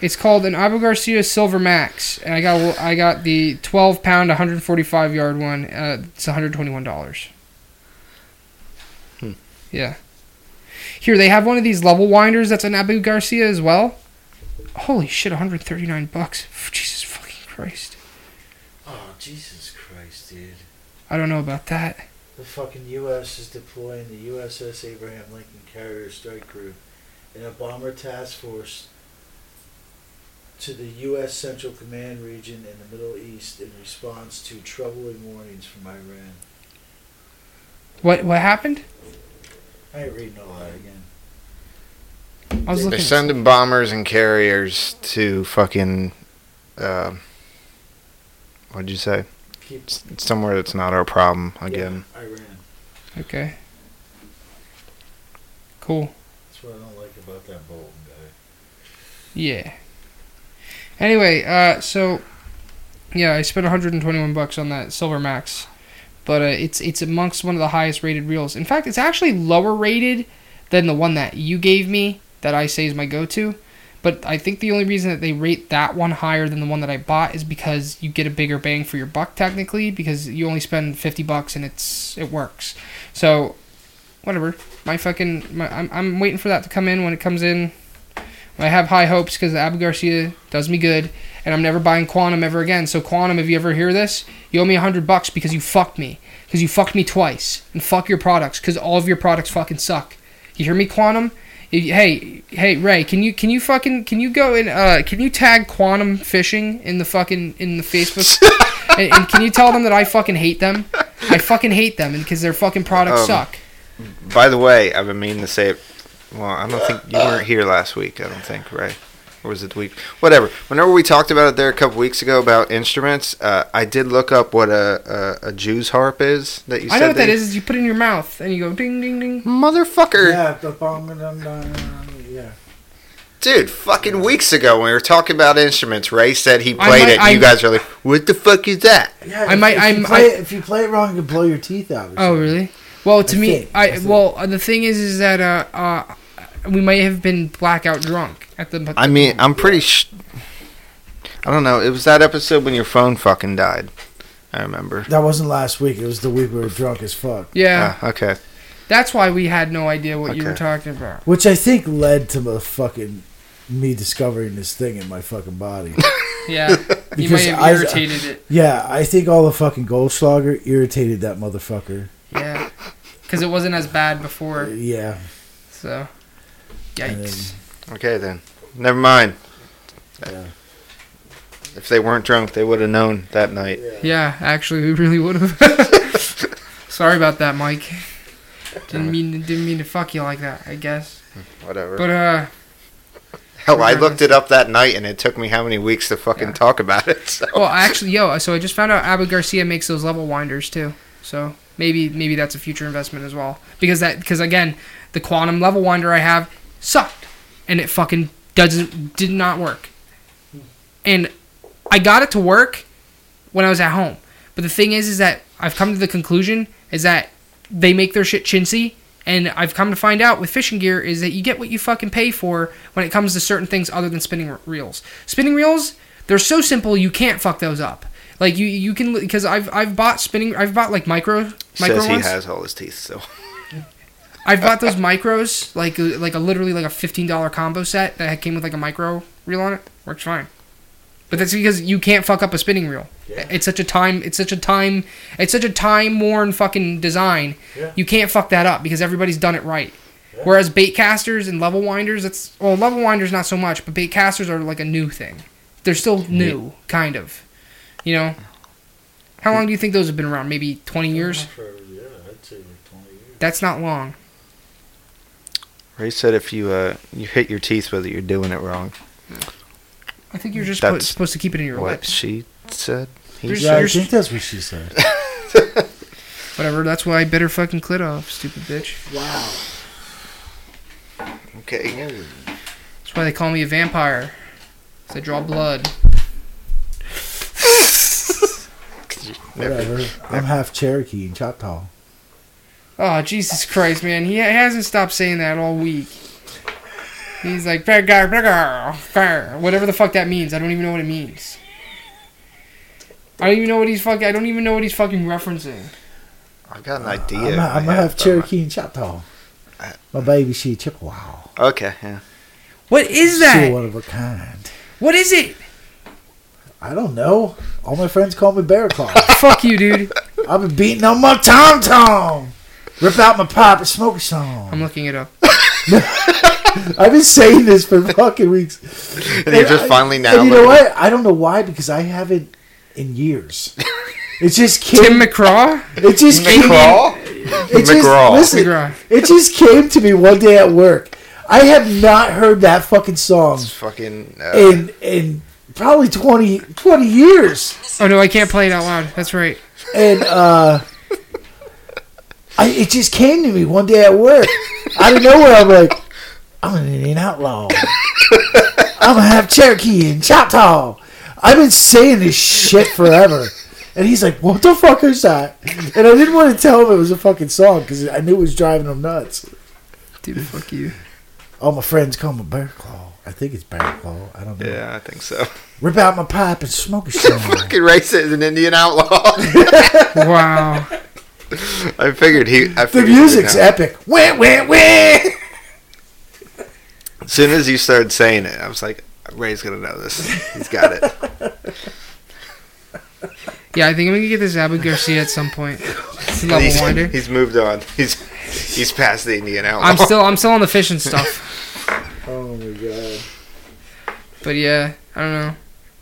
It's called an Abu Garcia Silver Max, and I got I got the 12 pound, 145 yard one. Uh, it's 121 dollars. Yeah. Here they have one of these level winders that's an Abu Garcia as well. Holy shit, 139 bucks. Jesus fucking Christ. Oh Jesus Christ, dude! I don't know about that. The fucking U.S. is deploying the USS Abraham Lincoln Carrier Strike Group in a bomber task force to the U.S. Central Command region in the Middle East in response to troubling warnings from Iran. What what happened? I ain't reading all that again. I was They're looking. sending bombers and carriers to fucking, uh, what'd you say? Keep S- Somewhere that's not our problem again. Yeah, Iran. Okay. Cool. That's what I don't like about that Bolton guy. Yeah. Anyway, uh, so yeah, I spent 121 bucks on that Silver Max, but uh, it's it's amongst one of the highest rated reels. In fact, it's actually lower rated than the one that you gave me that I say is my go-to. But I think the only reason that they rate that one higher than the one that I bought is because you get a bigger bang for your buck technically because you only spend 50 bucks and it's it works. So whatever. My fucking my, I'm I'm waiting for that to come in when it comes in. I have high hopes because Abu Garcia does me good, and I'm never buying Quantum ever again. So Quantum, if you ever hear this, you owe me a hundred bucks because you fucked me, because you fucked me twice, and fuck your products because all of your products fucking suck. You hear me, Quantum? If Hey, hey, Ray, can you can you fucking can you go and uh can you tag Quantum Fishing in the fucking in the Facebook, and, and can you tell them that I fucking hate them? I fucking hate them because their fucking products Um, suck. By the way, I've been meaning to say it. Well, I don't think you weren't here last week. I don't think, right? Or was it the week? Whatever. Whenever we talked about it there a couple weeks ago about instruments, uh, I did look up what a, a, a Jew's harp is that you said. I know what that they- is. Is you put it in your mouth and you go ding ding ding. Motherfucker. Yeah, the bomb. dum, dum, Yeah. Dude, fucking weeks ago when we were talking about instruments, Ray said he played might- it, and I- you guys are like, "What the fuck is that?" Yeah, I if- might- If, I'm- you play I- it, if you play it wrong, you can blow your teeth out. or Oh, really? Well, to I me, think- I, I think. well, uh, the thing is, is that uh, uh, we might have been blackout drunk at the. I mean, I'm pretty. Sh- I don't know. It was that episode when your phone fucking died. I remember. That wasn't last week. It was the week we were drunk as fuck. yeah, Ah, okay. that's why we had no idea what you were talking about. Which I think led to the fucking me discovering this thing in my fucking body. Yeah, you Because might have I- irritated it. yeah, I think all the fucking Goldschlager irritated that motherfucker. Yeah, because it wasn't as bad before. Yeah. So, yikes. Okay then. Never mind. Yeah. If they weren't drunk, they would have known that night. Yeah, actually, we really would have. Sorry about that, Mike. Didn't mean didn't mean to fuck you like that. I guess. Whatever. But uh, Hell, I looked it up that night, and it took me how many weeks to fucking Yeah. talk about it. So. Well, actually, yo, so I just found out Abu Garcia makes those level winders too. So maybe maybe that's a future investment as well. Because that because again, the quantum level winder I have sucked, and it fucking doesn't did not work. And I got it to work when I was at home. But the thing is, is that I've come to the conclusion is that they make their shit chintzy. And I've come to find out with fishing gear is that you get what you fucking pay for when it comes to certain things other than spinning reels. Spinning reels, they're so simple you can't fuck those up. Like you, you can because I've I've bought spinning I've bought like micro micro Says he ones. has all his teeth, so. I've bought those micros like uh, like a literally like a fifteen dollar combo set that came with like a micro reel on it. Works fine. But that's because you can't fuck up a spinning reel. Yeah. It's such a time. It's such a time. It's such a time worn fucking design. Yeah. You can't fuck that up because everybody's done it right. Whereas bait casters and level winders, that's well, level winders not so much, but bait casters are like a new thing. They're still new, kind of. You know. How long do you think those have been around? Maybe twenty years. Yeah, I'd say like 20 years. That's not long. Ray said if you uh you hit your teeth with it, you're doing it wrong. I think you're just po- That's supposed to keep it in your What lips. she said. He There's- Yeah, I think that's what she said. Whatever. That's why I bit her fucking clit off, stupid bitch. wow. Okay. That's why they call me a vampire. 'Cause I draw blood. Whatever. I'm half Cherokee and Choctaw. Oh Jesus Christ, man! He hasn't stopped saying that all week. He's like "Beggar, beggar, beggar," whatever the fuck that means. I don't even know what it means. I don't even know what he's fucking. I don't even know what he's fucking referencing. I got an idea. I'm, in a, my I'm a head, half but Cherokee and Choctaw. My baby, she a Chippewa. I'm- Okay, yeah. What is She that? one of a kind. What is it? I don't know. All my friends call me Bear Claw. Fuck you, dude. I've been beating on my tom tom. Rip out my pipe and smoke a song. I'm looking it up. I've been saying this for fucking weeks. And you're just I- finally now. And you know what? I don't know why because I haven't in years. It just came. Tim McCraw. it just came. McCraw? It just, McGraw. listen, McGraw. it just came to me one day at work. I have not heard that fucking song It's fucking. Uh, in in probably 20, 20 years. Oh no, I can't play it out loud. That's right. and uh, I it just came to me one day at work. Out of nowhere, I'm like, I'm an Indian outlaw. I'm gonna have Cherokee and Choctaw. I've been saying this shit forever. And he's like, "What the fuck is that?" And I didn't want to tell him it was a fucking song because I knew it was driving him nuts. Dude, fuck you. All my friends call me Bear Claw. I think it's Bear Claw. I don't know. yeah, I think so. Rip out my pipe and smoke a shit. fucking Race is an Indian outlaw. Wow. I figured he. I the music's you epic. Wah, wah, wah. As soon as you started saying it, I was like, Ray's gonna know this. He's got it. Yeah, I think I'm gonna get this Abu Garcia at some point. It's a And level he's, winder. he's moved on. He's he's past the Indian outlaw. I'm still I'm still on the fishing stuff. Oh my god. But yeah, I don't know.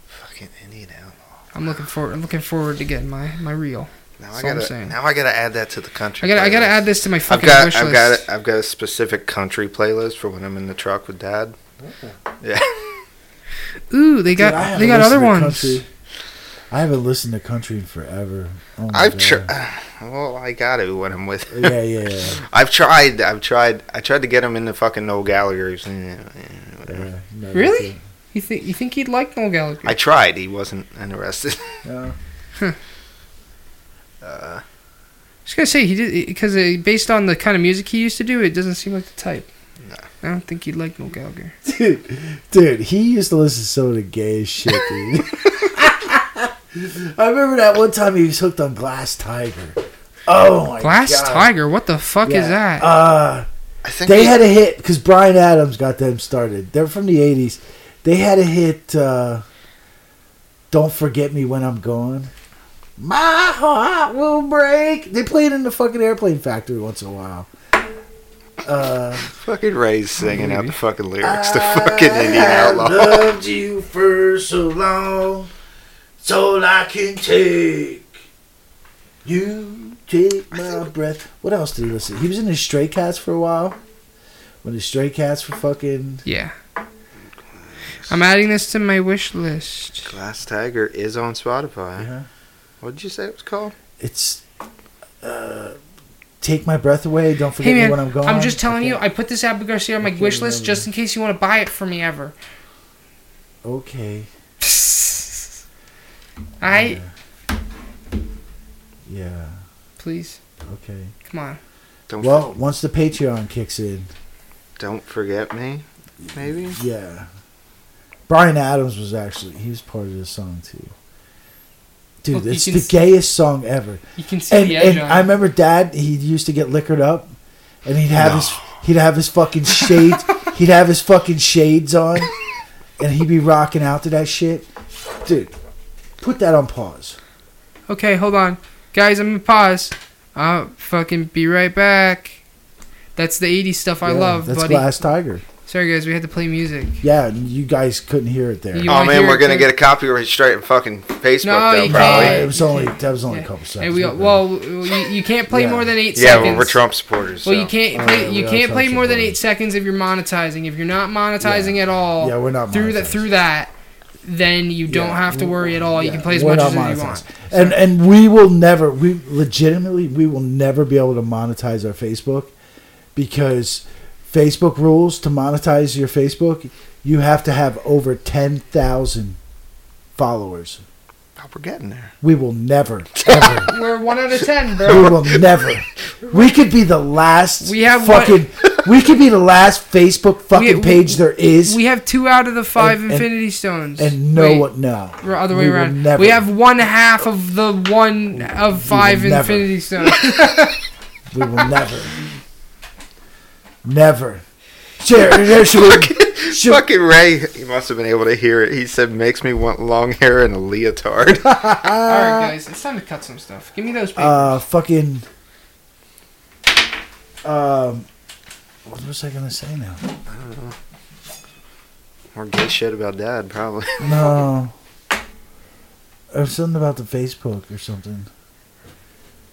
fucking Indian outlaw. I'm looking forward. I'm looking forward to getting my my reel. Now That's I all I'm gotta saying. now I gotta add that to the country. I gotta I gotta add this to my fucking I've got wish I've list. got it. I've got a specific country playlist for when I'm in the truck with Dad. Yeah, Ooh, they got Dude, they got other ones. Country. I haven't listened to country in forever. Oh I've tried. Well, I got to when I'm with. Yeah, yeah, yeah. I've tried. I've tried. I tried to get him into fucking Noel Gallagher's. eh, eh, yeah no, Really? You think you think he'd like Noel Gallagher? I tried. He wasn't interested. it. Yeah. Uh, just gonna say he did because uh, based on the kind of music he used to do, it doesn't seem like the type. No. I don't think he'd like Noel Gallagher. Dude, dude, he used to listen to some of the gayest shit, dude. I remember that one time he was hooked on Glass Tiger. Oh my Glass god. Tiger, what the fuck Yeah. is that? Uh, I think they he- had a hit because Bryan Adams got them started. They're from the '80s. They had a hit. Uh, Don't forget me when I'm gone. My heart will break. They play it in the fucking airplane factory once in a while. Uh, fucking Ray's singing out the fucking lyrics to fucking Indian Outlaw. I Outlaw. loved you for so long. It's all I can take. You take my breath. What else did he listen? He was in the Stray Cats for a while. When the Stray Cats were fucking. Yeah. I'm adding this to my wish list. Glass Tiger is on Spotify. Yeah. What did you say it was called? It's uh, take my breath away. Don't forget Hey me when I'm gone. I'm just telling you, I put this Abu Garcia on my can't wish list remember. just in case you want to buy it for me ever. Okay. I Yeah. please, Okay. come on. Don't Well, once the Patreon kicks in, don't forget me. Maybe. yeah. Bryan Adams was actually he was part of this song too. Dude, Look, it's the s- gayest song ever. You can see And the edge and I remember Dad. He used to get liquored up, and he'd have No. his he'd have his fucking shades. he'd have his fucking shades on, and he'd be rocking out to that shit. Dude, put that on pause. Okay, hold on, guys. I'm gonna pause. I'll fucking be right back. That's the '80s stuff I Yeah, love, That's buddy. Glass Tiger. Sorry, guys, we had to play music. Yeah, you guys couldn't hear it there. You oh man, we're gonna Tim? get a copyright straight in fucking Facebook No, though, you Uh, probably. can't. it was only that was only Yeah. a couple seconds. Hey, we, well, you, you can't play Yeah. more than eight Yeah, seconds. well, we're Trump supporters. Well, so. you can't Oh, play. yeah, you can't play Trump more than eight seconds if you're monetizing. If you're not monetizing at all, yeah, we're not through that through that, then you don't Yeah, have to worry at all. You can play as we're much not as you want. And and we will never, we legitimately, we will never be able to monetize our Facebook because Facebook rules to monetize your Facebook, you have to have over ten thousand followers. Oh, we're getting there. We will never, ever. We're one out of ten, we will never. We could be the last. We have fucking. we could be the last Facebook fucking We- page there is, We have two out of the five And- and- Infinity Stones. and no Wait, one, no. Or other way We will around. never- We have one half of the one of five never. Infinity Stones. We will never, never. Share. there should we- should- Fucking Ray, he must have been able to hear it. He said, "Makes me want long hair and a leotard." all right, guys, it's time to cut some stuff. Give me those papers. uh, fucking. Um, what was I gonna say now? I don't know. More gay shit about Dad, probably. No. Or something about the Facebook or something.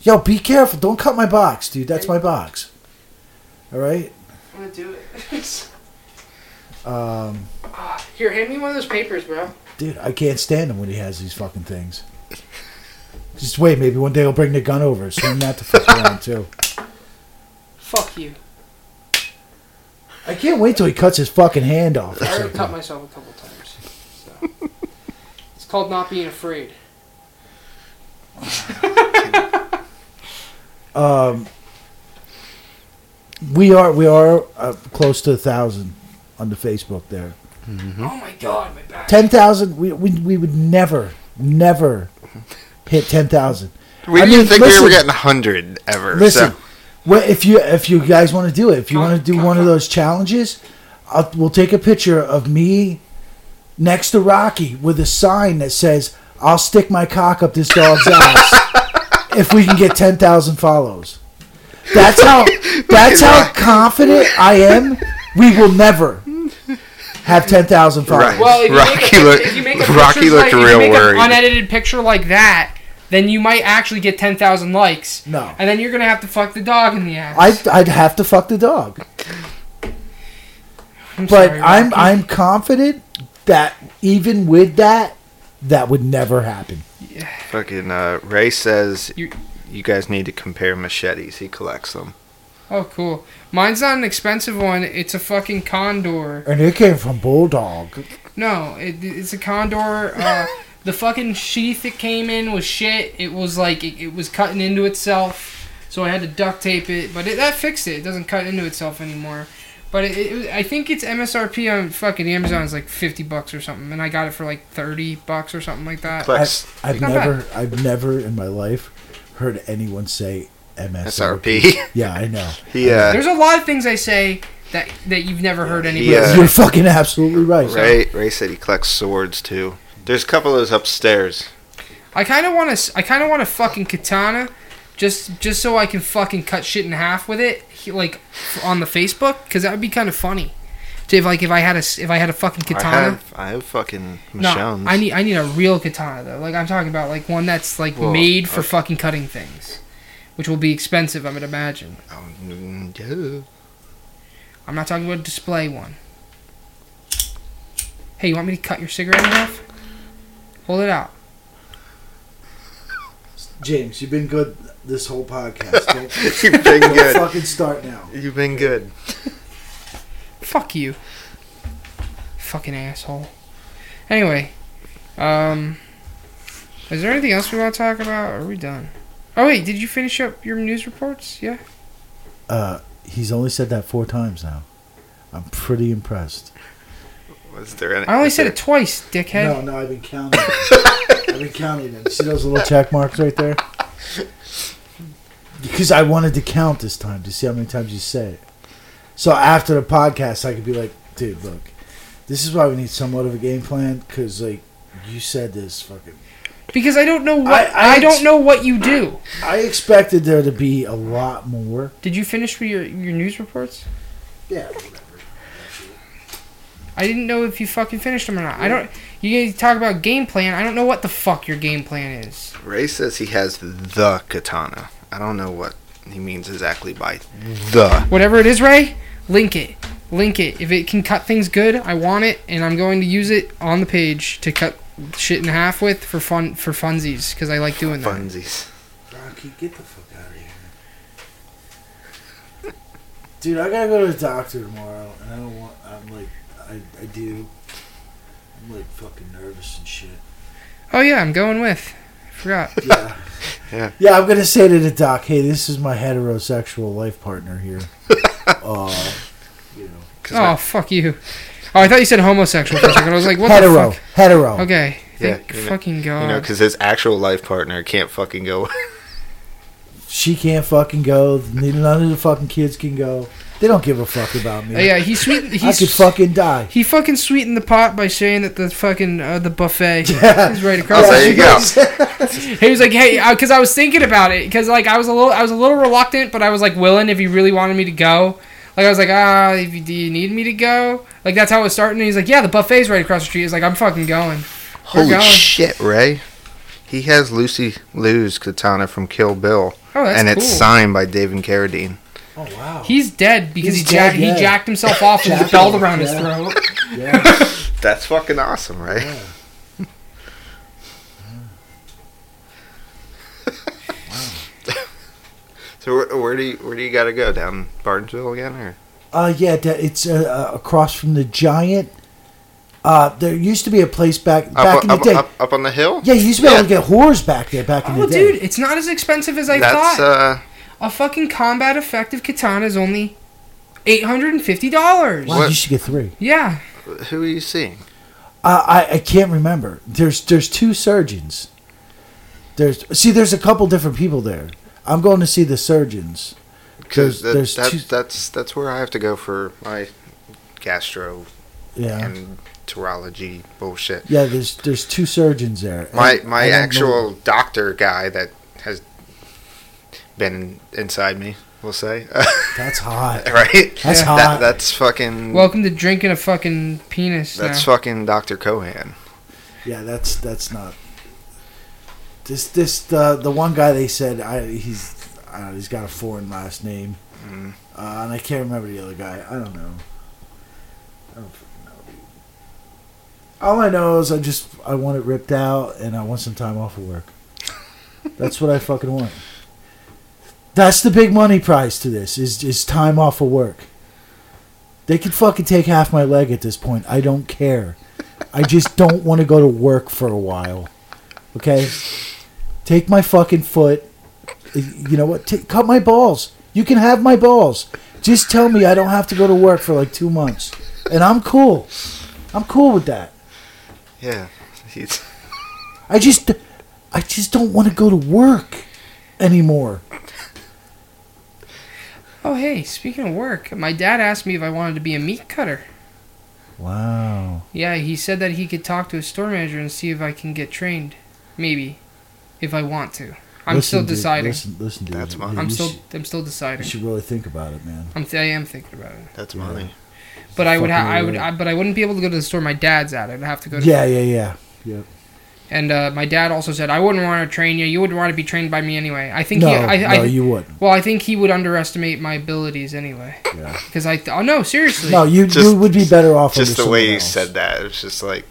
Yo, be careful! Don't cut my box, dude. That's my box. All right. I'm gonna do it. Um, Here, hand me one of those papers, bro. dude, I can't stand him when he has these fucking things. Just wait, maybe one day he'll bring the gun over. Swing that to fuck around too. Fuck you. I can't wait till he cuts his fucking hand off. or I already something. cut myself a couple times. So. it's called not being afraid. Um, we are we are uh, close to a thousand on the Facebook there. Mm-hmm. Oh my god, my back. Ten thousand. We, we we would never never hit ten thousand. We I didn't mean, think we were getting hundred ever. Listen, so. well, if you if you guys want to do it, if you Come- want to do come- one of those challenges, I'll, we'll take a picture of me next to Rocky with a sign that says "I'll stick my cock up this dog's ass" if we can get ten thousand follows. That's how. That's how confident I am. We will never have ten thousand followers. Right. Well, if you Rocky make a, looked- if you make a Rocky picture looked like, if real you make worried. an unedited picture like that, then you might actually get ten thousand likes. No. And then you're gonna have to fuck the dog in the ass. I'd, I'd have to fuck the dog. I'm But sorry, I'm I'm confident that even with that, that would never happen. Yeah. Fucking uh, Ray says You- you guys need to compare machetes. He collects them. Oh, cool. Mine's not an expensive one. It's a fucking condor. And it came from Bulldog. No, it, it's a condor. Uh, the fucking sheath it came in was shit. It was like it, it was cutting into itself, so I had to duct tape it. But it, that fixed it. It doesn't cut into itself anymore. But it, it, I think its MSRP on fucking Amazon is like fifty bucks or something, and I got it for like thirty bucks or something like that. Collects I've Not never I've never in my life heard anyone say MSRP. SRP. Yeah, I know. he uh, There's a lot of things I say that that you've never heard anybody. Yeah. say. You're fucking absolutely right. Ray Ray said he collects swords too. There's a couple of those upstairs. I kind of want to. I kind of want a fucking katana, just just so I can fucking cut shit in half with it, he- like on the Facebook, because that would be kind of funny. To if like if I had a s- if I had a fucking I katana. have I have fucking no. I need I need a real katana though. Like I'm talking about like one that's like Well, made for okay. fucking cutting things, which will be expensive. I would imagine. Oh, mm, yeah. I'm not talking about a display one. Hey Hey, you want me to cut your cigarette in half? Hold it out. James, you've been good this whole podcast. Don't, You've been don't good. fucking start now. You've been good. Fuck you. Fucking asshole. Anyway, um, is there anything else we want to talk about? Or are we done? Oh wait, did you finish up your news reports? Yeah. Uh, he's only said that four times now. I'm pretty impressed. Was there any? I only said there- it twice, dickhead. No, no, I've been counting. I've been counting them. See those little check marks right there? Because I wanted to count this time to see how many times you say it. So after the podcast, I could be like, dude, look, this is why we need somewhat of a game plan. Because like you said this fucking. Because I don't know what I- I, I don't ex- know what you do. I expected there to be a lot more. Did you finish with your your news reports? Yeah. I didn't know if you fucking finished them or not. I don't. You guys talk about game plan. I don't know what the fuck your game plan is. Ray says he has the katana. I don't know what he means exactly by the. Whatever it is, Ray, link it. Link it. If it can cut things good, I want it, and I'm going to use it on the page to cut shit in half with for fun for funsies because I like doing that. Funsies. Rocky, get the fuck out of here. Dude, I gotta go to the doctor tomorrow, and I don't want. I'm like, I, I do. I'm like fucking nervous and shit. Oh yeah, I'm going with. I forgot. Yeah. Yeah. Yeah, I'm gonna say to the doc, hey, this is my heterosexual life partner here. uh, you know, 'Cause Oh my- fuck you. Oh, I thought you said homosexual for a second. I was like, what hetero, the fuck? hetero. Okay. Yeah, Thank know- fucking god. you know, because his actual life partner can't fucking go. She can't fucking go. None of the fucking kids can go. They don't give a fuck about me. Uh, yeah, he's sweet. I could fucking die. He fucking sweetened the pot by saying that the fucking uh, the buffet Yeah. is right across. Oh, there you go. He was like, "Hey," because I was thinking about it, because like I was a little, I was a little reluctant, but I was like willing if he really wanted me to go. Like I was like, ah, if you, do you need me to go? Like that's how it was starting. And he's like, yeah, the buffet's right across the street. He's like, I'm fucking going. We're Holy going. shit, Ray! He has Lucy Liu's katana from Kill Bill, Oh, that's and cool. it's signed by David Carradine. Oh wow. He's dead because He's he jacked yeah. he jacked himself off with his Jacked belt off, around his throat. yeah. That's fucking awesome, right? yeah. So where, where do you where do you got to go down Barnesville again, or Uh, yeah, it's uh, uh, across from the giant. Uh, there used to be a place back back up, in the up, day. up, up on the hill? Yeah, you used to be able to get whores back there back in Oh, the day. Well, dude, it's not as expensive as I That's thought. uh, A fucking combat effective katana is only eight hundred and fifty dollars. wow, what- you should get three. Yeah. who are you seeing? Uh, I I can't remember. There's there's two surgeons. There's see there's a couple different people there. I'm going to see the surgeons. Because There's- there's that's two- that's that's where I have to go for my gastro Yeah, and enterology bullshit. yeah. There's there's two surgeons there. My And my I don't know- actual doctor guy that has been inside me, we'll say, That's hot. right? That's Yeah. hot. That, that's fucking. Welcome to drinking a fucking penis. that's now. fucking Doctor Cohan. Yeah, that's that's not. This this the the one guy they said I he's I don't know, he's got a foreign last name, Mm. uh, and I can't remember the other guy. I don't know. I don't fucking know. All I know is I just I want it ripped out and I want some time off of work. That's what I fucking want. That's the big money prize to this is is time off of work. They could fucking take half my leg at this point. I don't care. I just don't want to go to work for a while. Okay? Take my fucking foot. You know what? T- cut my balls. You can have my balls. Just tell me I don't have to go to work for like two months. And I'm cool. I'm cool with that. Yeah, he's I just I just don't want to go to work anymore. Oh, hey, speaking of work, my dad asked me if I wanted to be a meat cutter. Wow. Yeah, he said that he could talk to a store manager and see if I can get trained. Maybe. If I want to. I'm Listen, still dude, deciding. listen, listen, dude. That's You- fine. I'm you still should- I'm still deciding. You should really think about it, man. I'm th- I am thinking about it. that's Yeah. money. But I would ha- I would. I, but I wouldn't be able to go to the store my dad's at. I'd have to go to Yeah, yeah, yeah. Yep. And uh, my dad also said, "I wouldn't want to train you. You wouldn't want to be trained by me anyway." I think No, he, I, no, I, you wouldn't. well, I think he would underestimate my abilities anyway. Yeah. Because I, th- oh no, seriously. No, you Just- you would be better off. Just under the way someone you else. said that, it was just like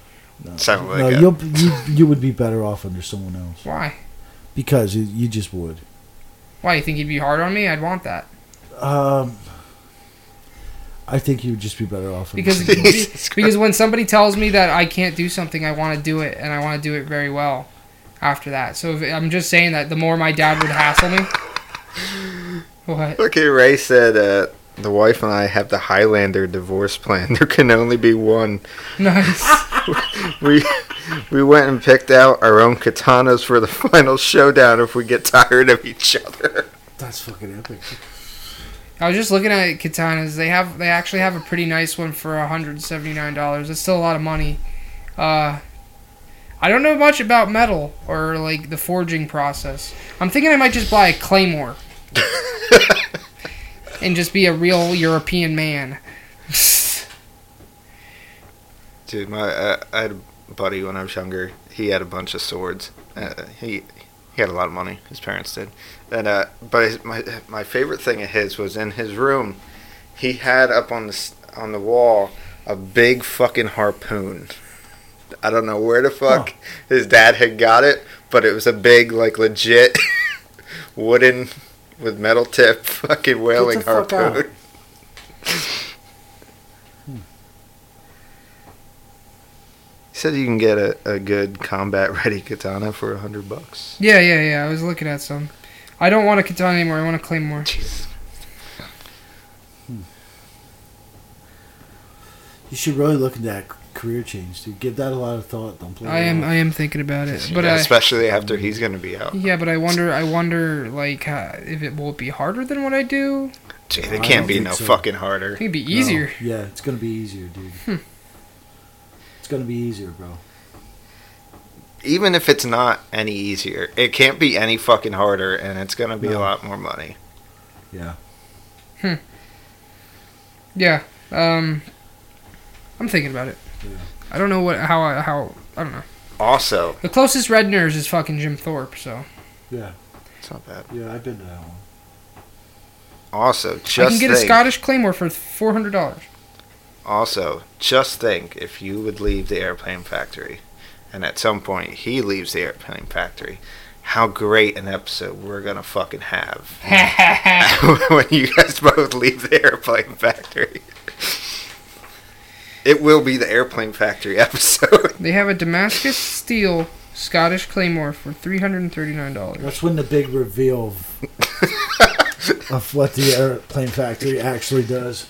No, sounded like no a- you'll, you you would be better off under someone else Why? because you, you just would. Why you think he'd be hard on me? I'd want that Um, I think you would just be better off because someone else. Jesus because when somebody tells me that I can't do something, I want to do it and I want to do it very well. After that, so if, I'm just saying that the more my dad would hassle me. What? Okay, Ray said uh, the wife and I have the Highlander divorce plan. There can only be one. Nice. We we went and picked out our own katanas for the final showdown if we get tired of each other. That's fucking epic. I was just looking at katanas. They have they actually have a pretty nice one for hundred seventy nine dollars. It's still a lot of money. Uh, I don't know much about metal or like the forging process. I'm thinking I might just buy a claymore and just be a real European man. Dude, my uh, I had a buddy when I was younger. He had a bunch of swords. Uh, he he had a lot of money. His parents did. And uh, but his, my my favorite thing of his was in his room. He had up on the on the wall a big fucking harpoon. I don't know where the fuck his dad had got it, but it was a big like legit wooden with metal tip fucking whaling Get the fuck out. harpoon. He said you can get a, a good combat ready katana for a hundred bucks. Yeah, yeah, yeah. I was looking at some. I don't want a katana anymore. I want a claymore. Jesus. You should really look into that career change, dude. Give that a lot of thought. Don't play. I it am off. I am thinking about it, but Yeah, I, especially after he's gonna be out. yeah, but I wonder I wonder like uh, if it will be harder than what I do. Gee, I it can't be no so. fucking harder. it'd be No. easier. Yeah, it's gonna be easier, dude. Hmm. It's gonna be easier, bro. Even if it's not any easier, it can't be any fucking harder, and it's gonna be a lot more money. Yeah. Hmm. Yeah. Um, I'm thinking about it. Yeah. I don't know what how I how I don't know. Also, The closest Redner's is fucking Jim Thorpe. So Yeah. it's not bad. Yeah, I've been to that one. Also, just I can get a Scottish claymore for four hundred dollars. Also, just think if you would leave the airplane factory, and at some point he leaves the airplane factory, how great an episode we're gonna fucking have when you guys both leave the airplane factory. It will be the airplane factory episode. they have a Damascus steel Scottish claymore for three hundred and thirty nine dollars. That's when the big reveal of, of what the airplane factory actually does.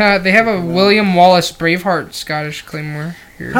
Uh, they have a William Wallace Braveheart Scottish claymore here.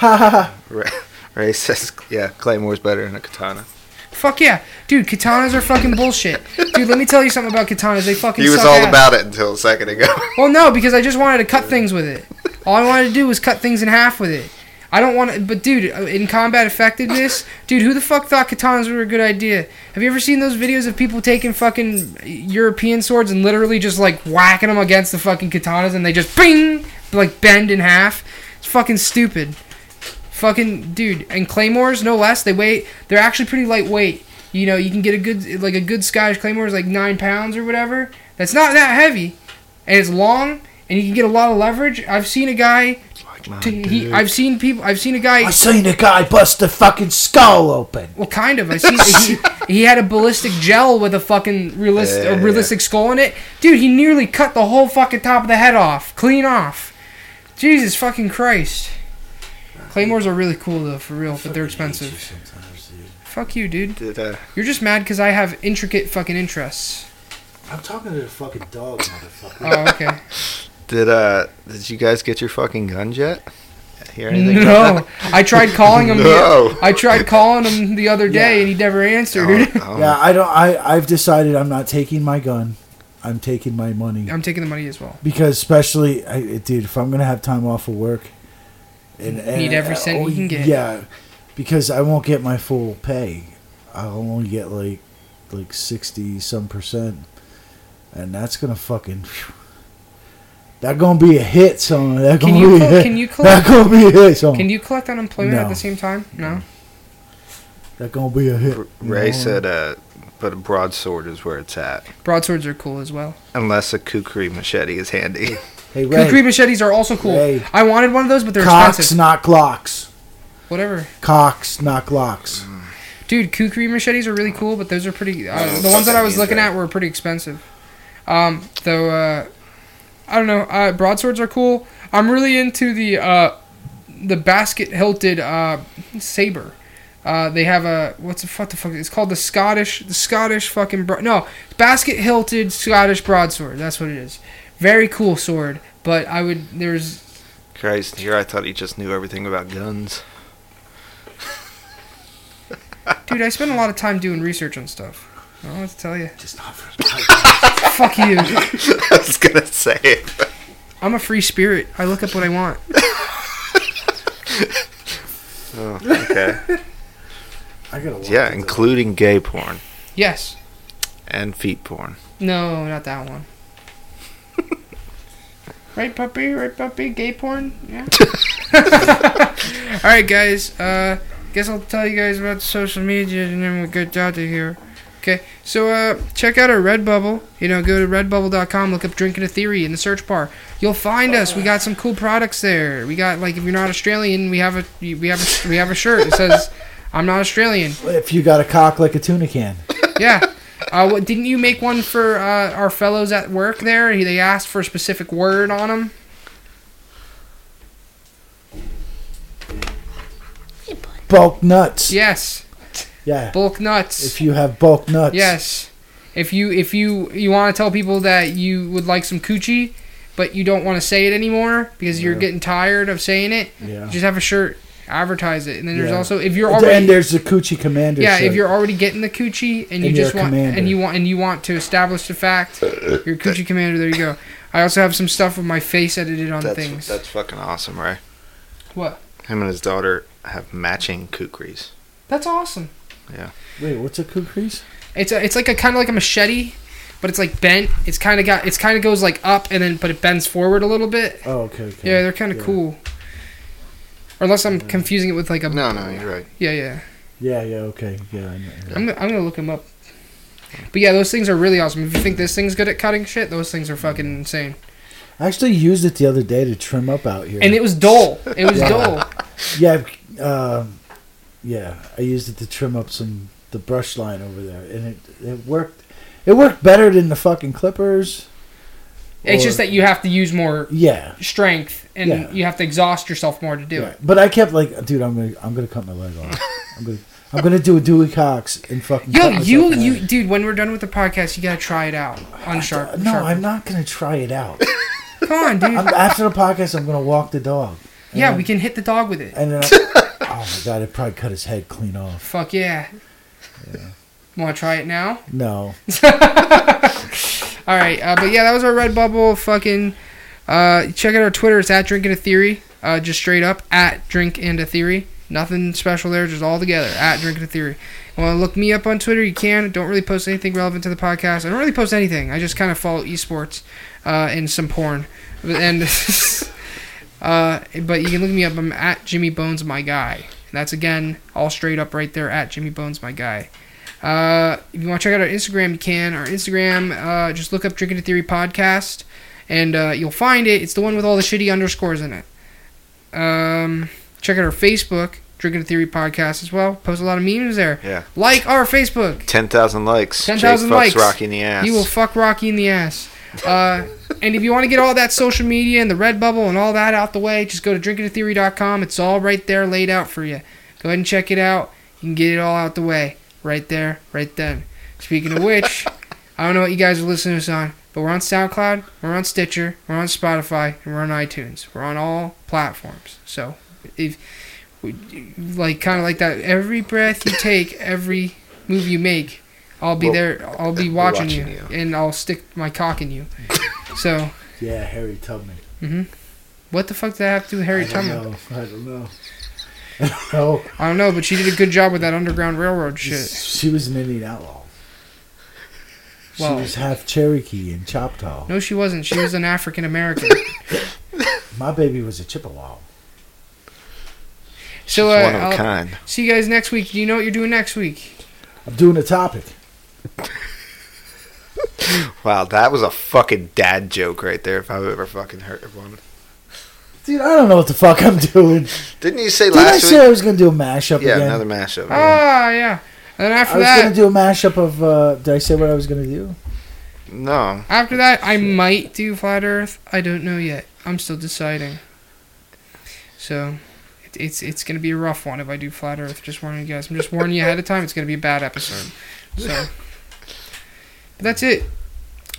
Ha ha ha! Ray says, "Yeah, Claymore's better than a katana." Fuck yeah, dude! Katanas are fucking bullshit, dude. Let me tell you something about katanas. They fucking. He was suck all ass. about it until a second ago. Well, no, because I just wanted to cut things with it. All I wanted to do was cut things in half with it. I don't want to, but dude, uh, in combat effectiveness, dude, who the fuck thought katanas were a good idea? Have you ever seen those videos of people taking fucking European swords and literally just like whacking them against the fucking katanas and they just bing, like bend in half? It's fucking stupid. Fucking dude, and claymores no less. They weigh, they're actually pretty lightweight. You know, you can get a good like a good Scottish claymore is like nine pounds or whatever. That's not that heavy, and it's long, and you can get a lot of leverage. I've seen a guy. T- he. I've seen people. I've seen a guy. I've seen a guy bust the fucking skull open. Well, kind of. I seen he, he had a ballistic gel with a fucking realistic, Yeah, a yeah. realistic skull in it. Dude, he nearly cut the whole fucking top of the head off, clean off. Jesus fucking Christ. Claymores are really cool though, for real, but they're expensive. Dude. Fuck you, dude. Did, uh, You're just mad because I have intricate fucking interests. I'm talking to the fucking dog, motherfucker. Oh, okay. did uh did you guys get your fucking guns yet? Hear anything? No, I tried calling him. No. The, I tried calling him the other day, Yeah. and he never answered. Oh, oh. yeah, I don't. I I've decided I'm not taking my gun. I'm taking my money I'm taking the money as well. because, especially, I, dude, if I'm gonna have time off of work, and, and Need every cent you can get. Yeah, because I won't get my full pay. I'll only get like like sixty some percent, and that's gonna fucking. phew. That gonna be a hit song. That Can gonna you be a col- hit. can you collect? that gonna be a hit song. Can you collect unemployment at the same time? No. that gonna be a hit. R- you Ray know? said, uh, but a broadsword is where it's at. Broadswords are cool as well. Unless a kukri machete is handy. "Hey Ray, Kukri machetes are also cool. Ray. I wanted one of those, but they're cocks expensive. not glocks. Whatever. Cocks not glocks." Dude, kukri machetes are really cool, but those are pretty. Uh, I don't know the ones that that I was looking at were pretty expensive. Um, though, uh, I don't know. Uh, broadswords are cool. I'm really into the uh, the basket hilted uh, saber. Uh, they have a what's the what the fuck? It's called the Scottish the Scottish fucking bro- no basket hilted Scottish broadsword. That's what it is. Very cool sword. But I would there's Christ, here I thought he just knew everything about guns. dude. I spend a lot of time doing research on stuff. I don't know what to tell you. Just not for Fuck you. I was gonna say it. I'm a free spirit. I look up what I want. Oh, okay. I gotta. watch yeah, it, though. including gay porn Yes. and feet porn. No, not that one. Right, puppy? Right, puppy? Gay porn? Yeah. All right, guys. Uh, guess I'll tell you guys about social media and then we'll get out of here. Okay, so uh, check out our Redbubble. You know, go to redbubble.com, look up Drinking a Theory in the search bar. You'll find us. We got some cool products there. We got like if you're not Australian, we have a we have a we have a shirt that says I'm not Australian. If you got a cock like a tuna can, Yeah. Uh, didn't you make one for uh, our fellows at work there? They asked for a specific word on them. bulk nuts. Yes, Yeah. bulk nuts. If you have bulk nuts. yes, if you if you you want to tell people that you would like some coochie, but you don't want to say it anymore because you're getting tired of saying it, Yeah. just have a shirt, advertise it, and then there's Yeah. also if you're and already there's the coochie commander. yeah, if shirt. you're already getting the coochie and you And you're just a want commander. and you want and you want to establish the fact you're a coochie commander, there you go. I also have some stuff with my face edited on That's things. that's fucking awesome, Ray. What? Him and his daughter have matching kukris. That's awesome. Yeah. Wait, what's a kukris? It's a, it's like a kind of like a machete, but it's like bent. It's kind of got it's kind of goes like up and then but it bends forward a little bit. Oh, okay. okay. Yeah, they're kind of Yeah. cool. Or unless I'm confusing it with like a No, no, you're right. Yeah, yeah. Yeah, yeah, okay. Yeah, I know. yeah. I'm gonna, I'm gonna look them up. But yeah, those things are really awesome. If you think this thing's good at cutting shit, those things are fucking insane. I actually used it the other day to trim up out here. And it was dull. It was Yeah. dull. yeah, um, yeah. I used it to trim up some the brush line over there, and it it worked. It worked better than the fucking clippers. It's Or- just that you have to use more Yeah. strength and Yeah. you have to exhaust yourself more to do yeah. it. But I kept like, dude, I'm gonna I'm gonna cut my leg off. I'm gonna I'm gonna do a Dewey Cox and fucking. Yo, you, you, dude. When we're done with the podcast, you gotta try it out on sharp. No, sharp. I'm not gonna try it out. Come on, dude. I'm, after the podcast, I'm gonna walk the dog. Yeah, then- we can hit the dog with it. And then, I, oh my god, I'd probably cut his head clean off. Fuck yeah. Want to try it now? No, All right, uh, but yeah, that was our Redbubble. Fucking uh, check out our Twitter. It's at Drinking a Theory. Uh, just straight up at Drinking a Theory. Nothing special there, just all together at Drinking a Theory. Want to look me up on Twitter? You can. Don't really post anything relevant to the podcast. I don't really post anything. I just kind of follow esports uh, and some porn. And uh, but you can look me up. I'm at Jimmy Bones, my guy. That's again all straight up right there at Jimmy Bones, my guy. Uh, if you want to check out our Instagram, you can. Our Instagram, uh, just look up Drinking a Theory podcast, and uh, you'll find it. It's the one with all the shitty underscores in it. Um, check out our Facebook, Drinking a Theory podcast as well. Post a lot of memes there. Yeah. Like our Facebook. 10,000 likes. 10,000 likes. Rocky in the ass. You will fuck Rocky in the ass. Uh, and if you want to get all that social media and the Redbubble and all that out the way, just go to drinkingatheory.com. It's all right there laid out for you. Go ahead and check it out. You can get it all out the way. Right there, right then. Speaking of which, I don't know what you guys are listening to us on, but we're on SoundCloud, we're on Stitcher, we're on Spotify, and we're on iTunes. We're on all platforms. So, if like kind of like that, every breath you take, every move you make, I'll be Well, there. I'll be watching, watching you, you. and I'll stick my cock in you. So, yeah, Harry Tubman. Mm-hmm. what the fuck did that have to do with Harry I Tubman? know. I don't know. I don't know. I don't know, but she did a good job with that Underground Railroad shit. She was an Indian outlaw. Well, She was half Cherokee and Choctaw. no, she wasn't. She was an African American. My baby was a Chippewa. So, uh, one of a I'll kind. see you guys next week. Do you know what you're doing next week? I'm doing a topic. Wow, that was a fucking dad joke right there. If I've ever fucking heard one. Dude, I don't know what the fuck I'm doing. Didn't you say last year? Did I last say I was gonna do a mashup Yeah, again? another mashup. Ah, yeah. And then I after was that, gonna do a mashup of. Uh, did I say what I was gonna do? No, After that, I might do Flat Earth. I don't know yet. I'm still deciding. So, it, it's it's gonna be a rough one if I do Flat Earth. Just warning you guys. I'm just warning you ahead of time. It's gonna be a bad episode. So, but that's it.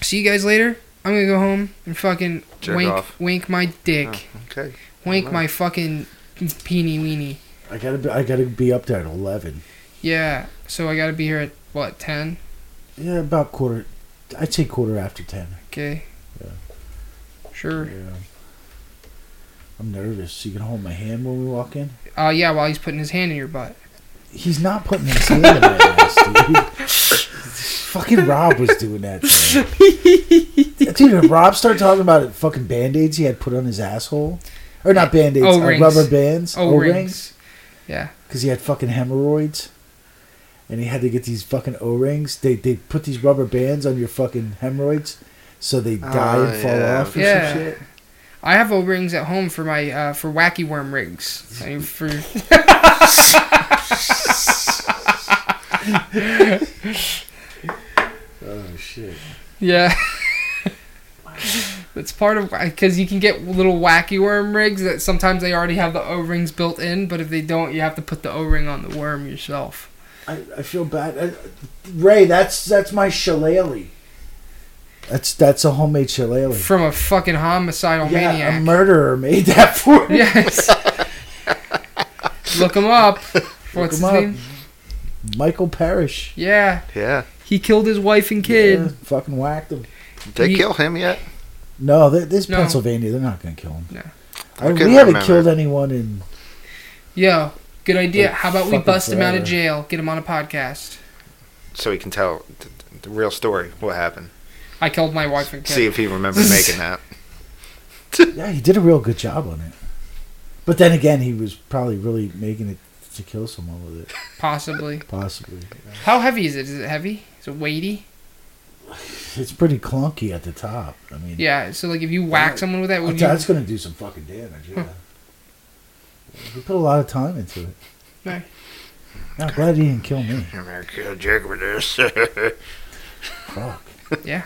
See you guys later. I'm gonna go home and fucking Jerk wink off. wink my dick, Oh, okay. wink my fucking peeny weenie. I gotta be. I gotta be up there at eleven. Yeah. So I gotta be here at what ten? Yeah, about quarter. I'd say quarter after ten. Okay. Yeah. Sure. Yeah. I'm nervous. You can hold my hand when we walk in. Uh, yeah. While he's putting his hand in your butt. He's not putting his hand in my ass, dude. fucking Rob was doing that. to me. Dude, if Rob started talking about it, fucking band aids he had put on his asshole, or not band aids, uh, rubber bands, O O rings, rings. Yeah. because he had fucking hemorrhoids, and he had to get these fucking O rings. They they put these rubber bands on your fucking hemorrhoids, so they die Oh, and fall yeah. off or Yeah. some shit. I have O rings at home for my uh, for wacky worm rigs. I mean, for Oh shit! yeah. It's part of because you can get little wacky worm rigs that sometimes they already have the O rings built in, but if they don't, you have to put the O ring on the worm yourself. I, I feel bad. I, Ray, that's that's my shillelagh. That's that's a homemade shillelagh. From a fucking homicidal Yeah, a murderer made that for me. yes. Look him up. What's his him up. name? Michael Parrish. Yeah. Yeah. He killed his wife and kid. Yeah, fucking whacked him. Did they He- kill him yet? No, th- this No. Pennsylvania, they're not going to kill him. No. I- I we haven't remember. killed anyone in. Yo, good idea. Like, How about we fucking bust him out of jail, get him on a podcast? So he can tell the, the real story. What happened? I killed my wife and kid. See if he remembers making that. Yeah, he did a real good job on it. But then again, he was probably really making it to kill someone with it. Possibly. Possibly. How heavy is it? Is it heavy? Is it weighty? It's pretty clunky at the top. I mean, Yeah. So like, if you whack someone with that, would you? that's going to do some fucking damage. Yeah. we put a lot of time into it. Right. Yeah, I'm glad he didn't kill me. I'm gonna kill Jake with this. Fuck. Yeah.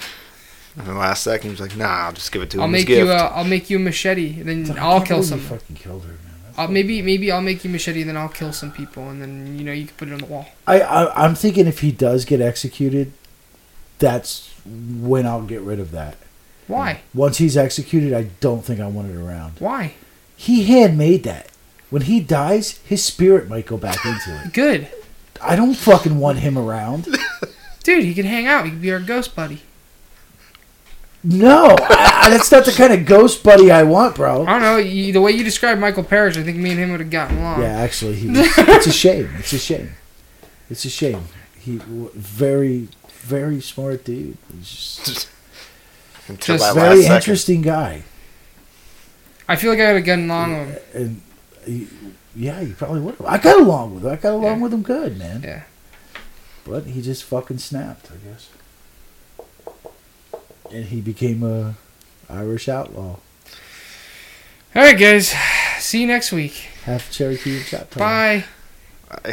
And the last second, he's like, "Nah, I'll just give it to him I'll as make gift." you. Uh, I'll make you a machete. and Then I I'll kill some. you fucking killed her, man. That's I'll, maybe maybe I'll make you a machete. And then I'll kill some people, and then you know you can put it on the wall. I, I I'm thinking if he does get executed, that's when I'll get rid of that. Why? Once he's executed, I don't think I want it around. Why? He handmade that. When he dies, his spirit might go back into it. Good, I don't fucking want him around. dude. He can hang out. He can be our ghost buddy. No, I, I- that's not the kind of ghost buddy I want, bro. I don't know. You, the way you described Michael Parrish, I think me and him would have gotten along. Yeah, actually, he was, it's a shame. It's a shame. It's a shame. He w- very, very smart dude. He's just Until Just very last second. interesting guy. I feel like I would have gotten along with him. And he, yeah, you probably would have. I got along with him. I got along Yeah. with him good, man. Yeah. But he just fucking snapped, I guess. And he became a Irish outlaw. All right, guys. See you next week. Half Cherokee and Choctaw. Bye.